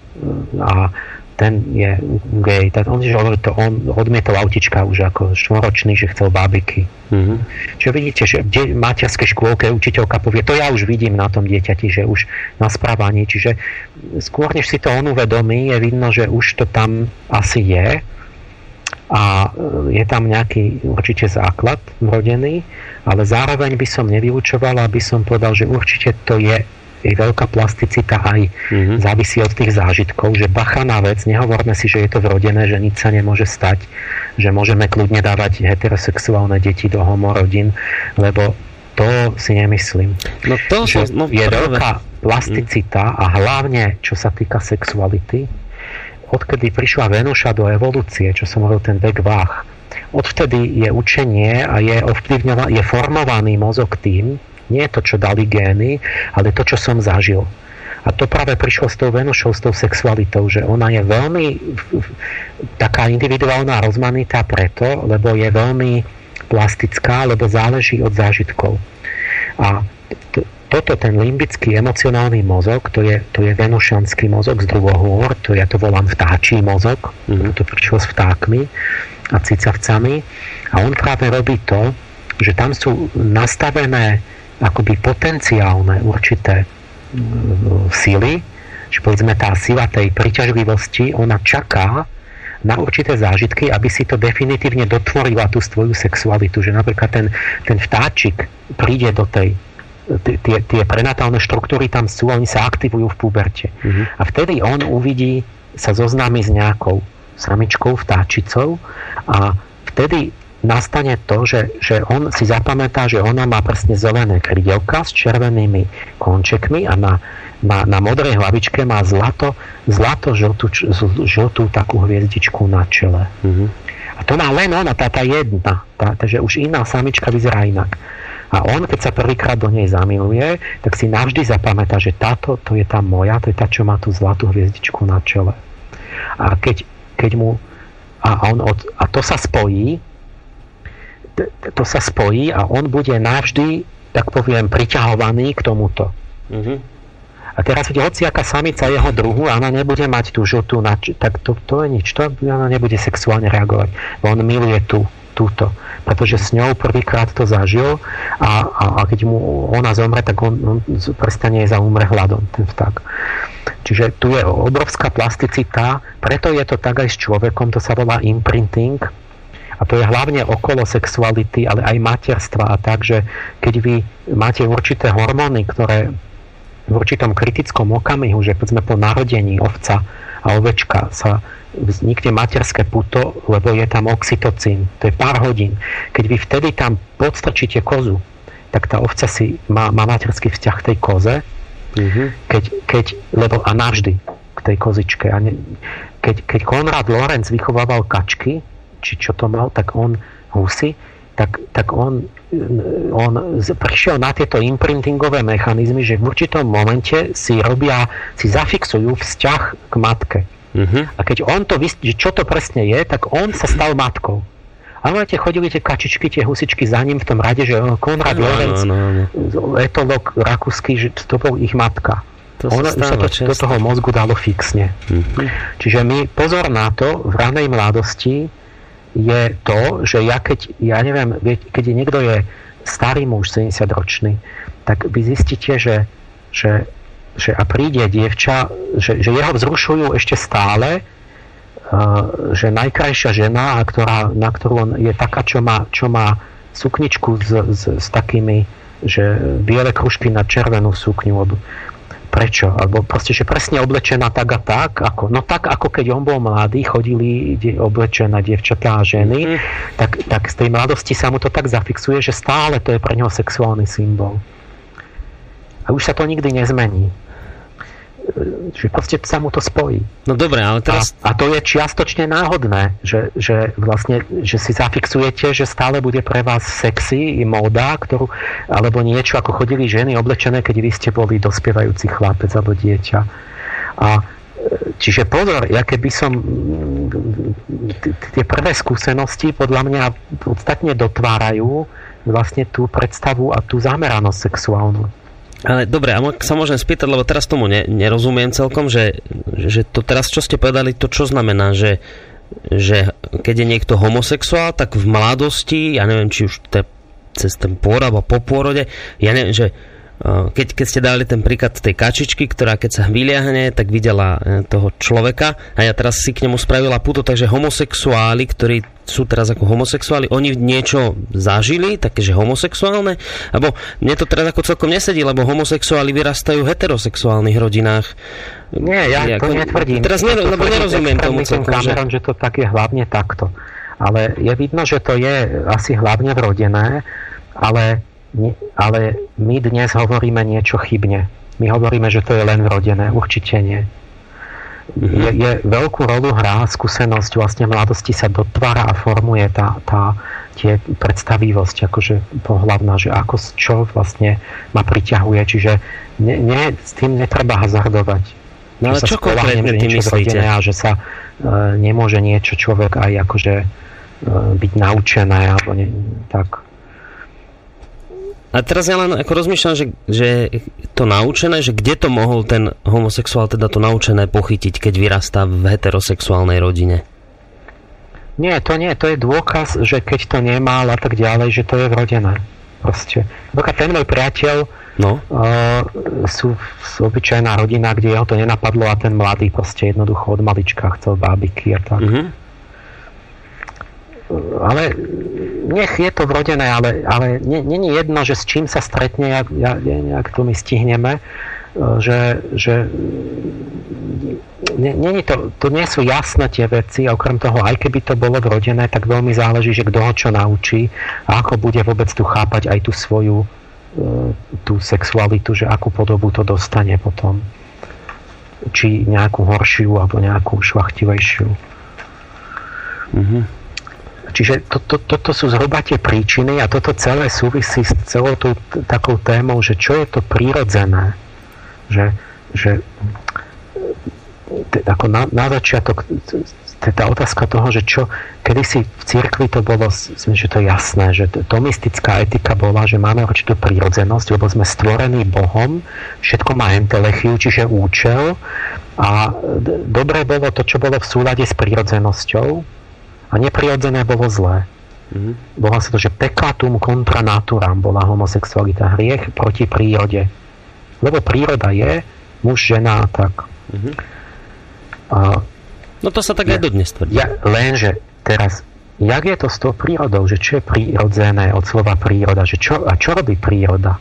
[SPEAKER 1] a ten je gay. Tak on, že to on odmietol autička už ako štvoročný, že chcel bábiky. Mm-hmm. Čiže vidíte, že v materskej škôlke učiteľka povie, to ja už vidím na tom dieťati, že už na správaní. Čiže skôr, než si to on uvedomí, je vidno, že už to tam asi je a e, je tam nejaký určite základ vrodený, ale zároveň by som nevyučoval, aby som povedal, že určite to je je veľká plasticita aj mm-hmm. závisí od tých zážitkov, že bacha na vec, nehovorme si, že je to vrodené, že nič sa nemôže stať, že môžeme kľudne dávať heterosexuálne deti do homorodín, lebo to si nemyslím.
[SPEAKER 3] No to
[SPEAKER 1] že no, je prvé. veľká plasticita a hlavne čo sa týka sexuality, odkedy prišla Venuša do evolúcie, čo som hovoril ten vek váh, odvtedy je učenie a je, je formovaný mozog tým, nie to, čo dali gény, ale to, čo som zažil. A to práve prišlo s tou Venušou, s tou sexualitou, že ona je veľmi taká individuálna rozmanitá preto, lebo je veľmi plastická, lebo záleží od zážitkov. A toto, ten limbický emocionálny mozog, to je, to je venušianský mozog z druhohôr, to ja to volám vtáčí mozog, mm-hmm. to prišlo s vtákmi a cicavcami. A on práve robí to, že tam sú nastavené akoby potenciálne určité síly, že povedzme tá sila tej priťažlivosti, ona čaká na určité zážitky, aby si to definitívne dotvorila tú svoju sexualitu. Že napríklad ten, ten vtáčik príde do tej tie, tie prenatálne štruktúry tam sú, oni sa aktivujú v puberte. Uh-huh. A vtedy on uvidí, sa zoznámi s nejakou samičkou, vtáčicou a vtedy nastane to, že, že on si zapamätá, že ona má presne zelené krydelka s červenými končekmi a na, na, na modrej hlavičke má zlato, zlato žltú, žltú takú hviezdičku na čele. Mm-hmm. A to má len ona, tá, tá jedna. Tá, takže už iná samička vyzerá inak. A on, keď sa prvýkrát do nej zamiluje, tak si navždy zapamätá, že táto, to je tá moja, to je tá, čo má tú zlatú hviezdičku na čele. A keď, keď mu a, on od, a to sa spojí to sa spojí a on bude navždy, tak poviem, priťahovaný k tomuto. Mm-hmm. A teraz, keď hociaká samica jeho druhu, ona nebude mať tú žltú, nač- tak to, to je nič, to ona nebude sexuálne reagovať. On miluje tú, túto, pretože s ňou prvýkrát to zažil a, a, a keď mu ona zomre, tak on, on prestane za umre hladom, ten vták. Čiže tu je obrovská plasticita, preto je to tak aj s človekom, to sa volá imprinting, a to je hlavne okolo sexuality, ale aj materstva a tak, že keď vy máte určité hormóny, ktoré v určitom kritickom okamihu, že povedzme po narodení ovca a ovečka sa vznikne materské puto, lebo je tam oxytocín, to je pár hodín. Keď vy vtedy tam podstrčíte kozu, tak tá ovca si má, má materský vzťah k tej koze, mm-hmm. keď, keď, lebo a navždy k tej kozičke. A ne, keď, keď Konrad Lorenz vychovával kačky, či čo to mal, tak on husy, tak, tak on, on prišiel na tieto imprintingové mechanizmy, že v určitom momente si robia, si zafixujú vzťah k matke. Uh-huh. A keď on to, že čo to presne je, tak on sa stal matkou. A máte chodili tie kačičky, tie husičky za ním v tom rade, že Konrad no, Lorenz, no, no, no. etolog rakúsky, že to bol ich matka. To Ono sa, sa to do toho mozgu dalo fixne. Uh-huh. Čiže my pozor na to v ranej mladosti, je to, že ja keď, ja neviem, keď niekto je starý muž, 70 ročný, tak vy zistíte, že, že, že a príde dievča, že, že jeho vzrušujú ešte stále, uh, že najkrajšia žena, ktorá, na ktorú on je taká, čo má, čo má sukničku s, s, s takými, že biele kružky na červenú sukňu, prečo, alebo proste, že presne oblečená tak a tak, ako, no tak ako keď on bol mladý, chodili oblečené dievčatá a ženy, mm. tak, tak z tej mladosti sa mu to tak zafixuje, že stále to je pre neho sexuálny symbol. A už sa to nikdy nezmení že proste sa mu to spojí.
[SPEAKER 3] No dobre, ale teraz...
[SPEAKER 1] A, a to je čiastočne náhodné, že, že vlastne, že si zafixujete, že stále bude pre vás sexy, móda, ktorú, alebo niečo, ako chodili ženy oblečené, keď vy ste boli dospievajúci chlapec alebo dieťa. A Čiže pozor, ja keby som tie prvé skúsenosti podľa mňa podstatne dotvárajú vlastne tú predstavu a tú zameranosť sexuálnu.
[SPEAKER 3] Ale dobre, a sa môžem spýtať, lebo teraz tomu ne, nerozumiem celkom, že, že to teraz, čo ste povedali, to čo znamená, že, že keď je niekto homosexuál, tak v mladosti, ja neviem, či už te, cez ten pôrod alebo po pôrode, ja neviem, že keď, keď ste dali ten príklad tej kačičky, ktorá keď sa vyliahne, tak videla e, toho človeka a ja teraz si k nemu spravila puto, takže homosexuáli, ktorí sú teraz ako homosexuáli, oni niečo zažili, takéže homosexuálne, alebo mne to teraz ako celkom nesedí, lebo homosexuáli vyrastajú v heterosexuálnych rodinách.
[SPEAKER 1] Nie, ja to ako, netvrdím.
[SPEAKER 3] Teraz ne, lebo nerozumiem tomu celkom.
[SPEAKER 1] Že... že to tak je hlavne takto. Ale je vidno, že to je asi hlavne vrodené, ale ale my dnes hovoríme niečo chybne. My hovoríme, že to je len vrodené. Určite nie. Je, je veľkú rolu hrá skúsenosť vlastne mladosti sa dotvára a formuje tá, tá tie predstavivosť akože pohľavná, že ako čo vlastne ma priťahuje, čiže ne, ne, s tým netreba hazardovať.
[SPEAKER 3] No ale čo konkrétne tým myslíte?
[SPEAKER 1] A že sa e, nemôže niečo človek aj akože e, byť naučené alebo ne, tak.
[SPEAKER 3] A teraz ja len ako rozmýšľam, že, že to naučené, že kde to mohol ten homosexuál teda to naučené pochytiť, keď vyrastá v heterosexuálnej rodine?
[SPEAKER 1] Nie, to nie, to je dôkaz, že keď to nemal a tak ďalej, že to je vrodené. Proste. Dokiaľ ten môj priateľ no. uh, sú, sú obyčajná rodina, kde jeho to nenapadlo a ten mladý proste jednoducho od malička chcel bábiky a tak. Mm-hmm ale nech je to vrodené, ale, ale není jedno, že s čím sa stretne, jak, jak, to my stihneme, e, že, že není to, to nie sú jasné tie veci okrem toho, aj keby to bolo vrodené, tak veľmi záleží, že kto ho čo naučí a ako bude vôbec tu chápať aj tú svoju e, tú sexualitu, že akú podobu to dostane potom. Či nejakú horšiu alebo nejakú šlachtivejšiu. Mm-hmm. Čiže to, to, toto sú zhruba tie príčiny a toto celé súvisí s celou tú takou témou, že čo je to prírodzené. Že, že ako na, na začiatok tá otázka toho, že čo, kedysi v cirkvi to bolo, že to je jasné, že mystická etika bola, že máme určitú prírodzenosť, lebo sme stvorení Bohom, všetko má entelechiu, čiže účel a dobre bolo to, čo bolo v súlade s prírodzenosťou, a neprirodzené bolo zlé. Mm-hmm. Bola sa to, že pekatum contra naturam bola homosexualita, hriech proti prírode. Lebo príroda je muž, žena tak. Mm-hmm.
[SPEAKER 3] A, no to sa tak aj dodnes tvrdí.
[SPEAKER 1] Ja, lenže teraz, jak je to s tou prírodou, že čo je prírodzené od slova príroda, že čo, a čo robí príroda?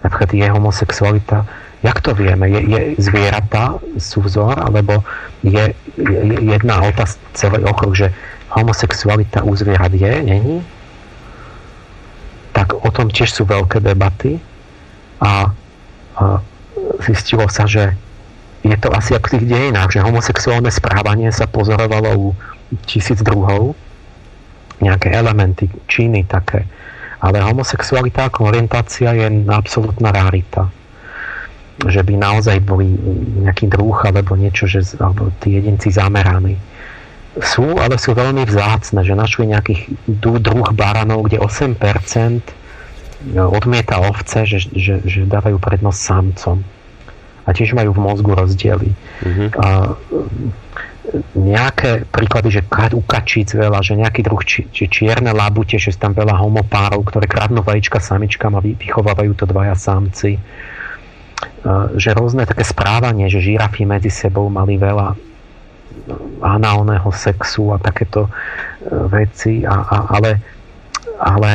[SPEAKER 1] Napríklad je homosexualita, jak to vieme? Je, je zvieratá sú vzor, alebo je, je jedna otázka celý okruh, že homosexualita u zvierat je, není, tak o tom tiež sú veľké debaty a, a zistilo sa, že je to asi ako v tých dejinách, že homosexuálne správanie sa pozorovalo u tisíc druhov, nejaké elementy, činy také. Ale homosexualita ako orientácia je absolútna rarita. Že by naozaj boli nejaký druh alebo niečo, že, alebo tí jedinci zameraní sú, ale sú veľmi vzácne, že našli nejakých druh baranov, kde 8% odmieta ovce, že, že, že dávajú prednosť samcom. A tiež majú v mozgu rozdiely. Mm-hmm. A, nejaké príklady, že u kačíc veľa, že nejaký druh či, či čierne labute, že tam veľa homopárov, ktoré kradnú vajíčka samičkám a vychovávajú to dvaja samci. Že rôzne také správanie, že žirafy medzi sebou mali veľa análneho sexu a takéto e, veci, a, a, ale, ale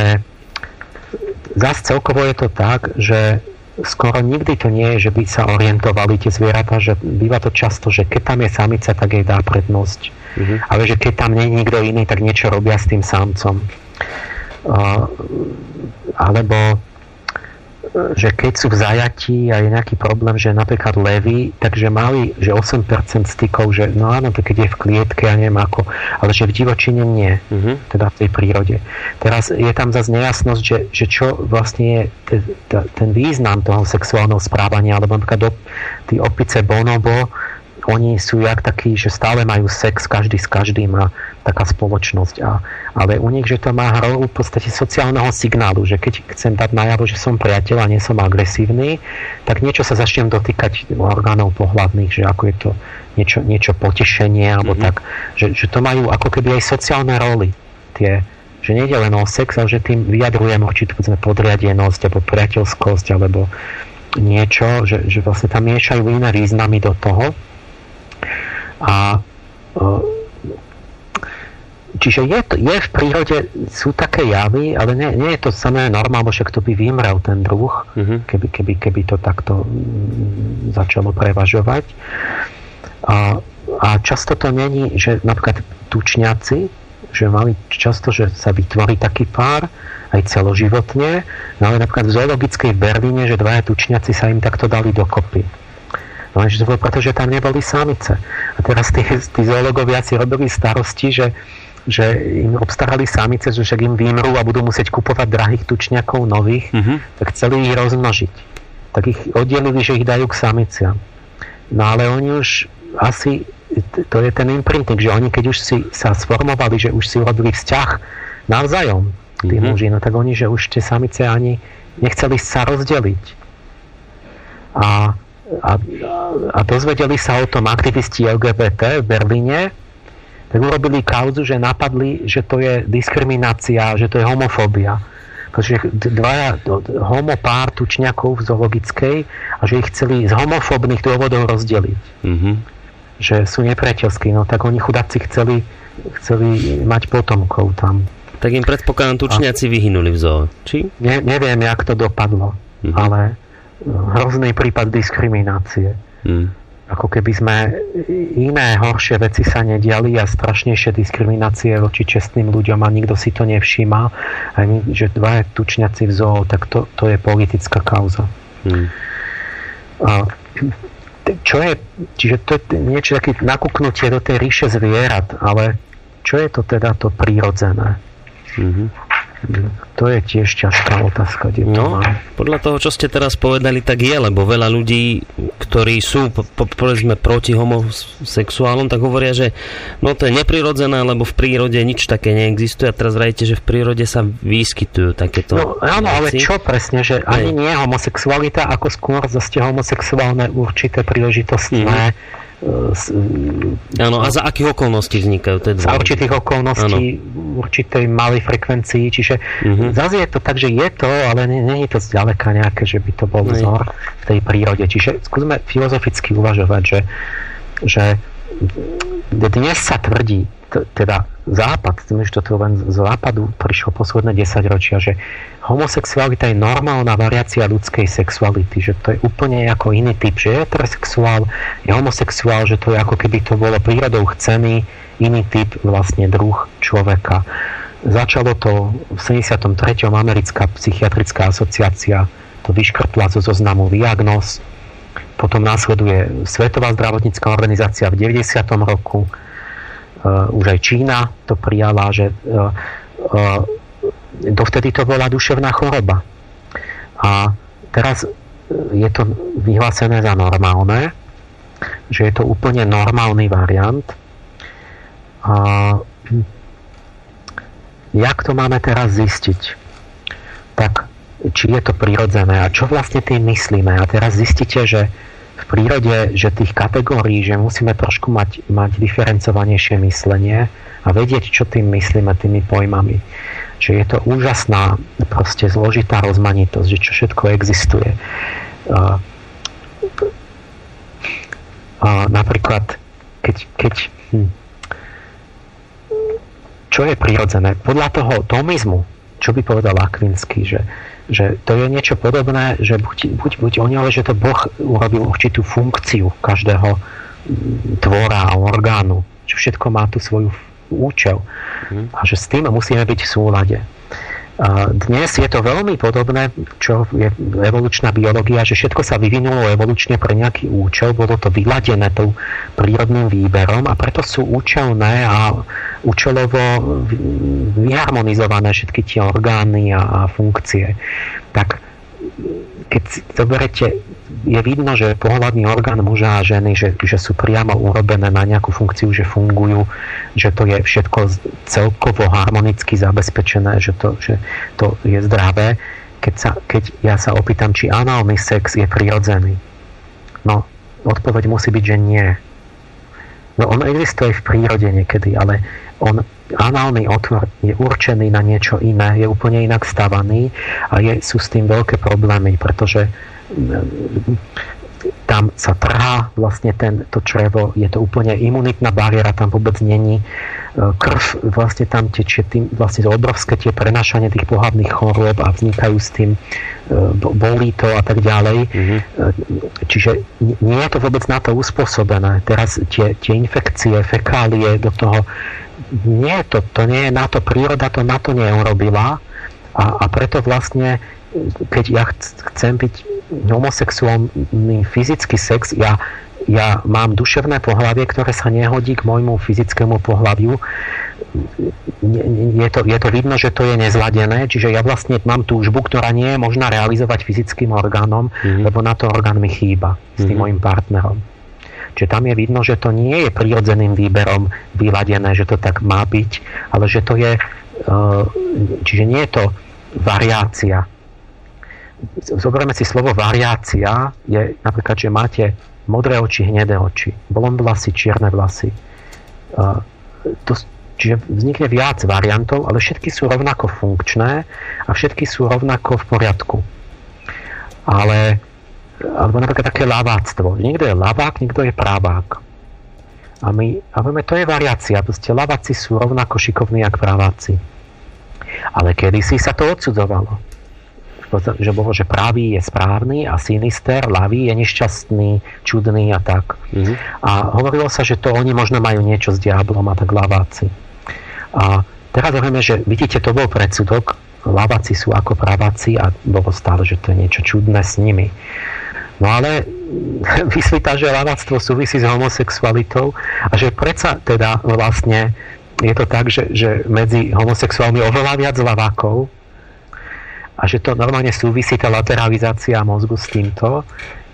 [SPEAKER 1] zase celkovo je to tak, že skoro nikdy to nie je, že by sa orientovali tie zvieratá, že býva to často, že keď tam je samica, tak jej dá prednosť. Mm-hmm. Ale že keď tam nie je nikto iný, tak niečo robia s tým samcom. Uh, alebo že keď sú v zajatí a je nejaký problém, že napríklad levy, takže mali, že 8% stykov, že no áno, to keď je v klietke, ja neviem ako, ale že v divočine nie, mm-hmm. teda v tej prírode. Teraz je tam zase nejasnosť, že, že čo vlastne je te, te, ten význam toho sexuálneho správania, alebo napríklad do, tí opice bonobo, oni sú jak takí, že stále majú sex každý s každým a taká spoločnosť. A, ale u nich, že to má rolu v podstate sociálneho signálu, že keď chcem dať najavo, že som priateľ a nie som agresívny, tak niečo sa začnem dotýkať orgánov pohľadných, že ako je to niečo, niečo potešenie alebo mm-hmm. tak, že, že to majú ako keby aj sociálne roly tie, že nejde len o sex, ale že tým vyjadrujem určitú podriadenosť alebo priateľskosť alebo niečo, že, že vlastne tam miešajú iné významy do toho. A e, Čiže je, je v prírode, sú také javy, ale nie, nie je to samé normálne, však to by vymrel ten druh, mm-hmm. keby, keby, keby to takto mm, začalo prevažovať. A, a často to není, že napríklad tučňaci, že mali často, že sa vytvorí taký pár, aj celoživotne, no ale napríklad v zoologickej Berlíne, že dvaja tučňaci sa im takto dali dokopy. No lenže to bolo preto, že tam neboli samice. A teraz tí, tí zoologovia si robili starosti, že, že im obstarali samice, že však im vymrú a budú musieť kupovať drahých tučňakov nových, mm-hmm. tak chceli ich rozmnožiť. Tak ich oddelili, že ich dajú k samiciam. No ale oni už asi, to je ten imprinting, že oni keď už si sa sformovali, že už si urobili vzťah navzájom, tí mm-hmm. muži, no tak oni, že už tie samice ani nechceli sa rozdeliť. A, a, a dozvedeli sa o tom aktivisti LGBT v Berlíne, tak urobili kauzu, že napadli, že to je diskriminácia, že to je homofóbia. Pretože dvaja homopár tučňakov v zoologickej a že ich chceli z homofóbnych dôvodov rozdeliť. Mm-hmm. Že sú nepriateľskí. No tak oni chudáci chceli, chceli mať potomkov tam.
[SPEAKER 3] Tak im predpokladám tučniaci vyhynuli v zoo, či?
[SPEAKER 1] Ne, neviem, jak to dopadlo, mm. ale hrozný prípad diskriminácie. Mm. Ako keby sme iné horšie veci sa nediali a strašnejšie diskriminácie voči čestným ľuďom a nikto si to nevšíma. A že dva tučňaci v zoo, tak to, to je politická kauza. Mm. A, čo je, čiže to je niečo také nakúknutie do tej ríše zvierat, ale čo je to teda to prírodzené? Mm-hmm. To je tiež ťažká otázka.
[SPEAKER 3] No, podľa toho, čo ste teraz povedali, tak je, lebo veľa ľudí, ktorí sú, po, povedzme, proti homosexuálom, tak hovoria, že no to je neprirodzené, lebo v prírode nič také neexistuje a teraz vrajte, že v prírode sa vyskytujú takéto
[SPEAKER 1] No áno, ale čo presne, že ani nie homosexualita, ako skôr zase homosexuálne určité príležitostné mm-hmm
[SPEAKER 3] Áno, a za akých okolností vznikajú?
[SPEAKER 1] To za určitých okolností, ano. určitej malej frekvencii, čiže uh-huh. zase je to tak, že je to, ale nie, nie je to zďaleka nejaké, že by to bol vzor v tej prírode. Čiže skúsme filozoficky uvažovať, že, že dnes sa tvrdí, teda západ, že toto len z západu prišlo posledné 10 ročia, že homosexualita je normálna variácia ľudskej sexuality, že to je úplne ako iný typ, že je heterosexuál, je homosexuál, že to je ako keby to bolo prírodou chcený iný typ vlastne druh človeka. Začalo to v 73. americká psychiatrická asociácia to vyškrtla zo zoznamu diagnóz, potom následuje Svetová zdravotnícká organizácia v 90. roku, už aj Čína to prijala, že eh, eh, dovtedy to bola duševná choroba. A teraz je to vyhlásené za normálne, že je to úplne normálny variant. A jak to máme teraz zistiť? Tak či je to prirodzené a čo vlastne tým myslíme. A teraz zistíte, že v prírode, že tých kategórií, že musíme trošku mať, mať diferencovanejšie myslenie a vedieť, čo tým myslíme tými pojmami. Že je to úžasná, proste zložitá rozmanitosť, že čo všetko existuje. Uh, uh, napríklad, keď, keď hm, čo je prirodzené? Podľa toho tomizmu, čo by povedal Akvinsky, že že to je niečo podobné, že buď, buď, buď oni, ale že to Boh urobil určitú funkciu každého tvora a orgánu, že všetko má tu svoju účel mhm. a že s tým musíme byť v súlade. Dnes je to veľmi podobné, čo je evolučná biológia, že všetko sa vyvinulo evolučne pre nejaký účel, bolo to vyladené tou prírodným výberom a preto sú účelné a účelovo vyharmonizované všetky tie orgány a, funkcie. Tak keď si zoberete, je vidno, že pohľadný orgán muža a ženy, že, že sú priamo urobené na nejakú funkciu, že fungujú, že to je všetko celkovo harmonicky zabezpečené, že to, že to je zdravé. Keď, sa, keď ja sa opýtam, či análny sex je prirodzený, no odpoveď musí byť, že nie. No on existuje v prírode niekedy, ale on, análny otvor je určený na niečo iné, je úplne inak stavaný a je, sú s tým veľké problémy, pretože tam sa trhá vlastne ten, to črevo, je to úplne imunitná bariéra, tam vôbec není krv vlastne tam tečie tým, vlastne obrovské tie prenášanie tých pohľadných chorôb a vznikajú s tým e, bolí to a tak ďalej. Mm-hmm. Čiže nie je to vôbec na to uspôsobené. Teraz tie, tie infekcie, fekálie do toho, nie to, to nie je na to, príroda to na to neurobila a, a preto vlastne keď ja chcem byť homosexuálny fyzický sex, ja ja mám duševné pohľavie, ktoré sa nehodí k môjmu fyzickému pohľaviu. Je to, je to vidno, že to je nezladené, čiže ja vlastne mám túžbu, ktorá nie je možná realizovať fyzickým orgánom, mm-hmm. lebo na to orgán mi chýba s tým mm-hmm. partnerom. Čiže tam je vidno, že to nie je prirodzeným výberom vyladené, že to tak má byť, ale že to je, e, čiže nie je to variácia. Zoberieme si slovo variácia, je napríklad, že máte modré oči, hnedé oči, blond vlasy, čierne vlasy. To, čiže vznikne viac variantov, ale všetky sú rovnako funkčné a všetky sú rovnako v poriadku. Ale alebo napríklad také laváctvo. Niekto je lavák, niekto je právák. A my, a vieme, to je variácia. Proste laváci sú rovnako šikovní, ako praváci. Ale kedysi sa to odsudzovalo že bolo, že pravý je správny a sinister, ľavý je nešťastný, čudný a tak. Mm-hmm. A hovorilo sa, že to oni možno majú niečo s diablom a tak laváci. A teraz hovoríme, že vidíte, to bol predsudok, laváci sú ako praváci a bolo stále, že to je niečo čudné s nimi. No ale <laughs> vysvíta, že laváctvo súvisí s homosexualitou a že predsa teda vlastne je to tak, že, že medzi homosexuálmi oveľa viac lavákov a že to normálne súvisí tá lateralizácia mozgu s týmto.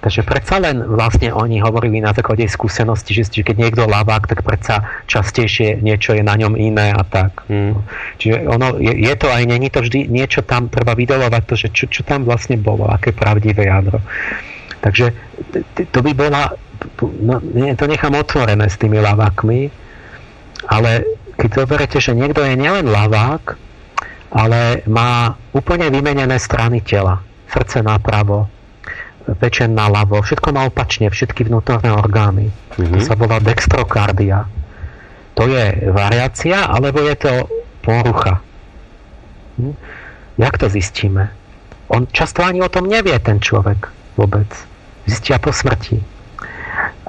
[SPEAKER 1] Takže predsa len vlastne oni hovorili na základe skúsenosti, že keď niekto lavák, tak predsa častejšie niečo je na ňom iné a tak. Mm. Čiže ono, je, je to aj, není to vždy, niečo tam treba vydolovať, to, že čo, čo tam vlastne bolo, aké pravdivé jadro. Takže to by bola, no, to nechám otvorené s tými lavákmi, ale keď zoberete, že niekto je nielen lavák, ale má úplne vymenené strany tela. Srdce napravo, pečen naľavo, všetko má opačne, všetky vnútorné orgány. Mm-hmm. To sa volá dextrokardia. To je variácia, alebo je to porucha. Hm? Jak to zistíme? On často ani o tom nevie, ten človek vôbec. Zistia po smrti.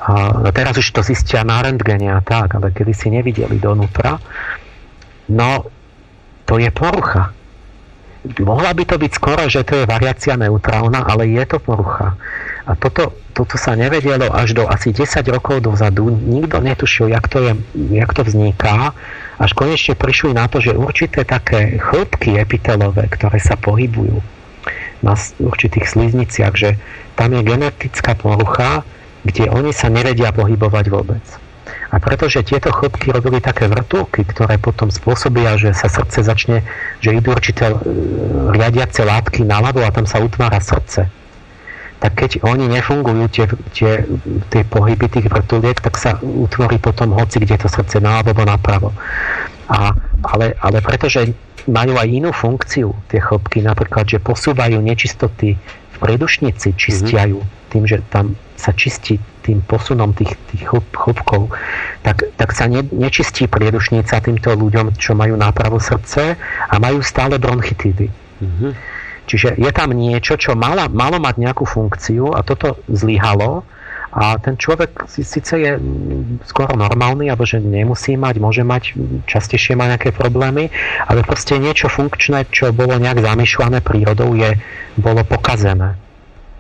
[SPEAKER 1] A teraz už to zistia na rentgene a tak, ale kedy si nevideli donútra. No, to je porucha. Mohla by to byť skoro, že to je variácia neutrálna, ale je to porucha. A toto, toto sa nevedelo až do asi 10 rokov dozadu. Nikto netušil, jak to, je, jak to vzniká. Až konečne prišli na to, že určité také chlopky epitelové, ktoré sa pohybujú na určitých slizniciach, že tam je genetická porucha, kde oni sa nevedia pohybovať vôbec. A pretože tieto chopky robili také vrtulky, ktoré potom spôsobia, že sa srdce začne, že idú určité e, riadiace látky naľavo a tam sa utvára srdce, tak keď oni nefungujú, tie, tie, tie pohyby tých vrtuliek, tak sa utvorí potom hoci, kde to srdce alebo napravo. A, ale, ale pretože majú aj inú funkciu tie chopky, napríklad, že posúvajú nečistoty v predušnici, čistiajú tým, že tam sa čistí tým posunom tých, tých chopkov, tak, tak sa ne, nečistí priedušnica týmto ľuďom, čo majú nápravo srdce a majú stále bronchitídy. Mm-hmm. Čiže je tam niečo, čo malo, malo mať nejakú funkciu a toto zlyhalo a ten človek síce je skoro normálny, alebo že nemusí mať, môže mať, častejšie má nejaké problémy, ale proste niečo funkčné, čo bolo nejak zamýšľané prírodou, je, bolo pokazené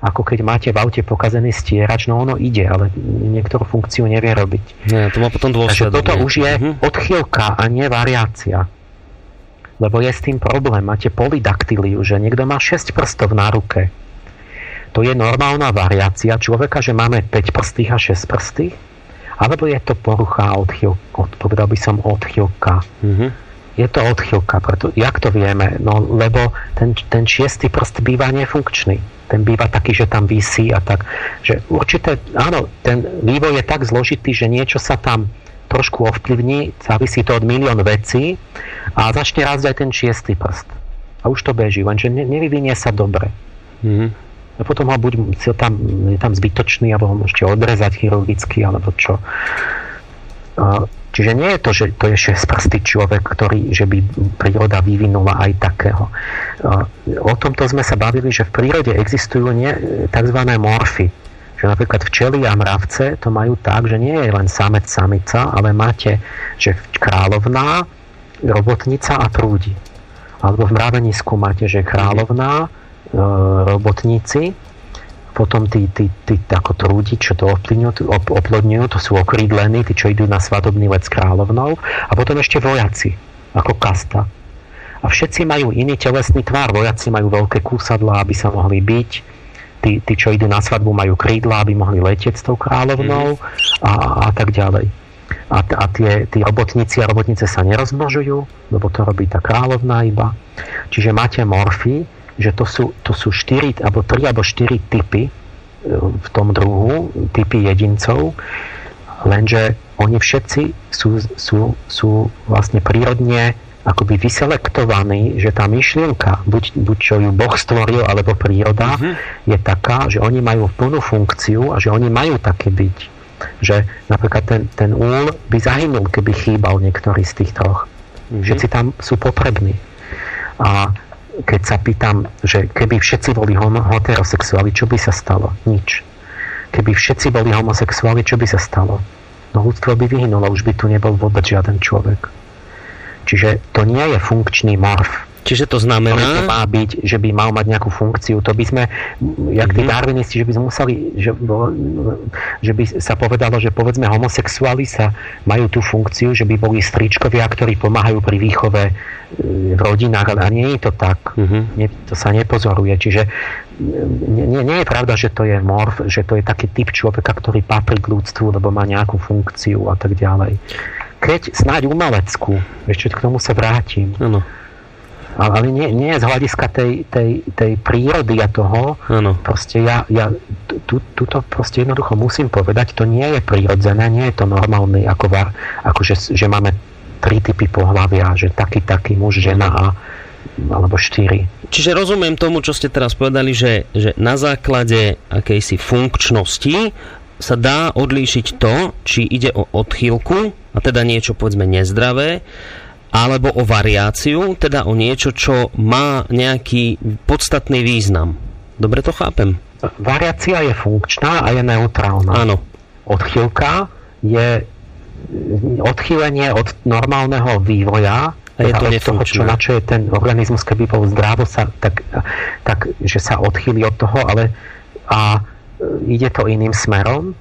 [SPEAKER 1] ako keď máte v aute pokazený stierač, no ono ide, ale niektorú funkciu nevie robiť.
[SPEAKER 3] Nie, to má potom dôsledok.
[SPEAKER 1] Takže toto už je uh-huh. odchýlka a nie variácia. Lebo je s tým problém. Máte polydaktyliu, že niekto má 6 prstov na ruke. to je normálna variácia človeka, že máme 5 prstých a 6 prstých? Alebo je to porucha odchylka, povedal by som odchylka. Mm-hmm. Je to odchylka, preto, jak to vieme? No, lebo ten, ten šiestý prst býva nefunkčný. Ten býva taký, že tam vysí a tak. Že určité, áno, ten vývoj je tak zložitý, že niečo sa tam trošku ovplyvní, závisí to od milión vecí a začne rásť aj ten šiestý prst. A už to beží, lenže ne, nevyvinie sa dobre. Mm-hmm. A potom ho buď tam, je tam zbytočný, alebo ho môžete odrezať chirurgicky, alebo čo. Čiže nie je to, že to je šestprstý človek, ktorý, že by príroda vyvinula aj takého. O tomto sme sa bavili, že v prírode existujú nie, tzv. morfy. Že napríklad včely a mravce to majú tak, že nie je len samec, samica, ale máte, že kráľovná, robotnica a prúdi. Alebo v mravenisku máte, že kráľovná, e, robotníci potom tí, tí, tí ako trúdi, čo to ovplyvňujú, oplodňujú, to sú okrídlení, tí, čo idú na svadobný let s kráľovnou a potom ešte vojaci, ako kasta. A všetci majú iný telesný tvár. Vojaci majú veľké kúsadlá, aby sa mohli byť. Tí, tí, čo idú na svadbu, majú krídla, aby mohli letieť s tou kráľovnou mm. a, a tak ďalej. A, a tie, tí robotníci a robotnice sa nerozmnožujú, lebo to robí tá kráľovná iba. Čiže máte morfy, že to sú, to sú 4 alebo 3 alebo 4 typy e, v tom druhu, typy jedincov, lenže oni všetci sú, sú, sú vlastne prírodne akoby vyselektovaní, že tá myšlienka, buď, buď čo ju Boh stvoril, alebo príroda, uh-huh. je taká, že oni majú plnú funkciu a že oni majú také byť. Že napríklad ten, ten úl by zahynul, keby chýbal niektorý z tých troch. Uh-huh. Všetci tam sú potrební. A keď sa pýtam, že keby všetci boli heterosexuáli, čo by sa stalo? Nič. Keby všetci boli homosexuáli, čo by sa stalo? No ľudstvo by vyhynulo, už by tu nebol vôbec žiaden človek. Čiže to nie je funkčný morf.
[SPEAKER 3] Čiže to znamená...
[SPEAKER 1] To má byť, že by mal mať nejakú funkciu. To by sme, jak tí mhm. darwinisti, že by sme museli, že, že by sa povedalo, že povedzme homosexuáli sa majú tú funkciu, že by boli stričkovia, ktorí pomáhajú pri výchove e, v rodinách, ale nie je to tak. Uh-huh. Nie, to sa nepozoruje. Čiže nie, nie, nie je pravda, že to je morf, že to je taký typ človeka, ktorý patrí k ľudstvu, lebo má nejakú funkciu a tak ďalej. Keď snáď umeleckú, ešte k tomu sa vrátim. Ano ale nie, nie z hľadiska tej, tej, tej prírody a toho. Ano. Proste ja, ja tu, tuto proste jednoducho musím povedať, to nie je prírodzené, nie je to normálne, ako, var, ako že, že máme tri typy pohľavia, že taký, taký muž, žena a alebo štyri.
[SPEAKER 3] Čiže rozumiem tomu, čo ste teraz povedali, že, že na základe akejsi funkčnosti sa dá odlíšiť to, či ide o odchýlku, a teda niečo povedzme nezdravé, alebo o variáciu, teda o niečo, čo má nejaký podstatný význam. Dobre to chápem?
[SPEAKER 1] Variácia je funkčná a je neutrálna.
[SPEAKER 3] Áno.
[SPEAKER 1] Odchýlka je odchýlenie od normálneho vývoja
[SPEAKER 3] a je to
[SPEAKER 1] od toho, čo, na čo je ten organizmus, keby bol zdravo, sa, tak, tak, že sa odchýli od toho, ale a ide to iným smerom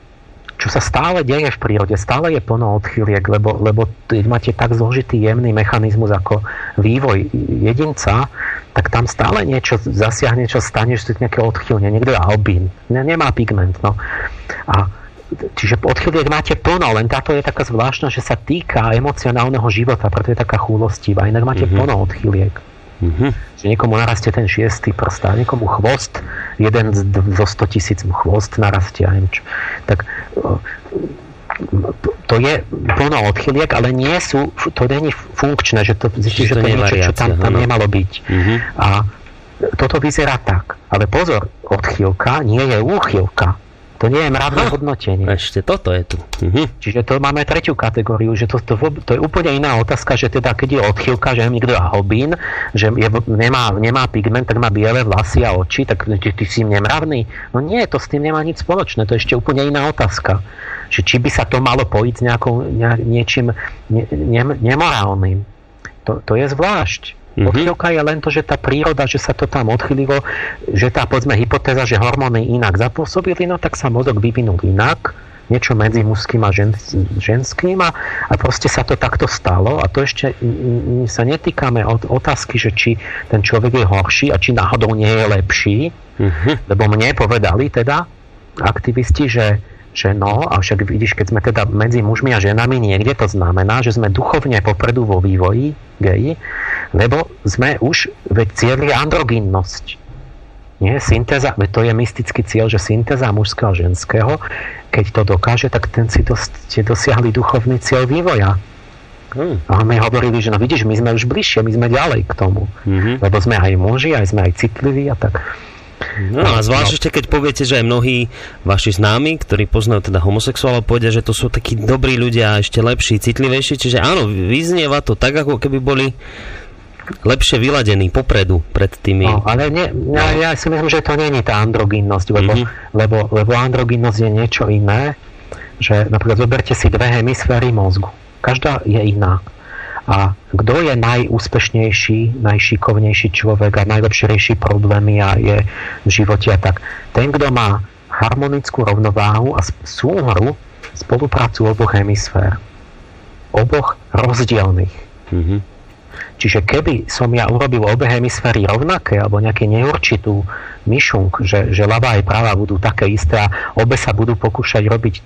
[SPEAKER 1] čo sa stále deje v prírode, stále je plno odchyliek, lebo, lebo máte tak zložitý jemný mechanizmus ako vývoj jedinca, tak tam stále niečo zasiahne, čo stane, že nejaké odchylne. Niekto je albín, nemá pigment. No. A Čiže odchyliek máte plno, len táto je taká zvláštna, že sa týka emocionálneho života, preto je taká chúlostivá. Inak máte mm-hmm. plno odchyliek. Mm-hmm. Že niekomu narastie ten šiestý prst a niekomu chvost, jeden zo 100 tisíc mu chvost narastie, neviem čo. Tak to je plno odchyliek, ale nie sú, to není funkčné, že to, že, že to, to je niečo, čo tam, tam nemalo byť. Mm-hmm. A toto vyzerá tak. Ale pozor, odchýlka nie je úchylka. To nie je mravné hodnotenie.
[SPEAKER 3] Ešte toto je tu. Mhm.
[SPEAKER 1] Čiže to máme tretiu kategóriu, že to, to, to je úplne iná otázka, že teda keď je odchýlka, že niekto je albín, že je, nemá, nemá pigment, tak má biele vlasy a oči, tak ty, ty si nemravný. No nie, to s tým nemá nič spoločné, to je ešte úplne iná otázka. Že či by sa to malo pojiť s nejakou, ne, niečím ne, ne, nemorálnym. To, to je zvlášť. Mm-hmm. Odchýlka je len to, že tá príroda, že sa to tam odchýlilo, že tá povedzme hypotéza, že hormóny inak zapôsobili, no tak sa mozog vyvinul inak, niečo medzi mužským a žen, ženským a, a proste sa to takto stalo a to ešte sa netýkame od otázky, že či ten človek je horší a či náhodou nie je lepší, uh-huh. lebo mne povedali teda aktivisti, že že no, a však vidíš, keď sme teda medzi mužmi a ženami niekde, to znamená, že sme duchovne popredu vo vývoji geji, lebo sme už veď cieli androgynnosť. Nie, syntéza, veď to je mystický cieľ, že syntéza mužského a ženského, keď to dokáže, tak ten si dos, ste dosiahli duchovný cieľ vývoja. Hmm. A my hovorili, že no vidíš, my sme už bližšie, my sme ďalej k tomu. Mm-hmm. Lebo sme aj muži, aj sme aj citliví a tak.
[SPEAKER 3] No a zvlášť no. ešte, keď poviete, že aj mnohí vaši známi, ktorí poznajú teda homosexuálov, povedia, že to sú takí dobrí ľudia a ešte lepší, citlivejší. Čiže áno, vyznieva to tak, ako keby boli lepšie vyladení popredu pred tými... No,
[SPEAKER 1] ale nie, ja, ja si myslím, že to není tá androgynnosť, lebo, mm-hmm. lebo, lebo androgynnosť je niečo iné, že napríklad zoberte si dve hemisféry mozgu. Každá je iná. A kto je najúspešnejší, najšikovnejší človek a najlepšie rieši problémy a je v živote a tak. Ten, kto má harmonickú rovnováhu a súhru spoluprácu oboch hemisfér. Oboch rozdielných. Mm-hmm. Čiže keby som ja urobil obe hemisféry rovnaké alebo nejaký neurčitú myšunk, že, že ľavá aj práva budú také isté a obe sa budú pokúšať robiť e,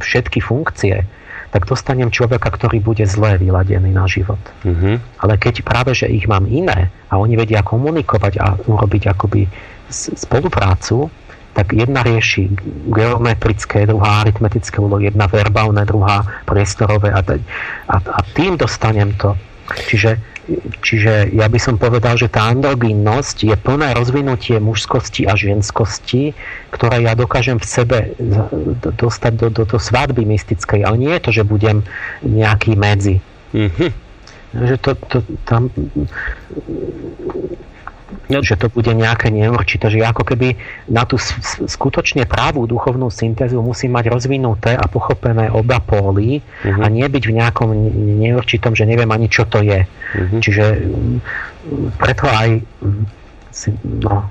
[SPEAKER 1] všetky funkcie, tak dostanem človeka, ktorý bude zle vyladený na život. Mm-hmm. Ale keď práve, že ich mám iné a oni vedia komunikovať a urobiť akoby spoluprácu, tak jedna rieši geometrické, druhá aritmetické úlohy, jedna verbálne, druhá priestorové a, a, a tým dostanem to. Čiže Čiže ja by som povedal, že tá androgynnosť je plné rozvinutie mužskosti a ženskosti, ktoré ja dokážem v sebe dostať do, do, do svadby mystickej. Ale nie je to, že budem nejaký medzi. Mm-hmm. Že to, to, tam No. Že to bude nejaké neurčité, že ako keby na tú skutočne právú duchovnú syntézu musí mať rozvinuté a pochopené oba póly uh-huh. a nie byť v nejakom neurčitom, že neviem ani čo to je. Uh-huh. Čiže preto aj no,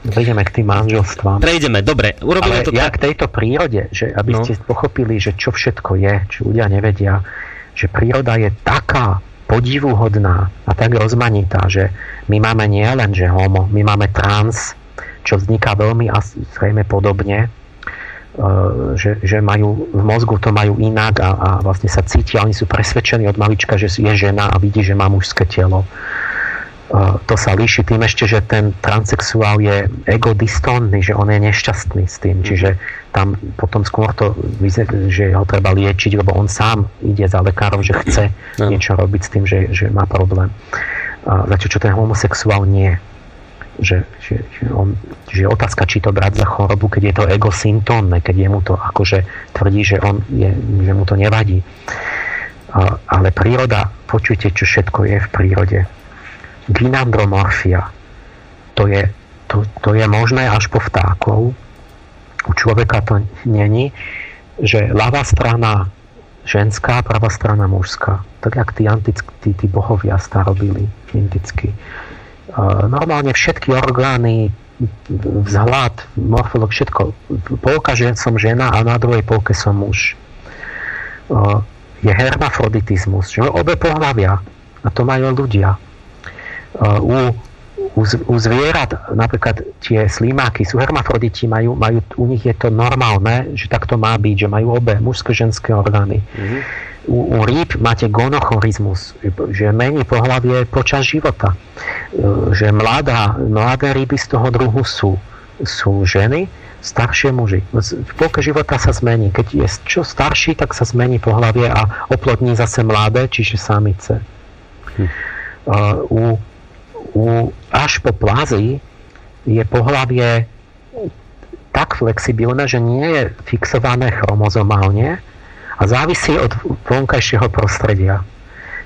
[SPEAKER 1] Prejdeme k tým manželstvám.
[SPEAKER 3] Prejdeme, dobre.
[SPEAKER 1] Urobíme Ale to ja tak. k tejto prírode, že aby no. ste pochopili, že čo všetko je, čo ľudia nevedia, že príroda je taká podivuhodná a tak rozmanitá, že my máme nie len, že homo, my máme trans, čo vzniká veľmi a zrejme podobne, e, že, že majú, v mozgu to majú inak a, a vlastne sa cítia, oni sú presvedčení od malička, že je žena a vidí, že má mužské telo. To sa líši tým ešte, že ten transexuál je egodistónny, že on je nešťastný s tým. Čiže tam potom skôr to, že ho treba liečiť, lebo on sám ide za lekárom, že chce no. niečo robiť s tým, že, že má problém. Zatiaľ, čo ten homosexuál nie. Že, že, že, on, že otázka, či to brať za chorobu, keď je to egosyntónne, keď je mu to akože tvrdí, že, on je, že mu to nevadí. Ale príroda, počujte, čo všetko je v prírode gynandromorfia. To je, to, to je možné až po vtákov. U človeka to není, že ľavá strana ženská, pravá strana mužská. Tak jak tí, antick, tí, bohovia starobili indicky. Normálne všetky orgány, vzhľad, morfolog, všetko. Polka že som žena a na druhej polke som muž. Je hermafroditizmus, že obe pohľavia. A to majú ľudia u, u, u zvierat, napríklad tie slimáky, sú hermafroditi, majú, majú, u nich je to normálne, že tak to má byť, že majú obe mužsko-ženské orgány. Mm-hmm. U, u rýb máte gonochorizmus, že mení pohľavie počas života. E, že mladá, mladé ryby z toho druhu sú, sú ženy, staršie muži. V polke života sa zmení. Keď je čo starší, tak sa zmení pohľavie a oplodní zase mladé, čiže samice. Hm. Uh, u u, až po plazy je pohlavie tak flexibilné, že nie je fixované chromozomálne a závisí od vonkajšieho prostredia.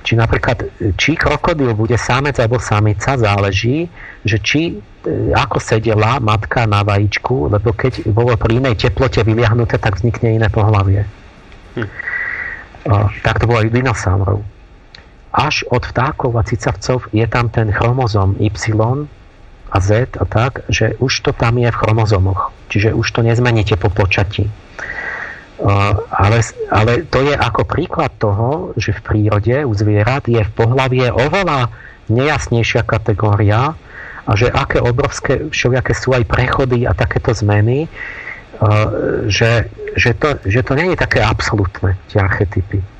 [SPEAKER 1] Či napríklad, či krokodil bude samec alebo samica, záleží, že či e, ako sedela matka na vajíčku, lebo keď bolo pri inej teplote vyliahnuté, tak vznikne iné pohlavie. Hm. tak to bolo aj dinosaurov až od vtákov a cicavcov je tam ten chromozom Y a Z a tak, že už to tam je v chromozomoch. Čiže už to nezmeníte po počatí. ale, ale to je ako príklad toho, že v prírode u zvierat je v pohlavie oveľa nejasnejšia kategória a že aké obrovské všelijaké sú aj prechody a takéto zmeny, že, že, to, že to nie je také absolútne, tie archetypy.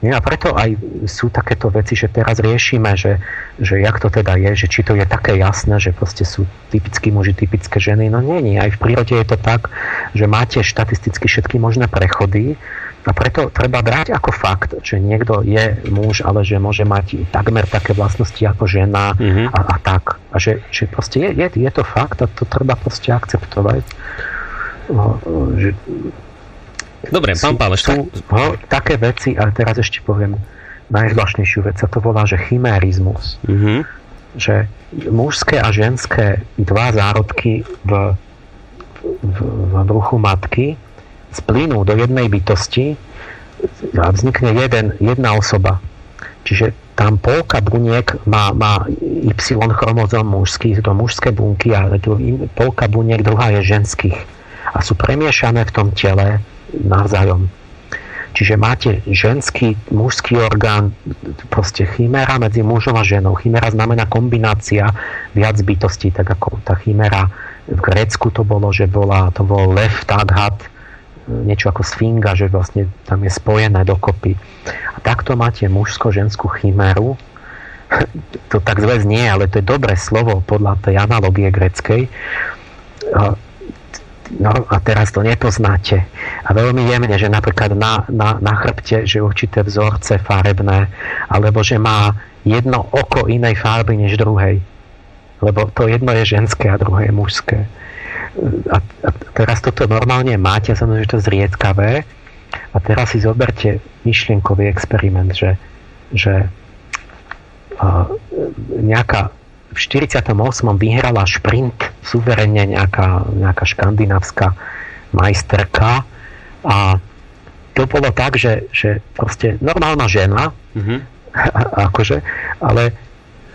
[SPEAKER 1] Nie? A preto aj sú takéto veci, že teraz riešime, že, že jak to teda je, že či to je také jasné, že proste sú typickí muži, typické ženy. No nie, nie. Aj v prírode je to tak, že máte štatisticky všetky možné prechody a preto treba brať ako fakt, že niekto je muž, ale že môže mať takmer také vlastnosti ako žena mm-hmm. a, a tak. A že, že proste je, je, je to fakt a to treba proste akceptovať. No, že
[SPEAKER 3] Dobre, pán Páleš.
[SPEAKER 1] Sú, no, také veci, ale teraz ešte poviem najzvláštnejšiu vec, sa to volá, že chimérizmus. Mm-hmm. Že mužské a ženské dva zárodky v, v, v bruchu matky splínú do jednej bytosti a vznikne jeden, jedna osoba. Čiže tam polka buniek má, má Y chromozom mužských, to mužské bunky a polka buniek druhá je ženských. A sú premiešané v tom tele navzájom. Čiže máte ženský, mužský orgán, proste chimera medzi mužom a ženou. Chimera znamená kombinácia viac bytostí, tak ako tá chimera v Grécku to bolo, že bola, to bol lev, taghat, niečo ako sfinga, že vlastne tam je spojené dokopy. A takto máte mužsko-ženskú chimeru, to tak zväz nie, ale to je dobré slovo podľa tej analogie greckej no a teraz to nepoznáte. A veľmi jemne, že napríklad na, na, na chrbte, že určité vzorce farebné, alebo že má jedno oko inej farby než druhej. Lebo to jedno je ženské a druhé je mužské. A, a teraz toto normálne máte, samozrejme, že to zriedkavé. A teraz si zoberte myšlienkový experiment, že, že a, nejaká v 48. vyhrala šprint suverenne nejaká, nejaká škandinávska majsterka a to bolo tak, že, že proste normálna žena, mm-hmm. <laughs> akože, ale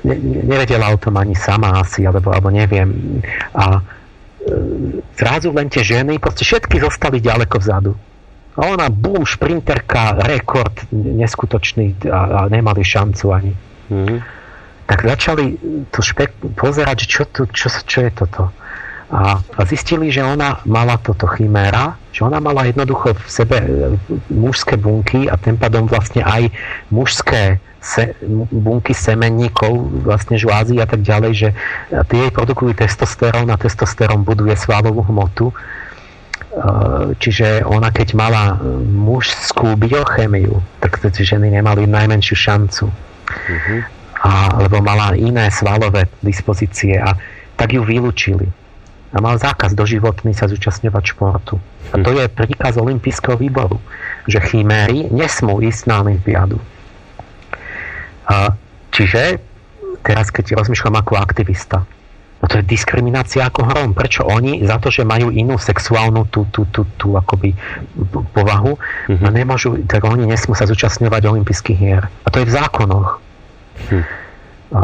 [SPEAKER 1] ne, nevedela o tom ani sama asi, alebo, alebo neviem. A e, zrazu len tie ženy, proste všetky zostali ďaleko vzadu. A ona, bum, šprinterka, rekord neskutočný a, a nemali šancu ani. Mm-hmm tak začali to špek- pozerať, čo, tu, čo, čo je toto. A, a zistili, že ona mala toto chiméra, že ona mala jednoducho v sebe e, mužské bunky a tým pádom vlastne aj mužské se, bunky semenníkov, vlastne žlázy a tak ďalej, že tie jej produkujú testosterón a testosterón buduje svalovú hmotu. E, čiže ona keď mala mužskú biochemiu, tak tie ženy nemali najmenšiu šancu. Uh-huh a, lebo mala iné svalové dispozície a tak ju vylúčili. A mal zákaz doživotný sa zúčastňovať športu. A to je príkaz Olympijského výboru, že chiméry nesmú ísť na olympiádu. A, čiže teraz keď rozmýšľam ako aktivista, no to je diskriminácia ako hrom. Prečo oni za to, že majú inú sexuálnu tú, tú, tú, tú akoby povahu, mm-hmm. nemôžu, tak oni nesmú sa zúčastňovať olympijských hier. A to je v zákonoch. Hm. A,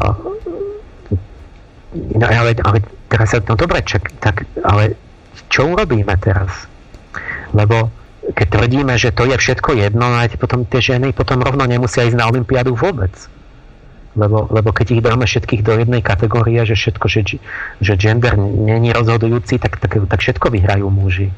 [SPEAKER 1] no ale, ale teraz, no dobre, čak, tak, ale čo urobíme teraz? Lebo keď tvrdíme, že to je všetko jedno, no aj potom tie ženy potom rovno nemusia ísť na Olympiádu vôbec. Lebo, lebo keď ich dáme všetkých do jednej kategórie, že všetko, že, že gender není rozhodujúci, tak, tak, tak všetko vyhrajú muži.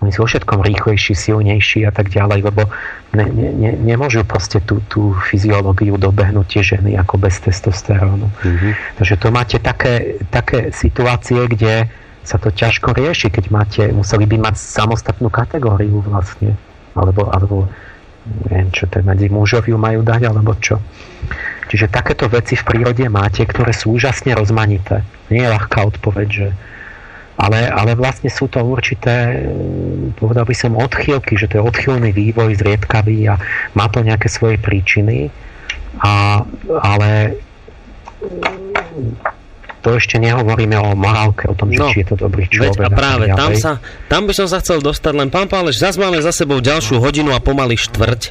[SPEAKER 1] Oni sú všetkom rýchlejší, silnejší a tak ďalej, lebo ne, ne, ne, nemôžu proste tú, tú fyziológiu dobehnúť tie ženy ako bez testosterónu. Mm-hmm. Takže to máte také, také situácie, kde sa to ťažko rieši, keď máte, museli by mať samostatnú kategóriu vlastne. Alebo, alebo neviem, čo to medzi mužov ju majú dať, alebo čo. Čiže takéto veci v prírode máte, ktoré sú úžasne rozmanité. Nie je ľahká odpoveď, že ale, ale vlastne sú to určité, povedal by som, odchýlky, že to je odchýlný vývoj, zriedkavý a má to nejaké svoje príčiny. A, ale to ešte nehovoríme o morálke, o tom, že no, či je to dobrý človek.
[SPEAKER 4] Veď a práve a tam, sa, tam by som sa chcel dostať, len pán Páleš, zase máme za sebou ďalšiu hodinu a pomaly štvrť,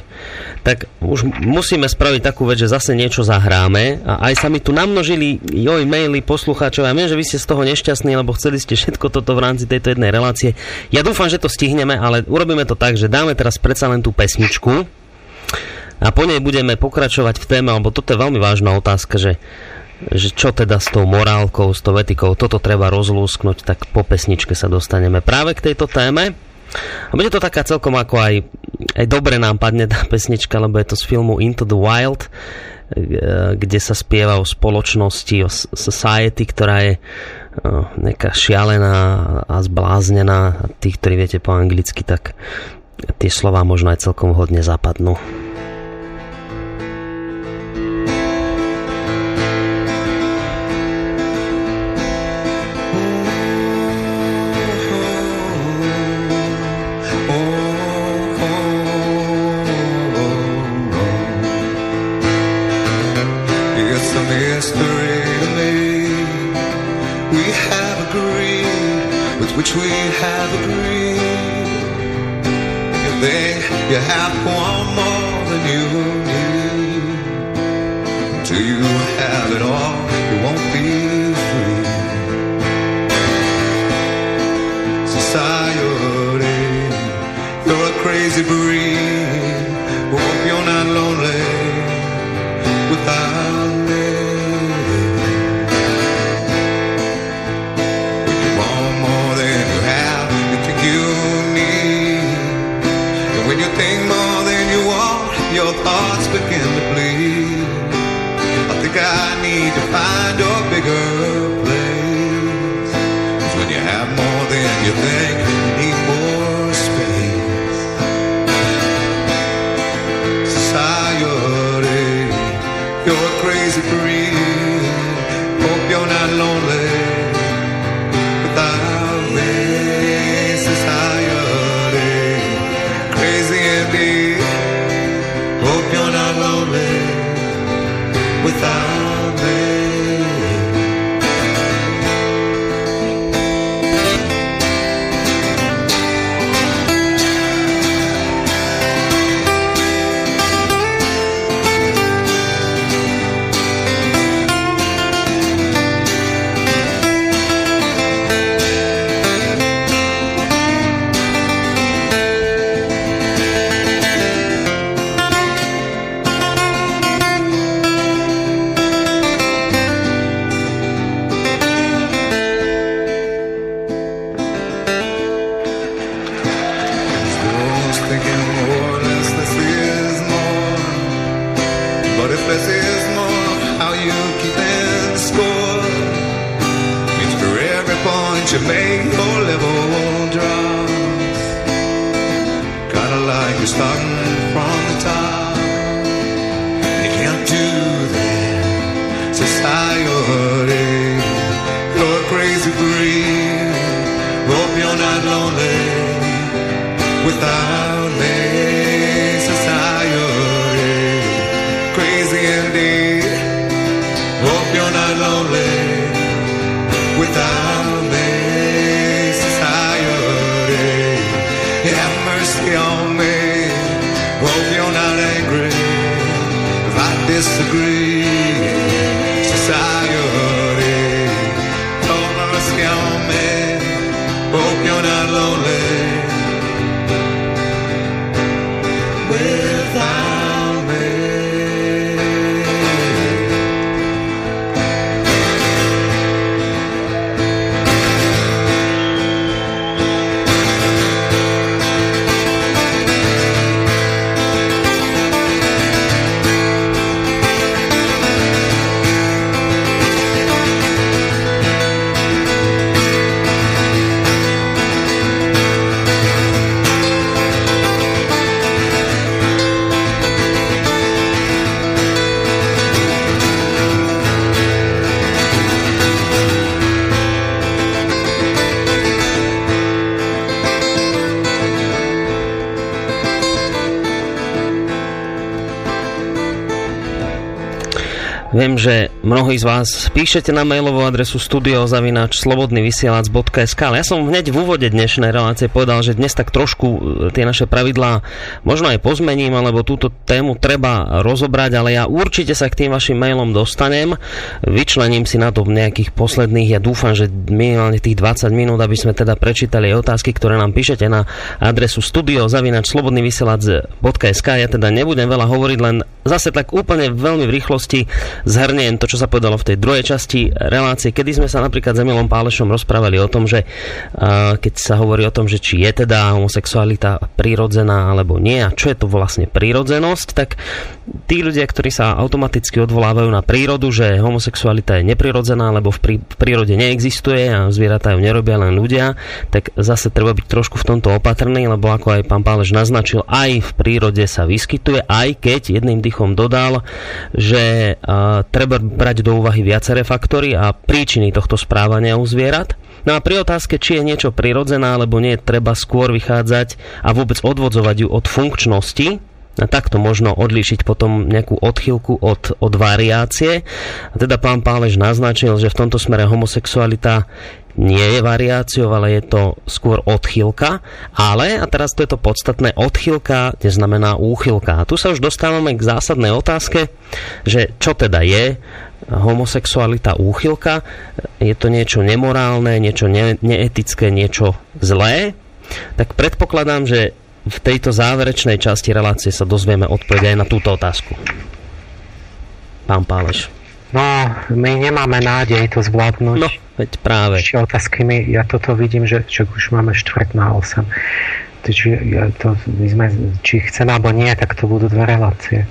[SPEAKER 4] tak už musíme spraviť takú vec, že zase niečo zahráme a aj sa mi tu namnožili joj maily poslucháčov. Ja viem, že vy ste z toho nešťastní, lebo chceli ste všetko toto v rámci tejto jednej relácie. Ja dúfam, že to stihneme, ale urobíme to tak, že dáme teraz predsa len tú pesničku a po nej budeme pokračovať v téme, lebo toto je veľmi vážna otázka, že že čo teda s tou morálkou, s tou etikou, toto treba rozlúsknuť, tak po pesničke sa dostaneme práve k tejto téme. A bude to taká celkom ako aj, aj dobre nám padne tá pesnička, lebo je to z filmu Into the Wild, kde sa spieva o spoločnosti, o society, ktorá je nejaká šialená a zbláznená. A tí, ktorí viete po anglicky, tak tie slova možno aj celkom hodne zapadnú.
[SPEAKER 3] Mnohí z vás píšete na mailovú adresu studiozavinač.slobodnyvysielac.sk ale ja som hneď v úvode dnešnej relácie povedal, že dnes tak trošku e, tie naše pravidlá možno aj pozmením, alebo túto tému treba rozobrať, ale ja určite sa k tým vašim mailom dostanem. Vyčlením si na to nejakých posledných, ja dúfam, že minimálne tých 20 minút, aby sme teda prečítali otázky, ktoré nám píšete na adresu studiozavinač.slobodnyvysielac.sk Ja teda nebudem veľa hovoriť, len zase tak úplne veľmi v rýchlosti zhrniem to, čo sa povedalo v tej druhej časti relácie, kedy sme sa napríklad s Emilom Pálešom rozprávali o tom, že keď sa hovorí o tom, že či je teda homosexualita prirodzená alebo nie a čo je to vlastne prírodzenosť, tak tí ľudia, ktorí sa automaticky odvolávajú na prírodu, že homosexualita je neprirodzená, lebo v, prí, v prírode neexistuje a zvieratá ju nerobia len ľudia, tak zase treba byť trošku v tomto opatrný, lebo ako aj pán Páleš naznačil, aj v prírode sa vyskytuje, aj keď jedným dýchom dodal, že uh, treba brať do úvahy viaceré faktory a príčiny tohto správania u zvierat. No a pri otázke, či je niečo prirodzené alebo nie, treba skôr vychádzať a vôbec odvodzovať ju od funkčnosti, a takto možno odlíšiť potom nejakú odchylku od, od variácie. A teda pán Pálež naznačil, že v tomto smere homosexualita nie je variáciou, ale je to skôr odchýlka. Ale, a teraz to je to podstatné, odchýlka neznamená úchylka. A tu sa už dostávame k zásadnej otázke, že čo teda je homosexualita úchylka? Je to niečo nemorálne, niečo ne- neetické, niečo zlé? Tak predpokladám, že v tejto záverečnej časti relácie sa dozvieme odpoveď aj na túto otázku. Pán Páleš.
[SPEAKER 1] No, my nemáme nádej to zvládnuť.
[SPEAKER 3] No, veď práve.
[SPEAKER 1] Ešte otázky my, ja toto vidím, že, že už máme štvrt na 8. Čiže ja to, my sme, či chceme alebo nie, tak to budú dve relácie.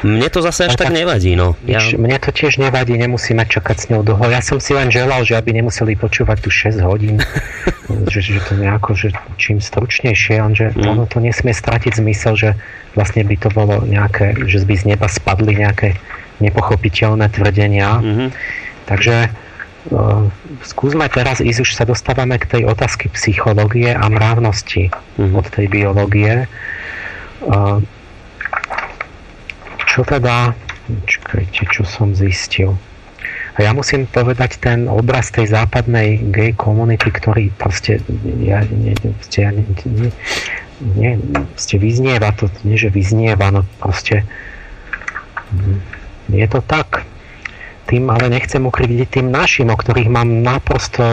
[SPEAKER 3] Mne to zase až tak, tak nevadí, no.
[SPEAKER 1] Ja... Mne to tiež nevadí, nemusíme čakať s ňou dlho. Ja som si len želal, že aby nemuseli počúvať tu 6 hodín, <laughs> že, že to nejako, že čím stručnejšie, že mm. ono to nesmie stratiť zmysel, že vlastne by to bolo nejaké, že by z neba spadli nejaké nepochopiteľné tvrdenia. Mm-hmm. Takže uh, skúsme teraz ísť, už sa dostávame k tej otázky psychológie a mravnosti mm-hmm. od tej biológie. Uh, čo teda, čakajte, čo som zistil. A ja musím povedať ten obraz tej západnej gay komunity, ktorý proste, ja, ne, proste, ja, ne, ne, ne, proste vyznieva to, nie že vyznieva, no proste je to tak. Tým ale nechcem ukryť tým našim, o ktorých mám naprosto,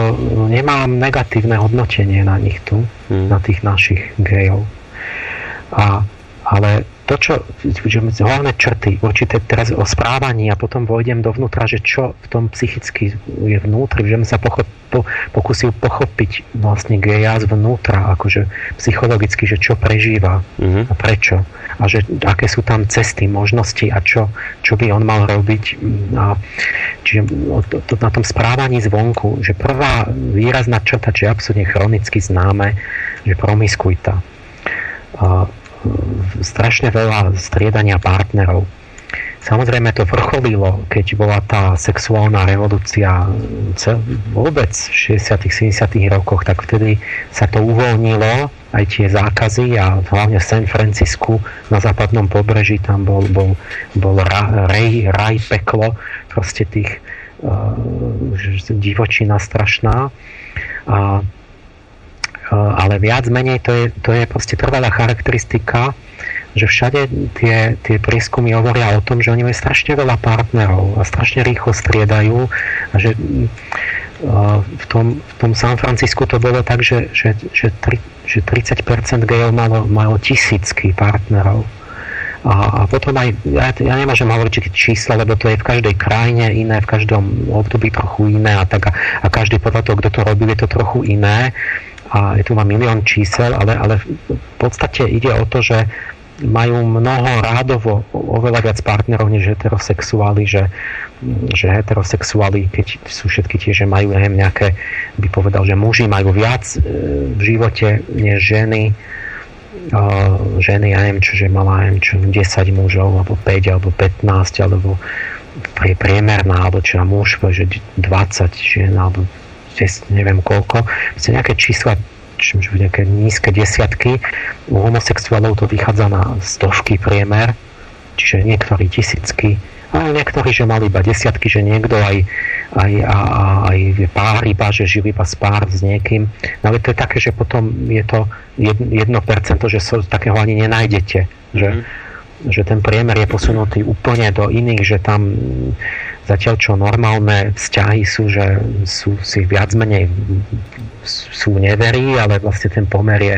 [SPEAKER 1] nemám negatívne hodnotenie na nich tu, hmm. na tých našich gejov. A, ale to, čo, hlavné črty, určité teraz o správaní a potom vojdem dovnútra, že čo v tom psychicky je vnútri, že sa pochop, po, pokusil pochopiť vlastne geja zvnútra, akože psychologicky, že čo prežíva uh-huh. a prečo a že aké sú tam cesty, možnosti a čo, čo by on mal robiť. A, čiže to, to, na tom správaní zvonku, že prvá výrazná črta, čo je absolútne chronicky známe, že promiskuita. A, strašne veľa striedania partnerov. Samozrejme to vrcholilo, keď bola tá sexuálna revolúcia vôbec v 60 70 rokoch, tak vtedy sa to uvoľnilo, aj tie zákazy a hlavne v San Francisku na západnom pobreží tam bol, bol, bol raj, raj, peklo proste tých uh, divočina strašná. A ale viac menej to je, to je proste trvalá charakteristika, že všade tie, tie prieskumy hovoria o tom, že oni majú strašne veľa partnerov a strašne rýchlo striedajú a že v tom, v tom San Francisku to bolo tak, že, že, že, že 30% gejov malo, malo tisícky partnerov. A, a potom aj, ja, ja nemôžem hovoriť čísla, lebo to je v každej krajine iné, v každom období trochu iné a, tak, a, a každý podľa toho, kto to robí, je to trochu iné a je tu má milión čísel, ale, ale v podstate ide o to, že majú mnoho rádovo oveľa viac partnerov než heterosexuáli, že, že heterosexuáli, keď sú všetky tie, že majú neviem, nejaké, by povedal, že muži majú viac e, v živote než ženy, ženy, ja neviem čo, že mala neviem čo, 10 mužov, alebo 5, alebo 15, alebo priemerná, alebo čo muž, že 20 žien, alebo neviem koľko, proste nejaké čísla, nejaké nízke desiatky. U homosexuálov to vychádza na stovky priemer, čiže niektorí tisícky A niektorí, že mali iba desiatky, že niekto aj, aj, aj, aj pár iba, že žil iba z pár s niekým. No ale to je také, že potom je to 1%, že so, takého ani nenájdete. Že, mm. že ten priemer je posunutý úplne do iných, že tam zatiaľ čo normálne vzťahy sú, že sú si viac menej sú neverí, ale vlastne ten pomer je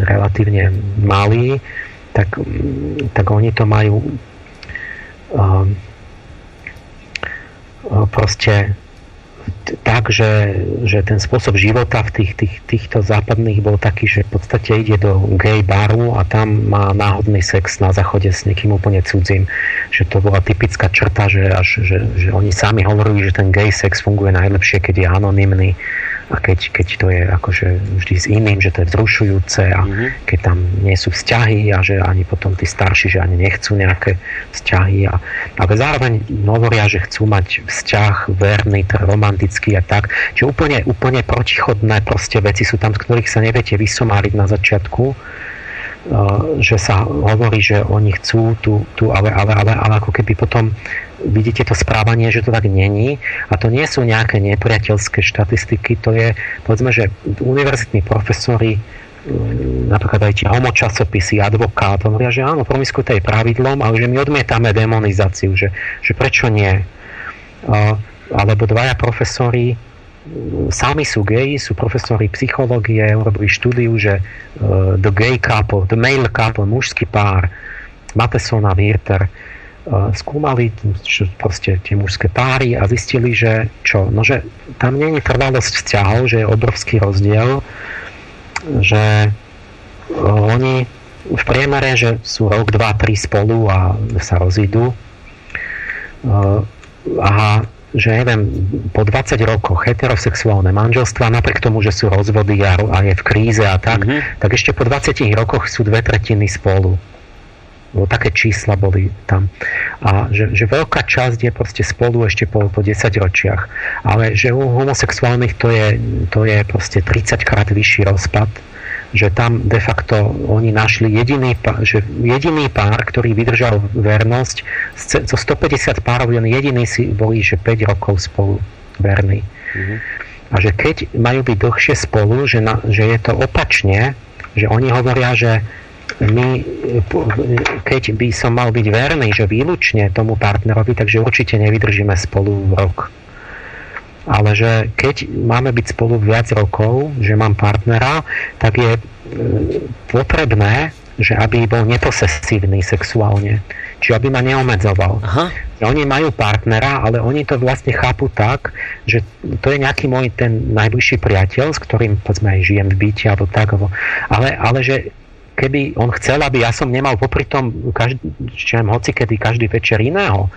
[SPEAKER 1] relatívne malý, tak, tak oni to majú um, proste tak, že, že ten spôsob života v tých, tých, týchto západných bol taký, že v podstate ide do gay baru a tam má náhodný sex na záchode s niekým úplne cudzím. Že to bola typická črta, že, až, že, že oni sami hovorili, že ten gay sex funguje najlepšie, keď je anonymný a keď, keď to je akože vždy s iným, že to je vzrušujúce a mm-hmm. keď tam nie sú vzťahy a že ani potom tí starší, že ani nechcú nejaké vzťahy a, ale zároveň hovoria, že chcú mať vzťah verný, romantický a tak. Čiže úplne, úplne protichodné proste veci sú tam, z ktorých sa neviete vysomáriť na začiatku že sa hovorí, že oni chcú tu, tu ale, ale, ale, ale ako keby potom vidíte to správanie, že to tak není a to nie sú nejaké nepriateľské štatistiky, to je, povedzme, že univerzitní profesori mm, napríklad aj tie homočasopisy, advokát, hovoria, že áno, promiskuita je pravidlom, ale že my odmietame demonizáciu, že, že prečo nie. Alebo dvaja profesori mm, sami sú geji, sú profesori psychológie, robili štúdiu, že uh, the gay couple, the male couple, mužský pár, Mateson a Wirter, skúmali proste tie mužské páry a zistili, že čo, no že tam nie je trvalosť vzťahov, že je obrovský rozdiel, že oni v priemere, že sú rok, dva, tri spolu a sa rozídu. A že neviem, po 20 rokoch heterosexuálne manželstva, napriek tomu, že sú rozvody a, a je v kríze a tak, mm-hmm. tak ešte po 20 rokoch sú dve tretiny spolu lebo také čísla boli tam. A že, že veľká časť je proste spolu ešte po, po 10 ročiach. Ale že u homosexuálnych to je, to je proste 30 krát vyšší rozpad že tam de facto oni našli jediný, že jediný pár, ktorý vydržal vernosť, zo 150 párov len jediný si boli, že 5 rokov spolu verní. Mm-hmm. A že keď majú byť dlhšie spolu, že, na, že je to opačne, že oni hovoria, že my, keď by som mal byť verný, že výlučne tomu partnerovi, takže určite nevydržíme spolu rok. Ale že keď máme byť spolu viac rokov, že mám partnera, tak je e, potrebné, že aby bol neposesívny sexuálne. Čiže aby ma neomedzoval. Aha. Oni majú partnera, ale oni to vlastne chápu tak, že to je nejaký môj ten najbližší priateľ, s ktorým povedzme aj žijem v byte alebo tak. Ale, ale že keby on chcel, aby ja som nemal popri tom každý, hoci kedy každý večer iného,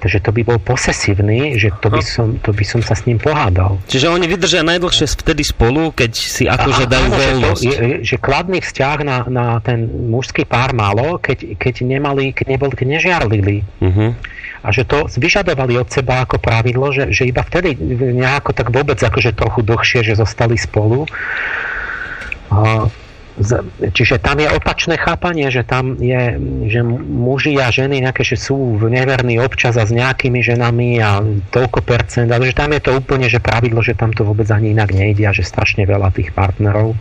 [SPEAKER 1] Takže to by bol posesívny, že to by, som, to by som sa s ním pohádal.
[SPEAKER 3] Čiže oni vydržia najdlhšie vtedy spolu, keď si akože dajú voľnosť.
[SPEAKER 1] Že, že kladný vzťah na, na ten mužský pár malo, keď, keď, nemali, keď, neboli, keď nežiarlili. Uh-huh. A že to vyžadovali od seba ako pravidlo, že, že iba vtedy nejako tak vôbec akože trochu dlhšie, že zostali spolu. A, Čiže tam je opačné chápanie, že tam je, že muži a ženy nejaké, že sú neverní občas a s nejakými ženami a toľko percent, ale že tam je to úplne, že pravidlo, že tam to vôbec ani inak nejde a že strašne veľa tých partnerov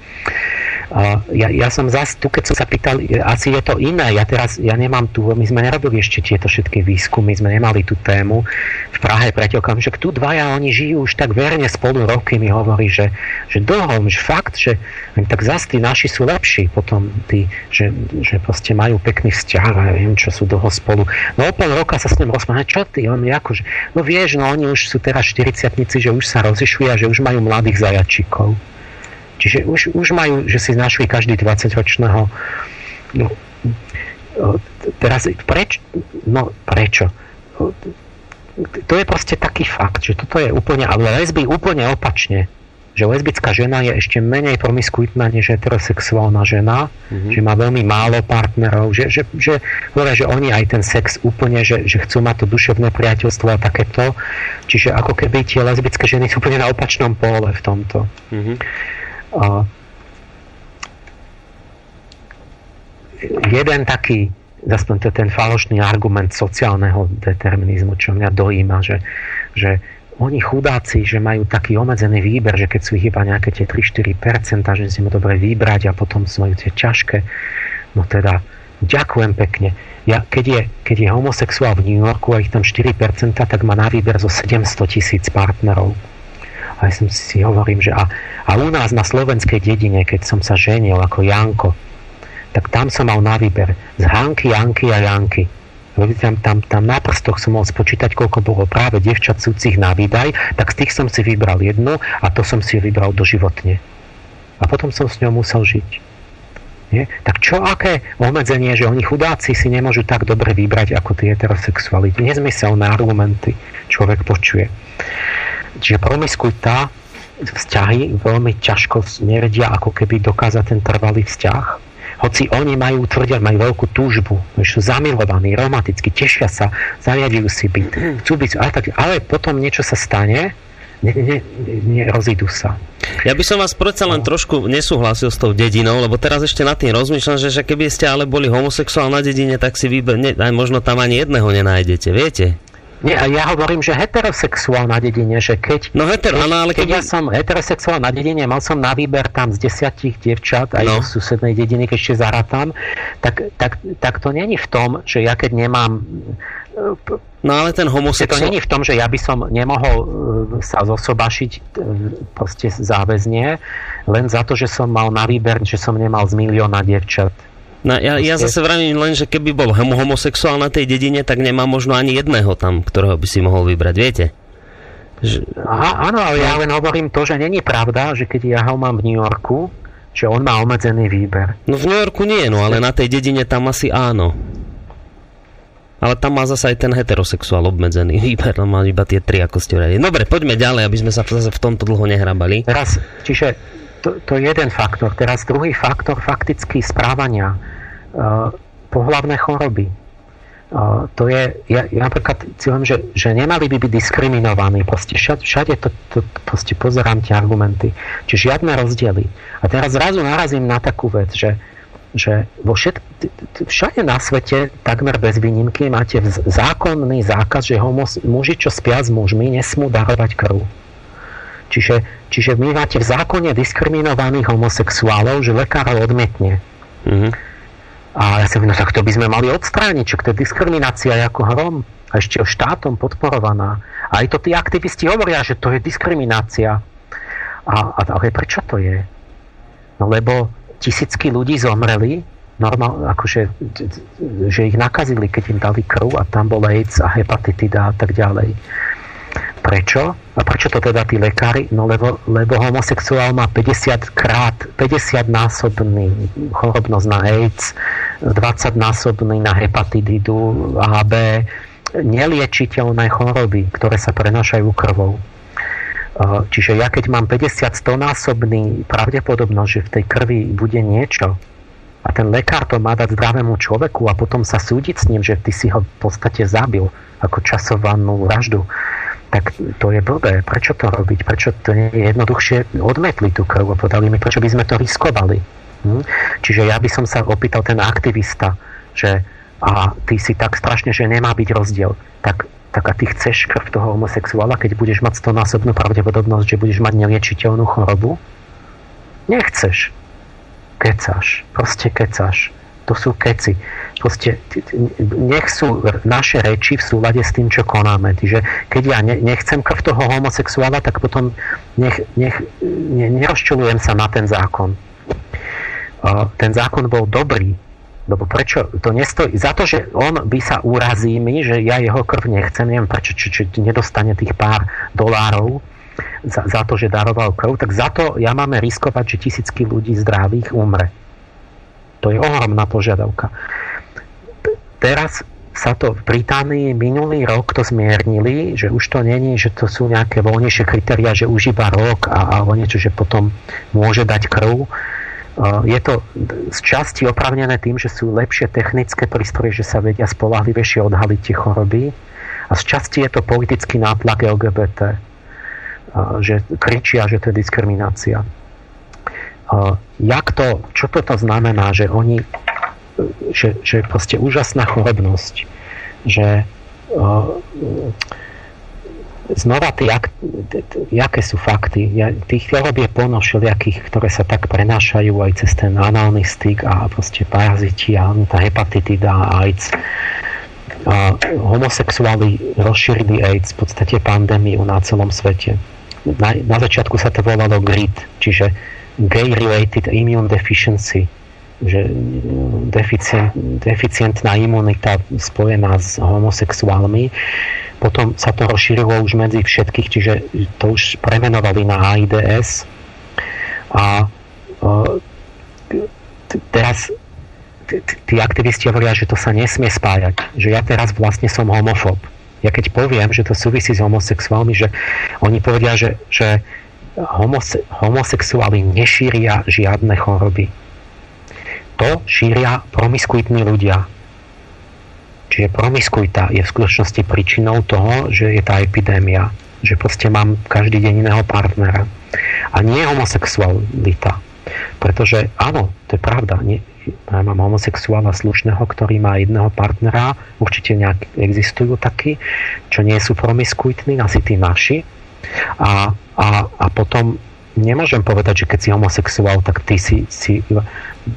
[SPEAKER 1] ja, ja som zase, tu keď som sa pýtal, asi je to iné, ja teraz, ja nemám tu, my sme nerobili ešte tieto všetky výskumy, sme nemali tú tému v Prahe preteľkom, že tu dvaja, oni žijú už tak verne spolu roky, mi hovorí, že, že dlho, že fakt, že tak zase tí naši sú lepší potom, tí, že, že proste majú pekný vzťah a neviem, čo sú dlho spolu. No o pol roka sa s ním rozmáha, čo ty, on akože, no vieš, no oni už sú teraz 40 že už sa rozišujú a že už majú mladých zajačíkov. Čiže už, už majú, že si našli každý 20-ročného. No, teraz preč, no prečo? To je proste taký fakt, že toto je úplne, ale lesby úplne opačne že lesbická žena je ešte menej promiskuitná než heterosexuálna žena, mm-hmm. že má veľmi málo partnerov, že, že, že, že, že oni aj ten sex úplne, že, že chcú mať to duševné priateľstvo a takéto. Čiže ako keby tie lesbické ženy sú úplne na opačnom pole v tomto. Mm-hmm. A jeden taký aspoň to ten falošný argument sociálneho determinizmu, čo mňa dojíma, že, že oni chudáci, že majú taký obmedzený výber, že keď sú ich iba nejaké tie 3-4%, že si mu dobre vybrať a potom sú majú tie ťažké. No teda, ďakujem pekne. Ja, keď, je, keď je homosexuál v New Yorku a ich tam 4%, tak má na výber zo 700 tisíc partnerov. A ja som si hovorím, že a, a u nás na slovenskej dedine, keď som sa ženil ako Janko, tak tam som mal na výber z Hanky, Janky a Janky tam, tam, tam na prstoch som mohol spočítať, koľko bolo práve devčat súcich na výdaj, tak z tých som si vybral jednu a to som si vybral doživotne. A potom som s ňou musel žiť. Nie? Tak čo, aké obmedzenie, že oni chudáci si nemôžu tak dobre vybrať ako tí heterosexuality. Nezmyselné argumenty človek počuje. Čiže promiskuita vzťahy veľmi ťažko nevedia ako keby dokázať ten trvalý vzťah hoci oni majú, tvrdia, majú veľkú túžbu, že sú zamilovaní, romanticky, tešia sa, zariadujú si byt, chcú byť, ale, tak, ale potom niečo sa stane, ne, ne, ne, rozídu sa.
[SPEAKER 3] Ja by som vás predsa len no. trošku nesúhlasil s tou dedinou, lebo teraz ešte nad tým rozmýšľam, že, že keby ste ale boli homosexuál na dedine, tak si vyber, ne, možno tam ani jedného nenájdete, viete?
[SPEAKER 1] Nie, ja hovorím, že heterosexuál na dedine, že keď,
[SPEAKER 3] no hetero, keď, ale
[SPEAKER 1] keď, keď ja som heterosexuál na dedine, mal som na výber tam z desiatich dievčat aj no. z susednej dediny, keď ešte zaratám, tak, tak, tak to není v tom, že ja keď nemám
[SPEAKER 3] No ale ten homosexuál...
[SPEAKER 1] To není v tom, že ja by som nemohol e, sa zosobašiť e, proste záväzne, len za to, že som mal na výber, že som nemal z milióna dievčat.
[SPEAKER 3] No, ja, ja zase vravím len, že keby bol homosexuál na tej dedine, tak nemá možno ani jedného tam, ktorého by si mohol vybrať, viete?
[SPEAKER 1] Že... Aha, áno, ale ja len hovorím to, že není pravda, že keď ja ho mám v New Yorku, že on má obmedzený výber.
[SPEAKER 3] No v New Yorku nie, no ale na tej dedine tam asi áno. Ale tam má zase aj ten heterosexuál obmedzený <laughs> výber, tam má iba tie tri, ako ste hovorili. Dobre, poďme ďalej, aby sme sa zase v tomto dlho nehrabali.
[SPEAKER 1] Teraz, čiže to, to je jeden faktor. Teraz druhý faktor fakticky správania. Pohlavné choroby. To je, ja, ja napríklad si že, že nemali by byť diskriminovaní. Proste všade, to, to, proste pozerám tie argumenty. Čiže žiadne rozdiely. A teraz zrazu narazím na takú vec, že, že vo všet, všade na svete, takmer bez výnimky, máte zákonný zákaz, že homos, muži, čo spia s mužmi, nesmú darovať krv. Čiže, čiže vy máte v zákone diskriminovaných homosexuálov, že lekár odmietne. Mm-hmm. A ja sa no tak to by sme mali odstrániť, čo to je diskriminácia ako hrom. A ešte štátom podporovaná. A aj to tí aktivisti hovoria, že to je diskriminácia. A, a ale prečo to je? No lebo tisícky ľudí zomreli, normál, akože, že ich nakazili, keď im dali krv a tam bol AIDS a hepatitida a tak ďalej. Prečo? A prečo to teda tí lekári? No lebo, lebo homosexuál má 50 krát, 50 násobný chorobnosť na AIDS, 20 násobný na hepatitidu A, B, neliečiteľné choroby, ktoré sa prenašajú krvou. Čiže ja keď mám 50-100 násobný pravdepodobnosť, že v tej krvi bude niečo a ten lekár to má dať zdravému človeku a potom sa súdiť s ním, že ty si ho v podstate zabil ako časovanú vraždu, tak to je blbé. Prečo to robiť? Prečo to nie je jednoduchšie odmetli tú krv a povedali mi, prečo by sme to riskovali? Hm? Čiže ja by som sa opýtal ten aktivista, že a ty si tak strašne, že nemá byť rozdiel. Tak, tak a ty chceš krv toho homosexuála, keď budeš mať 100 násobnú pravdepodobnosť, že budeš mať neliečiteľnú chorobu? Nechceš. Kecáš. Proste kecáš. To sú keci proste nech sú naše reči v súlade s tým, čo konáme. Čiže keď ja nechcem krv toho homosexuála, tak potom nech, nech, ne, nerozčulujem sa na ten zákon. Ten zákon bol dobrý, lebo prečo to nestojí, za to, že on by sa urazí mi, že ja jeho krv nechcem, neviem prečo, či, či nedostane tých pár dolárov za, za to, že daroval krv, tak za to ja máme riskovať, že tisícky ľudí zdravých umre. To je ohromná požiadavka. Teraz sa to v Británii minulý rok to zmiernili, že už to není, že to sú nejaké voľnejšie kritéria, že už iba rok a, alebo niečo, že potom môže dať krv. Je to z časti opravnené tým, že sú lepšie technické prístroje, že sa vedia spolahlivejšie odhaliť tie choroby. A z časti je to politický nátlak LGBT, že kričia, že to je diskriminácia. Jak to, čo toto znamená, že oni že, že proste úžasná chorobnosť, že znova tí, ak, jaké sú fakty. Ja, tých chorob je plno všelijakých, ktoré sa tak prenášajú aj cez ten análny styk a proste paraziti a tá hepatitida a AIDS. A homosexuáli rozšírili AIDS, v podstate pandémiu na celom svete. Na, na začiatku sa to volalo GRID, čiže Gay-Related Immune Deficiency, že deficient, deficientná imunita spojená s homosexuálmi potom sa to rozšírilo už medzi všetkých, čiže to už premenovali na AIDS. A teraz tí aktivisti hovoria, že to sa nesmie spájať, že ja teraz vlastne som homofób. Ja keď poviem, že to súvisí s homosexuálmi, že oni povedia, že, že homose, homosexuáli nešíria žiadne choroby. To šíria promiskuitní ľudia, Čiže promiskuita je v skutočnosti príčinou toho, že je tá epidémia. Že proste mám každý deň iného partnera. A nie homosexualita. Pretože áno, to je pravda. Nie, ja mám homosexuála slušného, ktorý má jedného partnera. Určite nejak existujú takí, čo nie sú promiskuitní, asi tí naši. A, a, a potom nemôžem povedať, že keď si homosexuál, tak ty si, si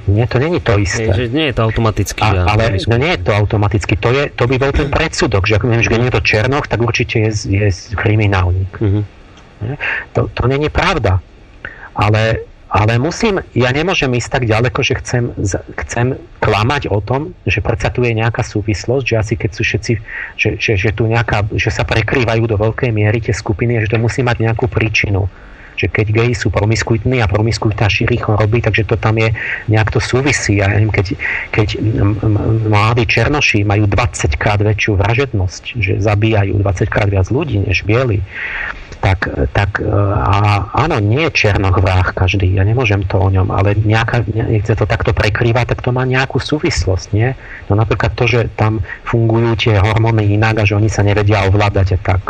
[SPEAKER 1] nie, to není to isté.
[SPEAKER 3] Nie, že nie je to automaticky.
[SPEAKER 1] A, ale no nie je to automaticky. To, je, to by bol ten predsudok, že ak viem, že keď je to Černoch, tak určite je, je kriminálnik. Uh-huh. To, to není pravda. Ale, ale musím, ja nemôžem ísť tak ďaleko, že chcem, chcem klamať o tom, že predsa tu je nejaká súvislosť, že asi keď sú všetci, že, že, že, tu nejaká, že sa prekrývajú do veľkej miery tie skupiny, že to musí mať nejakú príčinu že keď geji sú promiskuitní a promiskuita šíri choroby, takže to tam je, nejak to súvisí. Ja neviem, keď, keď mladí černoši majú 20 krát väčšiu vražednosť, že zabíjajú 20 krát viac ľudí než bieli, tak, tak e, a áno, nie je černoch vrah každý, ja nemôžem to o ňom, ale nejaká, nechce to takto prekrývať, tak to má nejakú súvislosť, nie? No napríklad to, že tam fungujú tie hormóny inak a že oni sa nevedia ovládať a tak.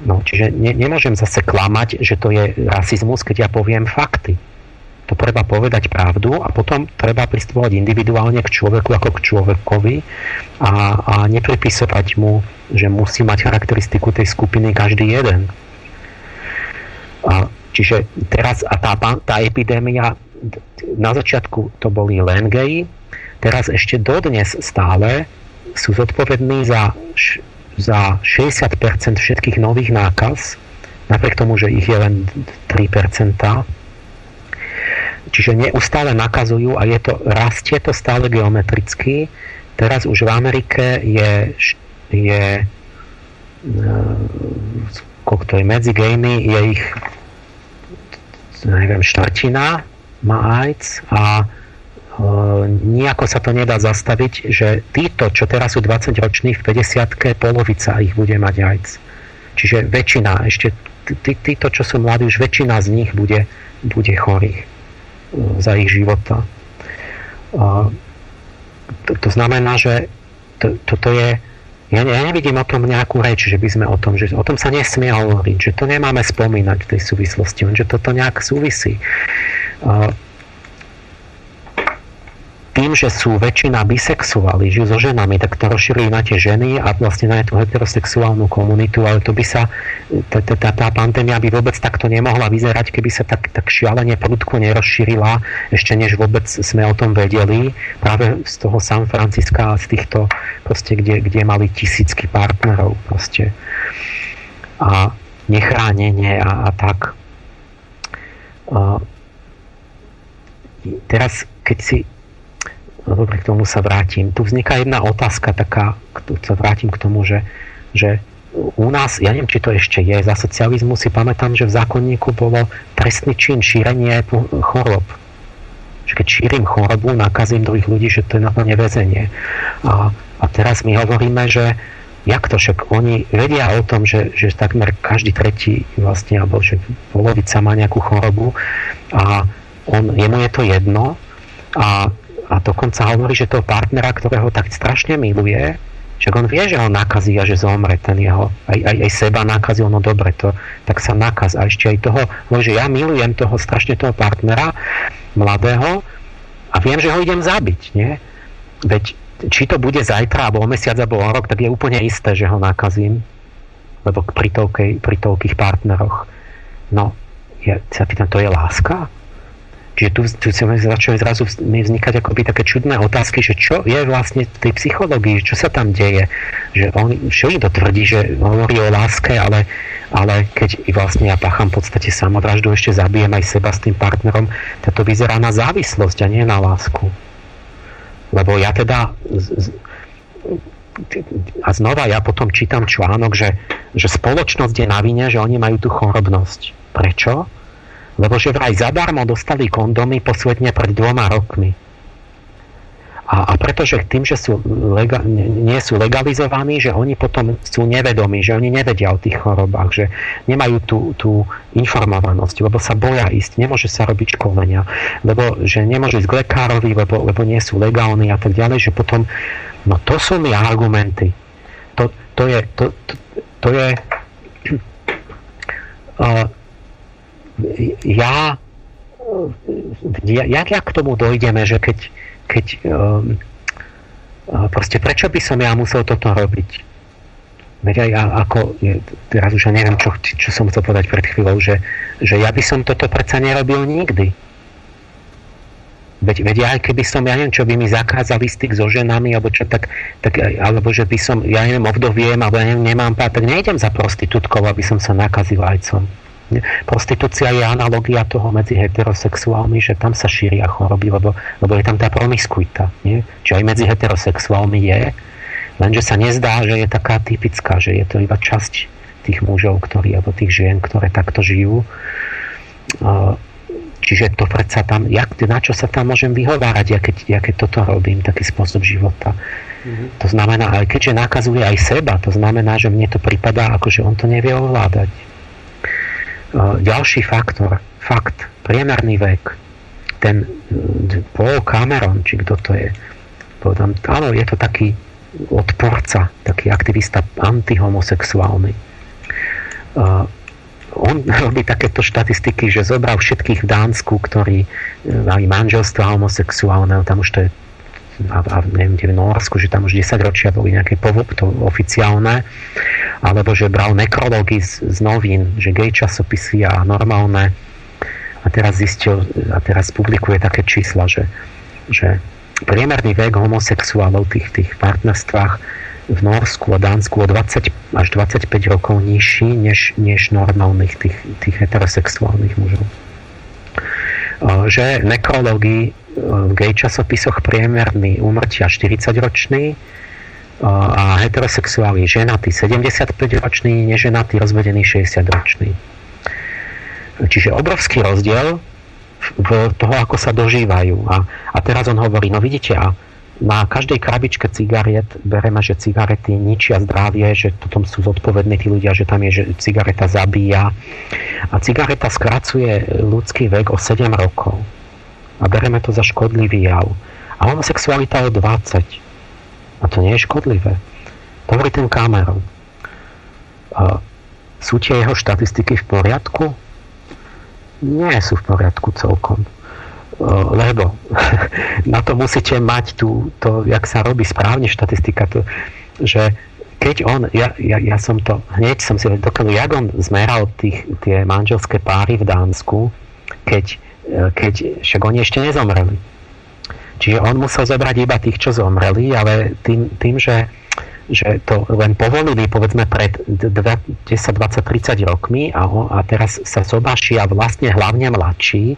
[SPEAKER 1] No, čiže ne, nemôžem zase klamať, že to je rasizmus, keď ja poviem fakty. To treba povedať pravdu a potom treba pristupovať individuálne k človeku ako k človekovi a, a nepripisovať mu, že musí mať charakteristiku tej skupiny každý jeden. A, čiže teraz a tá, tá epidémia na začiatku to boli len geji, teraz ešte dodnes stále sú zodpovední za za 60% všetkých nových nákaz, napriek tomu, že ich je len 3%. Čiže neustále nakazujú a je to, rastie to stále geometricky. Teraz už v Amerike je, je e, koľko to je medzi gejmi, je ich neviem, štvrtina má AIDS a nejako sa to nedá zastaviť, že títo, čo teraz sú 20 roční, v 50 polovica ich bude mať AIDS. Čiže väčšina, ešte tí, títo, čo sú mladí, už väčšina z nich bude, bude chorých za ich života. To, to znamená, že to, toto je ja, ja nevidím o tom nejakú reč, že by sme o tom, že o tom sa nesmie hovoriť, že to nemáme spomínať v tej súvislosti, že toto nejak súvisí tým, že sú väčšina bisexuáli, žijú so ženami, tak to rozšírujú na tie ženy a vlastne na tú heterosexuálnu komunitu, ale to by sa, tá, pandémia by vôbec takto nemohla vyzerať, keby sa tak, tak šialene prudko nerozšírila, ešte než vôbec sme o tom vedeli. Práve z toho San Franciska, z týchto, proste, kde, kde mali tisícky partnerov proste. A nechránenie a, a tak. A, teraz, keď si No dobre, k tomu sa vrátim. Tu vzniká jedna otázka taká, sa vrátim k tomu, že, že u nás, ja neviem, či to ešte je, za socializmu si pamätám, že v zákonníku bolo trestný čin šírenie chorob. Že keď šírim chorobu, nakazím druhých ľudí, že to je naplne väzenie. A, a teraz my hovoríme, že jak to však oni vedia o tom, že, že takmer každý tretí vlastne, alebo že polovica má nejakú chorobu a on, jemu je to jedno a a dokonca hovorí, že toho partnera, ktorého tak strašne miluje, že on vie, že ho nakazí a že zomre ten jeho, aj, aj, aj seba nakazil, no dobre, to, tak sa nakaz. A ešte aj toho, že ja milujem toho strašne toho partnera, mladého, a viem, že ho idem zabiť, nie? veď či to bude zajtra, alebo o mesiac, alebo o rok, tak je úplne isté, že ho nakazím. Lebo pri, toľkej, pri toľkých partneroch. No, ja sa pýtam, to je láska? Čiže tu, tu sa začali zrazu mi vznikať akoby také čudné otázky, že čo je vlastne v tej psychológii, čo sa tam deje. Že on všeli to tvrdí, že hovorí o láske, ale, ale keď vlastne ja pácham v podstate samovraždu, ešte zabijem aj seba s tým partnerom, tak to vyzerá na závislosť a nie na lásku. Lebo ja teda a znova ja potom čítam článok, že, že spoločnosť je na vine, že oni majú tú chorobnosť. Prečo? Lebo že vraj zadarmo dostali kondomy posvetne pred dvoma rokmi. A, a pretože tým, že sú lega, nie sú legalizovaní, že oni potom sú nevedomí, že oni nevedia o tých chorobách, že nemajú tú, tú informovanosť, lebo sa boja ísť, nemôže sa robiť školenia, lebo že nemôže ísť k lekárovi, lebo, lebo nie sú legálni a tak ďalej, že potom, no to sú mi argumenty. To, to je, to, to, to je <clears throat> uh, ja, ja, jak k tomu dojdeme, že keď, keď um, proste prečo by som ja musel toto robiť? Veď aj ja, ako, teraz už ja neviem, čo, čo som chcel povedať pred chvíľou, že, že ja by som toto predsa nerobil nikdy. Veď, veď ja aj keby som, ja neviem, čo by mi zakázali styk so ženami, alebo čo tak, tak alebo že by som, ja neviem, ovdoviem, alebo ja neviem, nemám pár, tak nejdem za prostitútkou, aby som sa nakazil ajcom. Prostitúcia je analogia toho medzi heterosexuálmi, že tam sa šíria choroby, lebo, lebo je tam tá promiskuita. Nie? Čiže aj medzi heterosexuálmi je, lenže sa nezdá, že je taká typická, že je to iba časť tých mužov, ktorí, alebo tých žien, ktoré takto žijú. Čiže to predsa tam, jak, na čo sa tam môžem vyhovárať, ja keď, ja keď toto robím, taký spôsob života. Mm-hmm. To znamená, aj keďže nakazuje aj seba, to znamená, že mne to pripadá, ako že on to nevie ovládať. Ďalší faktor, fakt, priemerný vek, ten Paul Cameron, či kto to je, povedám, áno, je to taký odporca, taký aktivista antihomosexuálny. Uh, on <laughs> robí takéto štatistiky, že zobral všetkých v Dánsku, ktorí mali manželstva homosexuálne, tam už to je a, a neviem, v Norsku, že tam už 10 ročia boli nejaké povop, to oficiálne, alebo že bral nekrológy z, z novín, že gay časopisy a normálne a teraz zistil, a teraz publikuje také čísla, že, že priemerný vek homosexuálov tých, tých partnerstvách v Norsku a Dánsku o 20 až 25 rokov nižší než, než normálnych tých, tých heterosexuálnych mužov. Že nekrológy v gay časopisoch priemerný úmrtia 40-ročný a heterosexuálny ženatý 75-ročný, neženatý rozvedený 60-ročný. Čiže obrovský rozdiel v toho, ako sa dožívajú. A, a teraz on hovorí, no vidíte, a na každej krabičke cigariet bereme, že cigarety ničia zdravie, že potom sú zodpovední tí ľudia, že tam je, že cigareta zabíja. A cigareta skracuje ľudský vek o 7 rokov a bereme to za škodlivý jav. A homosexualita je 20. A to nie je škodlivé. To hovorí ten Cameron. A sú tie jeho štatistiky v poriadku? Nie sú v poriadku celkom. Lebo <laughs> na to musíte mať tú, to, jak sa robí správne štatistika, to, že keď on, ja, ja, ja som to, hneď som si dokázal, jak on zmeral tých, tie manželské páry v Dánsku, keď keď však oni ešte nezomreli. Čiže on musel zobrať iba tých, čo zomreli, ale tým, tým že, že to len povolili povedzme pred 10, 20, 30 rokmi a, a teraz sa zobášia vlastne hlavne mladší,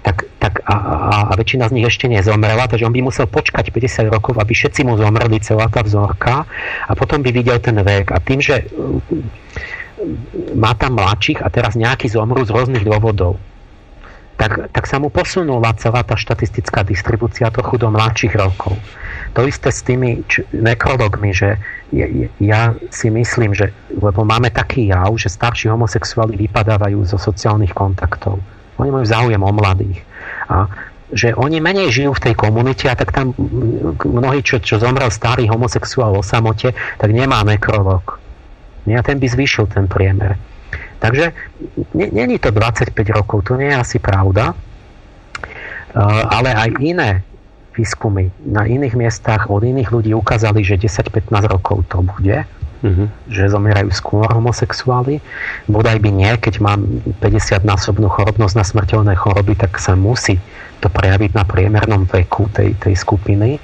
[SPEAKER 1] tak, tak a, a, a väčšina z nich ešte nezomrela, takže on by musel počkať 50 rokov, aby všetci mu zomreli, celá tá vzorka a potom by videl ten vek. A tým, že má tam mladších a teraz nejaký zomru z rôznych dôvodov tak, tak sa mu posunula celá tá štatistická distribúcia trochu do mladších rokov. To isté s tými č- nekrologmi, že je, ja si myslím, že lebo máme taký jav, že starší homosexuáli vypadávajú zo sociálnych kontaktov. Oni majú záujem o mladých. A že oni menej žijú v tej komunite a tak tam mnohí, čo, čo zomrel starý homosexuál o samote, tak nemá nekrolog. A ten by zvýšil ten priemer. Takže není to 25 rokov, to nie je asi pravda, uh, ale aj iné výskumy na iných miestach od iných ľudí ukázali, že 10-15 rokov to bude, uh-huh. že zomierajú skôr homosexuáli. Bodaj by nie, keď mám 50-násobnú chorobnosť na smrteľné choroby, tak sa musí to prejaviť na priemernom veku tej, tej skupiny.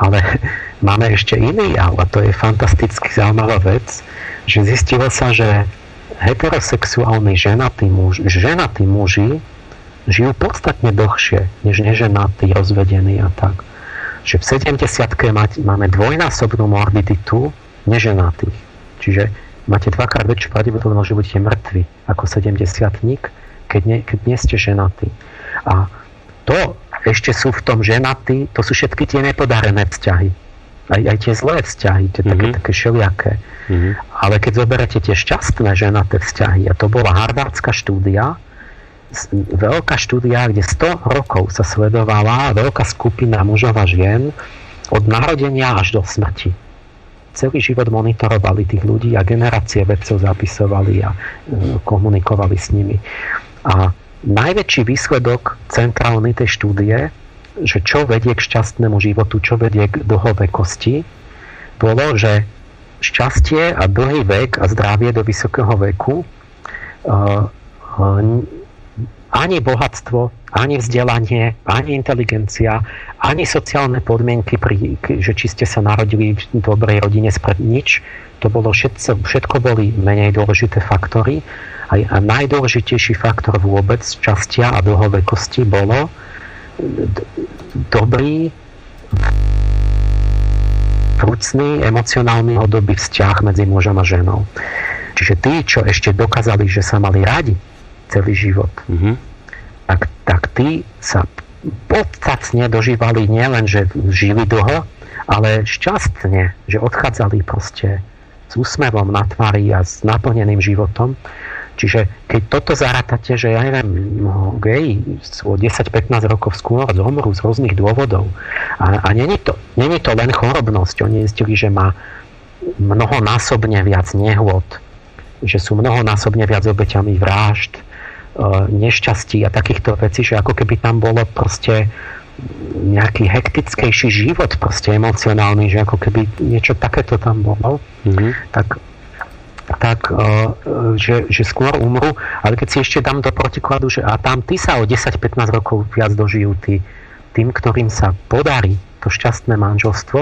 [SPEAKER 1] Ale <laughs> máme ešte iný jav a to je fantasticky zaujímavá vec, že zistilo sa, že heterosexuálni ženatí, muž, ženatí muži žijú podstatne dlhšie, než neženatí, rozvedení a tak. Že v 70 máme dvojnásobnú morbiditu neženatých. Čiže máte dvakrát väčšiu pravdepodobnosť, že budete mŕtvi ako 70 keď, nie, keď nie ste ženatí. A to ešte sú v tom ženatí, to sú všetky tie nepodarené vzťahy. Aj, aj tie zlé vzťahy, tie mm-hmm. také, mhm. také šeliaké. Mm-hmm. Ale keď zoberete tie šťastné ženaté vzťahy, a to bola harvardská štúdia, veľká štúdia, kde 100 rokov sa sledovala veľká skupina mužov a žien od narodenia až do smrti. Celý život monitorovali tých ľudí a generácie vedcov zapisovali a e, komunikovali s nimi. A najväčší výsledok centrálny tej štúdie, že čo vedie k šťastnému životu, čo vedie k dlhovekosti, bolo, že šťastie a dlhý vek a zdravie do vysokého veku uh, ani bohatstvo, ani vzdelanie, ani inteligencia, ani sociálne podmienky, pri, že či ste sa narodili v dobrej rodine spred nič, to bolo všetko, všetko boli menej dôležité faktory. A, a najdôležitejší faktor vôbec šťastia a dlhovekosti bolo dobrý vrúcný, emocionálny hodobý vzťah medzi mužom a ženou. Čiže tí, čo ešte dokázali, že sa mali radi, celý život. Mm-hmm. Tak, tak tí sa podstatne dožívali nielen, že žili dlho, ale šťastne, že odchádzali proste s úsmevom na tvári a s naplneným životom. Čiže keď toto zarátate, že ja neviem, no, gej o 10-15 rokov skôr zomrú z rôznych dôvodov. A, a není, to, není to len chorobnosť, oni zistili, že má mnohonásobne viac nehôd, že sú mnohonásobne viac obeťami vražd, E, nešťastí a takýchto vecí, že ako keby tam bolo proste nejaký hektickejší život proste emocionálny, že ako keby niečo takéto tam bolo, mm-hmm. tak tak, uh, že, že skôr umru, ale keď si ešte dám do protikladu, že a tam ty sa o 10-15 rokov viac dožijú tí, tým, ktorým sa podarí to šťastné manželstvo,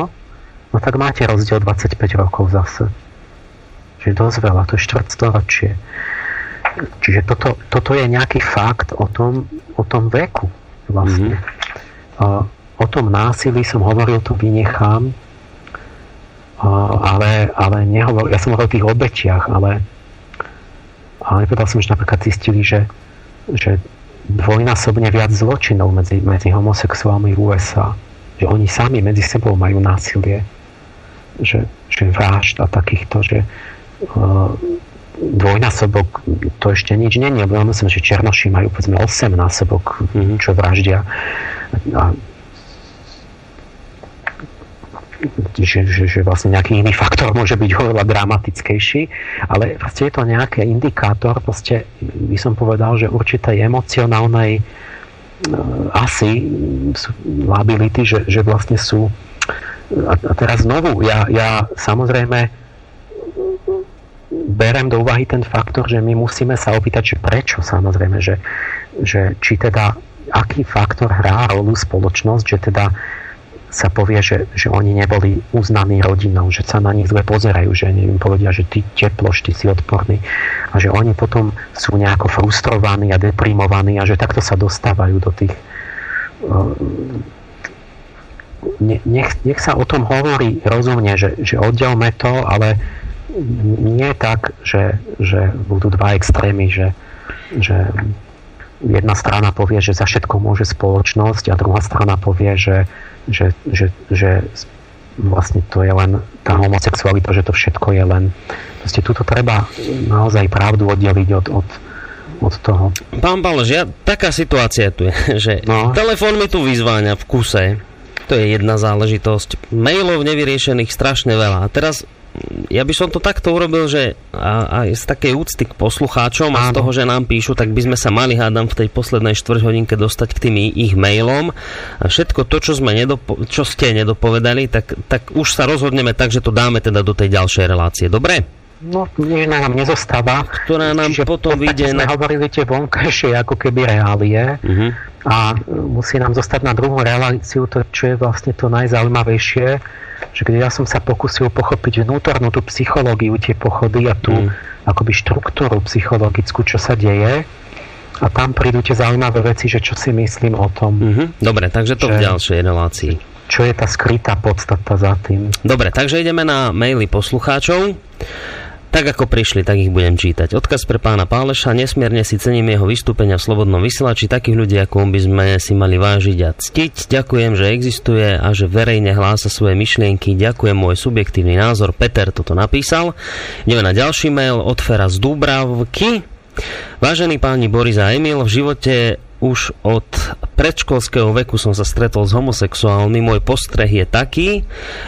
[SPEAKER 1] no tak máte rozdiel 25 rokov zase. Že dosť veľa, to je štvrtstoročie. Čiže toto, toto je nejaký fakt o tom, o tom veku vlastne. Mm-hmm. O tom násilí som hovoril, to vynechám, ale, ale nehovor, ja som hovoril o tých obetiach, ale, ale povedal som, že napríklad zistili, že, že dvojnásobne viac zločinov medzi, medzi homosexuálmi v USA. Že oni sami medzi sebou majú násilie. Že, že vražd a takýchto, že uh, dvojnásobok to ešte nič není. Ja myslím, že Černoši majú povedzme 8 násobok, mhm. čo vraždia. A že, že, že vlastne nejaký iný faktor môže byť oveľa dramatickejší, ale vlastne je to nejaký indikátor, proste by som povedal, že určitej emocionálnej e, asi lability, že, že vlastne sú. A teraz znovu, ja, ja samozrejme berem do úvahy ten faktor, že my musíme sa opýtať, že prečo samozrejme, že, že či teda aký faktor hrá rolu spoločnosť, že teda sa povie, že, že oni neboli uznaní rodinou, že sa na nich zle pozerajú, že neviem, povedia, že ty teploš, ty si odporný a že oni potom sú nejako frustrovaní a deprimovaní a že takto sa dostávajú do tých nech, nech sa o tom hovorí rozumne, že, že oddelme to, ale nie tak, že, že budú dva extrémy, že, že jedna strana povie, že za všetko môže spoločnosť a druhá strana povie, že, že, že, že vlastne to je len tá homosexualita, že to všetko je len proste túto treba naozaj pravdu oddeliť od, od, od toho.
[SPEAKER 3] Pán Balož, ja, taká situácia tu je, <laughs> že no. telefón mi tu vyzváňa v kuse, to je jedna záležitosť, mailov nevyriešených strašne veľa. A teraz ja by som to takto urobil, že a, a z takej úcty k poslucháčom a z toho, že nám píšu, tak by sme sa mali, hádam, v tej poslednej štvrťhodinke dostať k tým ich mailom. A všetko to, čo, sme nedopo- čo ste nedopovedali, tak, tak už sa rozhodneme tak, že to dáme teda do tej ďalšej relácie. Dobre?
[SPEAKER 1] No, nič nám nezostáva.
[SPEAKER 3] Ktorá nám Čiže potom vyjde...
[SPEAKER 1] na... hovorili tie vonkajšie ako keby reálie uh-huh. a musí nám zostať na druhú reláciu to, čo je vlastne to najzaujímavejšie, že keď ja som sa pokusil pochopiť vnútornú tú psychológiu, tie pochody a tú uh-huh. akoby štruktúru psychologickú, čo sa deje, a tam prídu tie zaujímavé veci, že čo si myslím o tom.
[SPEAKER 3] Uh-huh. Dobre, takže to že, v ďalšej relácii.
[SPEAKER 1] Čo je tá skrytá podstata za tým.
[SPEAKER 3] Dobre, takže ideme na maily poslucháčov. Tak ako prišli, tak ich budem čítať. Odkaz pre pána Páleša, nesmierne si cením jeho vystúpenia v Slobodnom vysielači. Takých ľudí ako on by sme si mali vážiť a ctiť. Ďakujem, že existuje a že verejne hlása svoje myšlienky. Ďakujem môj subjektívny názor. Peter toto napísal. Ideme na ďalší mail od Fera z Dúbravky. Vážený páni Boris a Emil, v živote už od predškolského veku som sa stretol s homosexuálmi. Môj postreh je taký,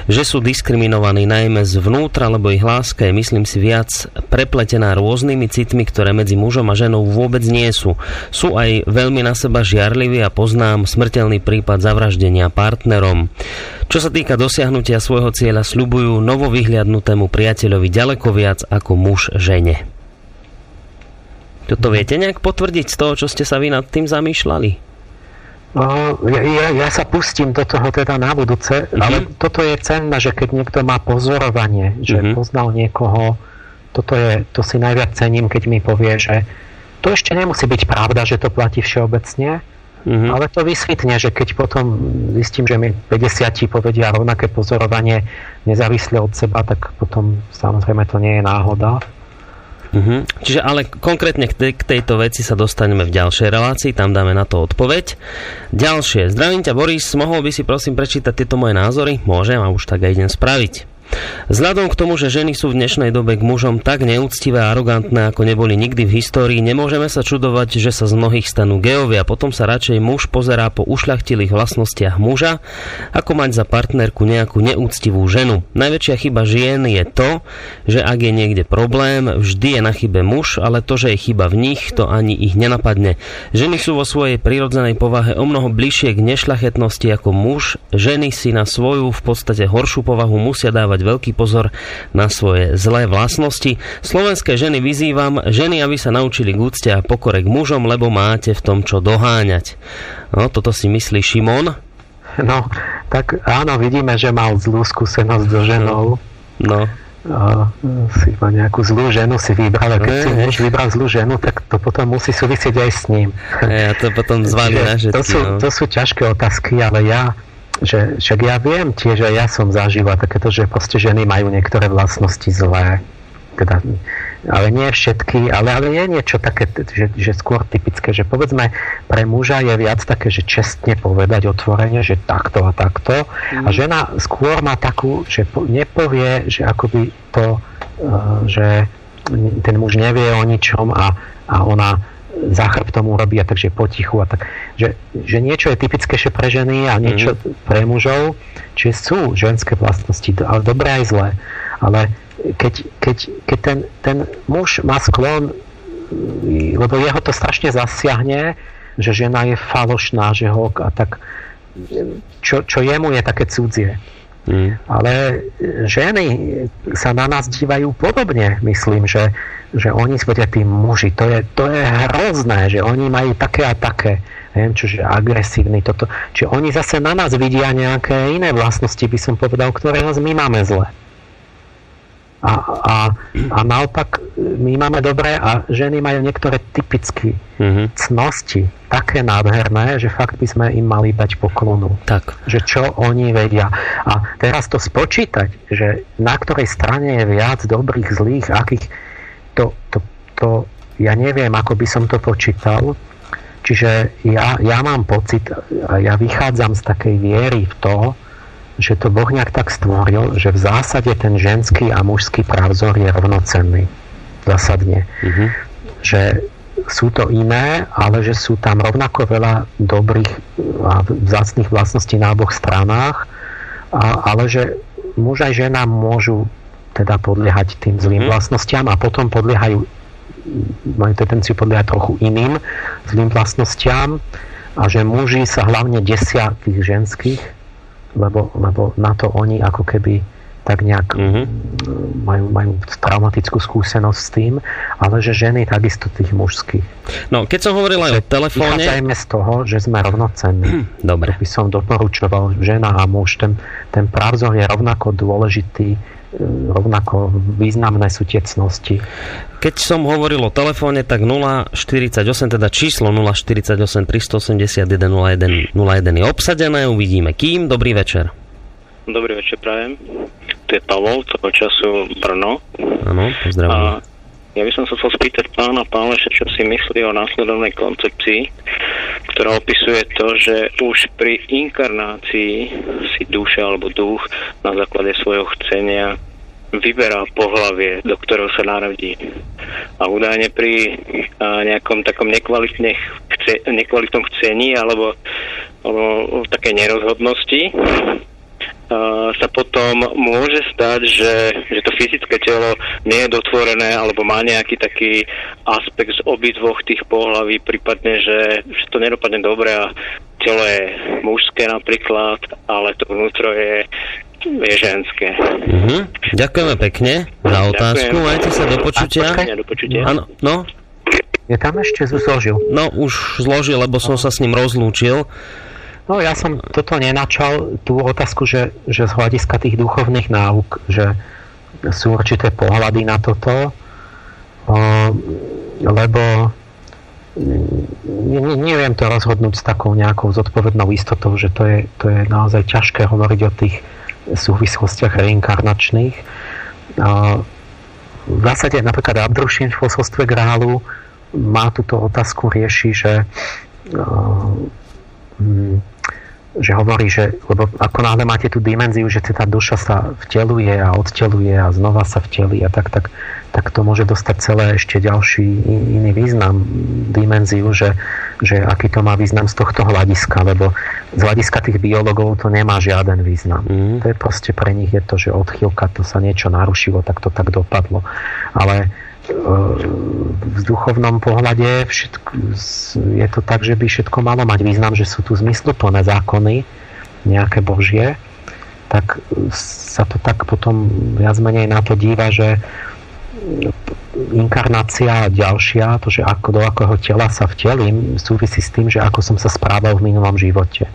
[SPEAKER 3] že sú diskriminovaní najmä zvnútra, lebo ich láska je, myslím si, viac prepletená rôznymi citmi, ktoré medzi mužom a ženou vôbec nie sú. Sú aj veľmi na seba žiarliví a poznám smrteľný prípad zavraždenia partnerom. Čo sa týka dosiahnutia svojho cieľa, sľubujú novovyhliadnutému priateľovi ďaleko viac ako muž žene. Toto viete nejak potvrdiť z toho, čo ste sa vy nad tým zamýšľali?
[SPEAKER 1] Uh, ja, ja, ja sa pustím do toho teda na budúce, uh-huh. ale toto je cenné, že keď niekto má pozorovanie, že uh-huh. poznal niekoho, toto je, to si najviac cením, keď mi povie, že to ešte nemusí byť pravda, že to platí všeobecne, uh-huh. ale to vysvetne, že keď potom zistím, že mi 50 povedia rovnaké pozorovanie nezávisle od seba, tak potom samozrejme to nie je náhoda.
[SPEAKER 3] Uh-huh. Čiže ale konkrétne k, te, k tejto veci sa dostaneme v ďalšej relácii, tam dáme na to odpoveď. Ďalšie. Zdravím ťa Boris, mohol by si prosím prečítať tieto moje názory? Môžem a už tak aj idem spraviť. Vzhľadom k tomu, že ženy sú v dnešnej dobe k mužom tak neúctivé a arogantné, ako neboli nikdy v histórii, nemôžeme sa čudovať, že sa z mnohých stanú geovia. Potom sa radšej muž pozerá po ušľachtilých vlastnostiach muža, ako mať za partnerku nejakú neúctivú ženu. Najväčšia chyba žien je to, že ak je niekde problém, vždy je na chybe muž, ale to, že je chyba v nich, to ani ich nenapadne. Ženy sú vo svojej prírodzenej povahe o mnoho bližšie k nešlachetnosti ako muž. Ženy si na svoju v podstate horšiu povahu musia dávať dávať veľký pozor na svoje zlé vlastnosti. Slovenské ženy vyzývam, ženy, aby sa naučili k úcte a pokore k mužom, lebo máte v tom čo doháňať. No, toto si myslí Šimon.
[SPEAKER 1] No, tak áno, vidíme, že mal zlú skúsenosť so ženou.
[SPEAKER 3] No.
[SPEAKER 1] A si ma nejakú zlú ženu si vybral, a keď si muž vybral zlú ženu, tak to potom musí súvisieť aj s ním.
[SPEAKER 3] Ja to potom <laughs> zvali na
[SPEAKER 1] to sú, no. to sú ťažké otázky, ale ja že však ja viem tiež, že ja som zažila takéto, že proste ženy majú niektoré vlastnosti zlé. Teda, ale nie všetky, ale, ale je niečo také, že, že skôr typické, že povedzme pre muža je viac také, že čestne povedať otvorene, že takto a takto mm. a žena skôr má takú, že nepovie, že akoby to, uh, že ten muž nevie o ničom a, a ona za chrbtom urobia, takže potichu a tak. Že, že niečo je typickejšie pre ženy a niečo mm-hmm. pre mužov, čiže sú ženské vlastnosti, ale dobré aj zlé. Ale keď, keď, keď ten, ten muž má sklon, lebo jeho to strašne zasiahne, že žena je falošná, že ho a tak, čo, čo jemu je také cudzie. Mm. Ale ženy sa na nás dívajú podobne, myslím, že, že oni svodia tí muži. To je, to je hrozné, že oni majú také a také neviem, čože agresívny toto. Čiže oni zase na nás vidia nejaké iné vlastnosti, by som povedal, ktoré nás my máme zle. A, a, a naopak my máme dobré a ženy majú niektoré typické mm-hmm. cnosti také nádherné, že fakt by sme im mali dať poklonu.
[SPEAKER 3] Tak.
[SPEAKER 1] Že čo oni vedia. A teraz to spočítať, že na ktorej strane je viac dobrých, zlých, akých, to, to, to ja neviem, ako by som to počítal. Čiže ja, ja mám pocit, ja vychádzam z takej viery v to, že to Boh nejak tak stvoril, že v zásade ten ženský a mužský pravzor je rovnocenný. Zásadne. Mm-hmm. Že sú to iné, ale že sú tam rovnako veľa dobrých a vzácných vlastností na oboch stranách, a, ale že muž aj žena môžu teda podliehať tým zlým mm. vlastnostiam a potom podliehajú majú tendenciu podliehať trochu iným zlým vlastnostiam a že muži sa hlavne desia tých ženských, lebo, lebo na to oni ako keby tak nejak mm-hmm. majú, majú traumatickú skúsenosť s tým, ale že ženy takisto tých mužských.
[SPEAKER 3] No, keď som hovoril aj o telefóne...
[SPEAKER 1] Vychádzajme z toho, že sme rovnocenní. <clears throat>
[SPEAKER 3] Dobre.
[SPEAKER 1] To by som doporučoval, žena a muž, ten, ten právzor je rovnako dôležitý e, rovnako významné sú tie cnosti.
[SPEAKER 3] Keď som hovoril o telefóne, tak 048, teda číslo 048 381 01, 01 je obsadené, uvidíme kým. Dobrý večer.
[SPEAKER 5] Dobrý večer, prajem. Tu je Pavol, toho času Brno.
[SPEAKER 3] Áno, pozdravujem.
[SPEAKER 5] Ja by som sa chcel spýtať pána Páleša, čo si myslí o následovnej koncepcii, ktorá opisuje to, že už pri inkarnácii si duša alebo duch na základe svojho chcenia vyberá pohlavie, do ktorého sa narodí. A údajne pri a, nejakom takom chce, nekvalitnom chcení alebo, alebo také nerozhodnosti sa potom môže stať, že, že to fyzické telo nie je dotvorené alebo má nejaký taký aspekt z obidvoch tých pohlaví, prípadne, že, že to nedopadne dobre a telo je mužské napríklad, ale to vnútro je je ženské.
[SPEAKER 3] Mm-hmm. Ďakujeme pekne za otázku. Ďakujem. Majte sa do počutia.
[SPEAKER 5] do počutia.
[SPEAKER 3] Áno, no.
[SPEAKER 1] Je tam ešte zložil?
[SPEAKER 3] No, už zložil, lebo som sa s ním rozlúčil.
[SPEAKER 1] No ja som toto nenačal, tú otázku, že, že z hľadiska tých duchovných náuk, že sú určité pohľady na toto, lebo ne, neviem to rozhodnúť s takou nejakou zodpovednou istotou, že to je, to je naozaj ťažké hovoriť o tých súvislostiach reinkarnačných. V zásade napríklad Abdrušin v posolstve Grálu má túto otázku rieši, že o, že hovorí, že lebo ako náhle máte tú dimenziu, že tá duša sa vteluje a odteluje a znova sa vtelí a tak, tak, tak to môže dostať celé ešte ďalší iný význam, dimenziu, že, že aký to má význam z tohto hľadiska, lebo z hľadiska tých biologov to nemá žiaden význam. Mm. To je proste pre nich je to, že odchýlka, to sa niečo narušilo, tak to tak dopadlo. Ale v duchovnom pohľade všetko, je to tak, že by všetko malo mať význam, že sú tu zmysluplné zákony, nejaké božie, tak sa to tak potom viac menej na to díva, že inkarnácia ďalšia, to, že ako, do akého tela sa vtelím, súvisí s tým, že ako som sa správal v minulom živote.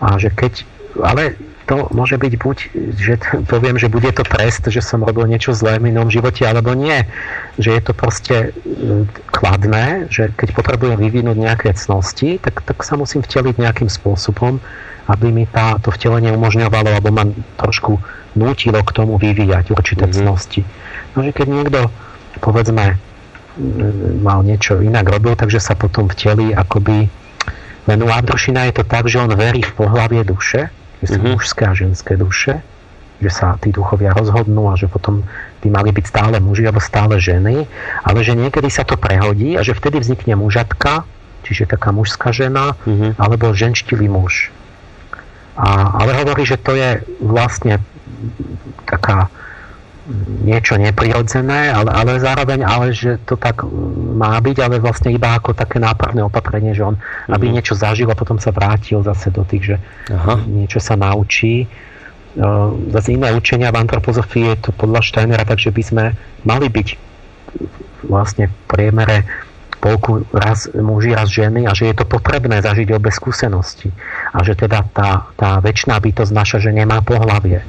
[SPEAKER 1] A že keď, ale to môže byť buď, že poviem, že bude to trest, že som robil niečo zlé v minulom živote, alebo nie. Že je to proste e, kladné, že keď potrebujem vyvinúť nejaké cnosti, tak, tak sa musím vteliť nejakým spôsobom, aby mi tá, to vtelenie umožňovalo, alebo ma trošku nútilo k tomu vyvíjať určité mm-hmm. cnosti. No, že keď niekto, povedzme, mal niečo inak robil, takže sa potom vtelí akoby len u Abdrošina je to tak, že on verí v pohlavie duše, že sú mm-hmm. mužské a ženské duše, že sa tí duchovia rozhodnú a že potom by mali byť stále muži alebo stále ženy, ale že niekedy sa to prehodí a že vtedy vznikne mužatka, čiže taká mužská žena, mm-hmm. alebo ženštilý muž. A, ale hovorí, že to je vlastne taká niečo neprirodzené, ale, ale zároveň, ale že to tak má byť, ale vlastne iba ako také nápravné opatrenie, že on, mm-hmm. aby mhm. niečo zažil a potom sa vrátil zase do tých, že Aha. niečo sa naučí. Zase iné učenia v antropozofii je to podľa Steinera, takže by sme mali byť vlastne v priemere polku raz muži, raz ženy a že je to potrebné zažiť obe skúsenosti. A že teda tá, tá väčšiná bytosť naša, že nemá pohlavie.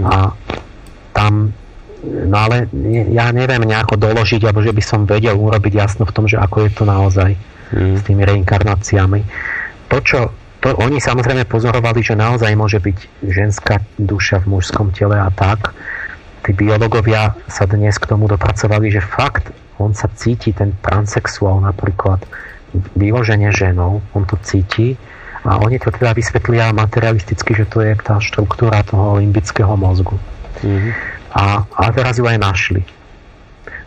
[SPEAKER 1] A tam no ale ja neviem nejako doložiť, alebo že by som vedel urobiť jasno v tom, že ako je to naozaj mm. s tými reinkarnáciami. To, čo to, oni samozrejme pozorovali, že naozaj môže byť ženská duša v mužskom tele a tak. Tí biológovia sa dnes k tomu dopracovali, že fakt on sa cíti, ten transexuál napríklad, vyloženie ženou, on to cíti a oni to teda vysvetlia materialisticky, že to je tá štruktúra toho limbického mozgu. Mm-hmm. A, a teraz ju aj našli.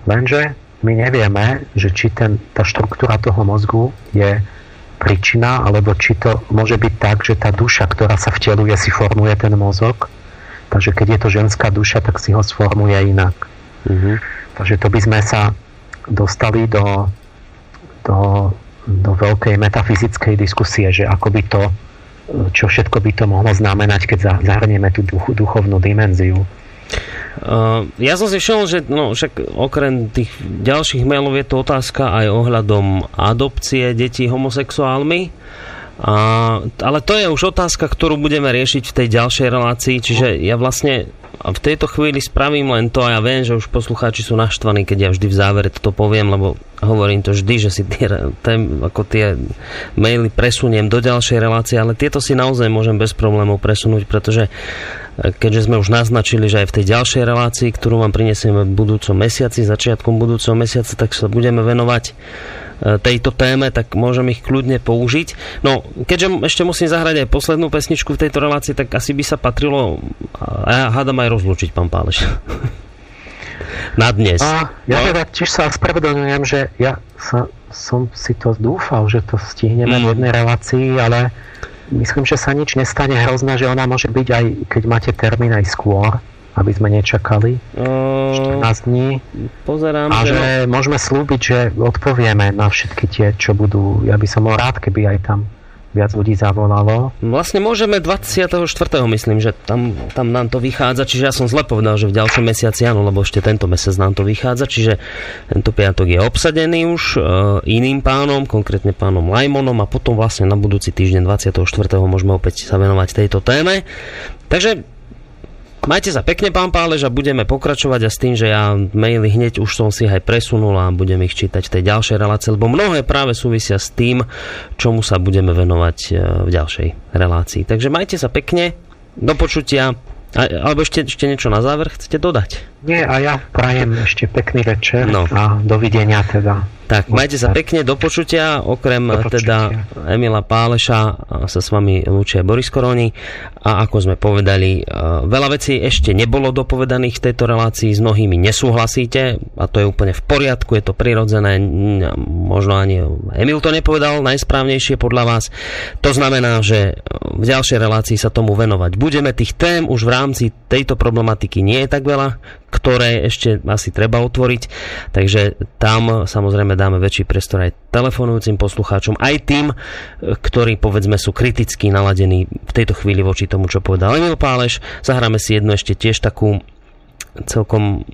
[SPEAKER 1] Lenže my nevieme, že či ten, tá štruktúra toho mozgu je príčina, alebo či to môže byť tak, že tá duša, ktorá sa vteluje, si formuje ten mozog, Takže keď je to ženská duša, tak si ho sformuje inak. Uh-huh. Takže to by sme sa dostali do, do, do veľkej metafyzickej diskusie, že ako by to, čo všetko by to mohlo znamenať, keď zahrnieme tú duch, duchovnú dimenziu.
[SPEAKER 3] Uh, ja som si všimol, že no, však okrem tých ďalších mailov je to otázka aj ohľadom adopcie detí homosexuálmi. Ale to je už otázka, ktorú budeme riešiť v tej ďalšej relácii, čiže ja vlastne v tejto chvíli spravím len to a ja viem, že už poslucháči sú naštvaní, keď ja vždy v závere toto poviem, lebo hovorím to vždy, že si tie, tém, ako tie maily presuniem do ďalšej relácie, ale tieto si naozaj môžem bez problémov presunúť, pretože keďže sme už naznačili, že aj v tej ďalšej relácii, ktorú vám prinesieme v budúcom mesiaci, začiatkom budúceho mesiaca, tak sa budeme venovať E, tejto téme, tak môžem ich kľudne použiť. No, keďže ešte musím zahrať aj poslednú pesničku v tejto relácii, tak asi by sa patrilo, a ja hádam aj rozlúčiť, pán Páleš. <laughs> Na dnes.
[SPEAKER 1] A ja no. teda tiež sa ospravedlňujem, že ja sa, som si to dúfal, že to stihneme mm. v jednej relácii, ale myslím, že sa nič nestane hrozné, že ona môže byť aj, keď máte termín aj skôr aby sme nečakali uh, 14 dní.
[SPEAKER 3] Pozerám,
[SPEAKER 1] a že... že môžeme slúbiť, že odpovieme na všetky tie, čo budú. Ja by som bol rád, keby aj tam viac ľudí zavolalo.
[SPEAKER 3] Vlastne môžeme 24. myslím, že tam, tam nám to vychádza, čiže ja som zle povedal, že v ďalšom mesiaci áno, lebo ešte tento mesiac nám to vychádza, čiže tento piatok je obsadený už uh, iným pánom, konkrétne pánom Lajmonom a potom vlastne na budúci týždeň 24. môžeme opäť sa venovať tejto téme. Takže Majte sa pekne, pán Pálež, a budeme pokračovať a s tým, že ja maily hneď už som si aj presunul a budem ich čítať v tej ďalšej relácii, lebo mnohé práve súvisia s tým, čomu sa budeme venovať e, v ďalšej relácii. Takže majte sa pekne, do počutia, alebo ešte, ešte niečo na záver chcete dodať?
[SPEAKER 1] Nie, a ja prajem ešte pekný večer no. a dovidenia teda.
[SPEAKER 3] Tak, majte sa pekne, do počutia. Okrem do počutia. teda Emila Páleša sa s vami lúčia Boris Koroni. A ako sme povedali, veľa vecí ešte nebolo dopovedaných v tejto relácii, s mnohými nesúhlasíte a to je úplne v poriadku, je to prirodzené. Možno ani Emil to nepovedal najsprávnejšie podľa vás. To znamená, že v ďalšej relácii sa tomu venovať budeme. Tých tém už v rámci tejto problematiky nie je tak veľa, ktoré ešte asi treba otvoriť. Takže tam samozrejme dáme väčší priestor aj telefonujúcim poslucháčom, aj tým, ktorí povedzme sú kriticky naladení v tejto chvíli voči tomu, čo povedal Emil Páleš. Zahráme si jednu ešte tiež takú celkom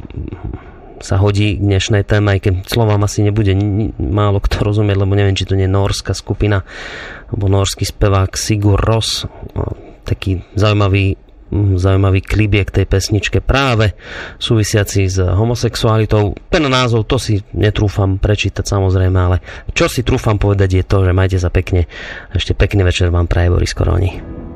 [SPEAKER 3] sa hodí k dnešnej téme, aj keď slovám asi nebude málo kto rozumieť, lebo neviem, či to nie je norská skupina, alebo norský spevák Sigur Ros, taký zaujímavý zaujímavý klibiek tej pesničke práve súvisiaci s homosexualitou. Ten názov to si netrúfam prečítať samozrejme, ale čo si trúfam povedať je to, že majte sa pekne. Ešte pekný večer vám praje Boris Koroni.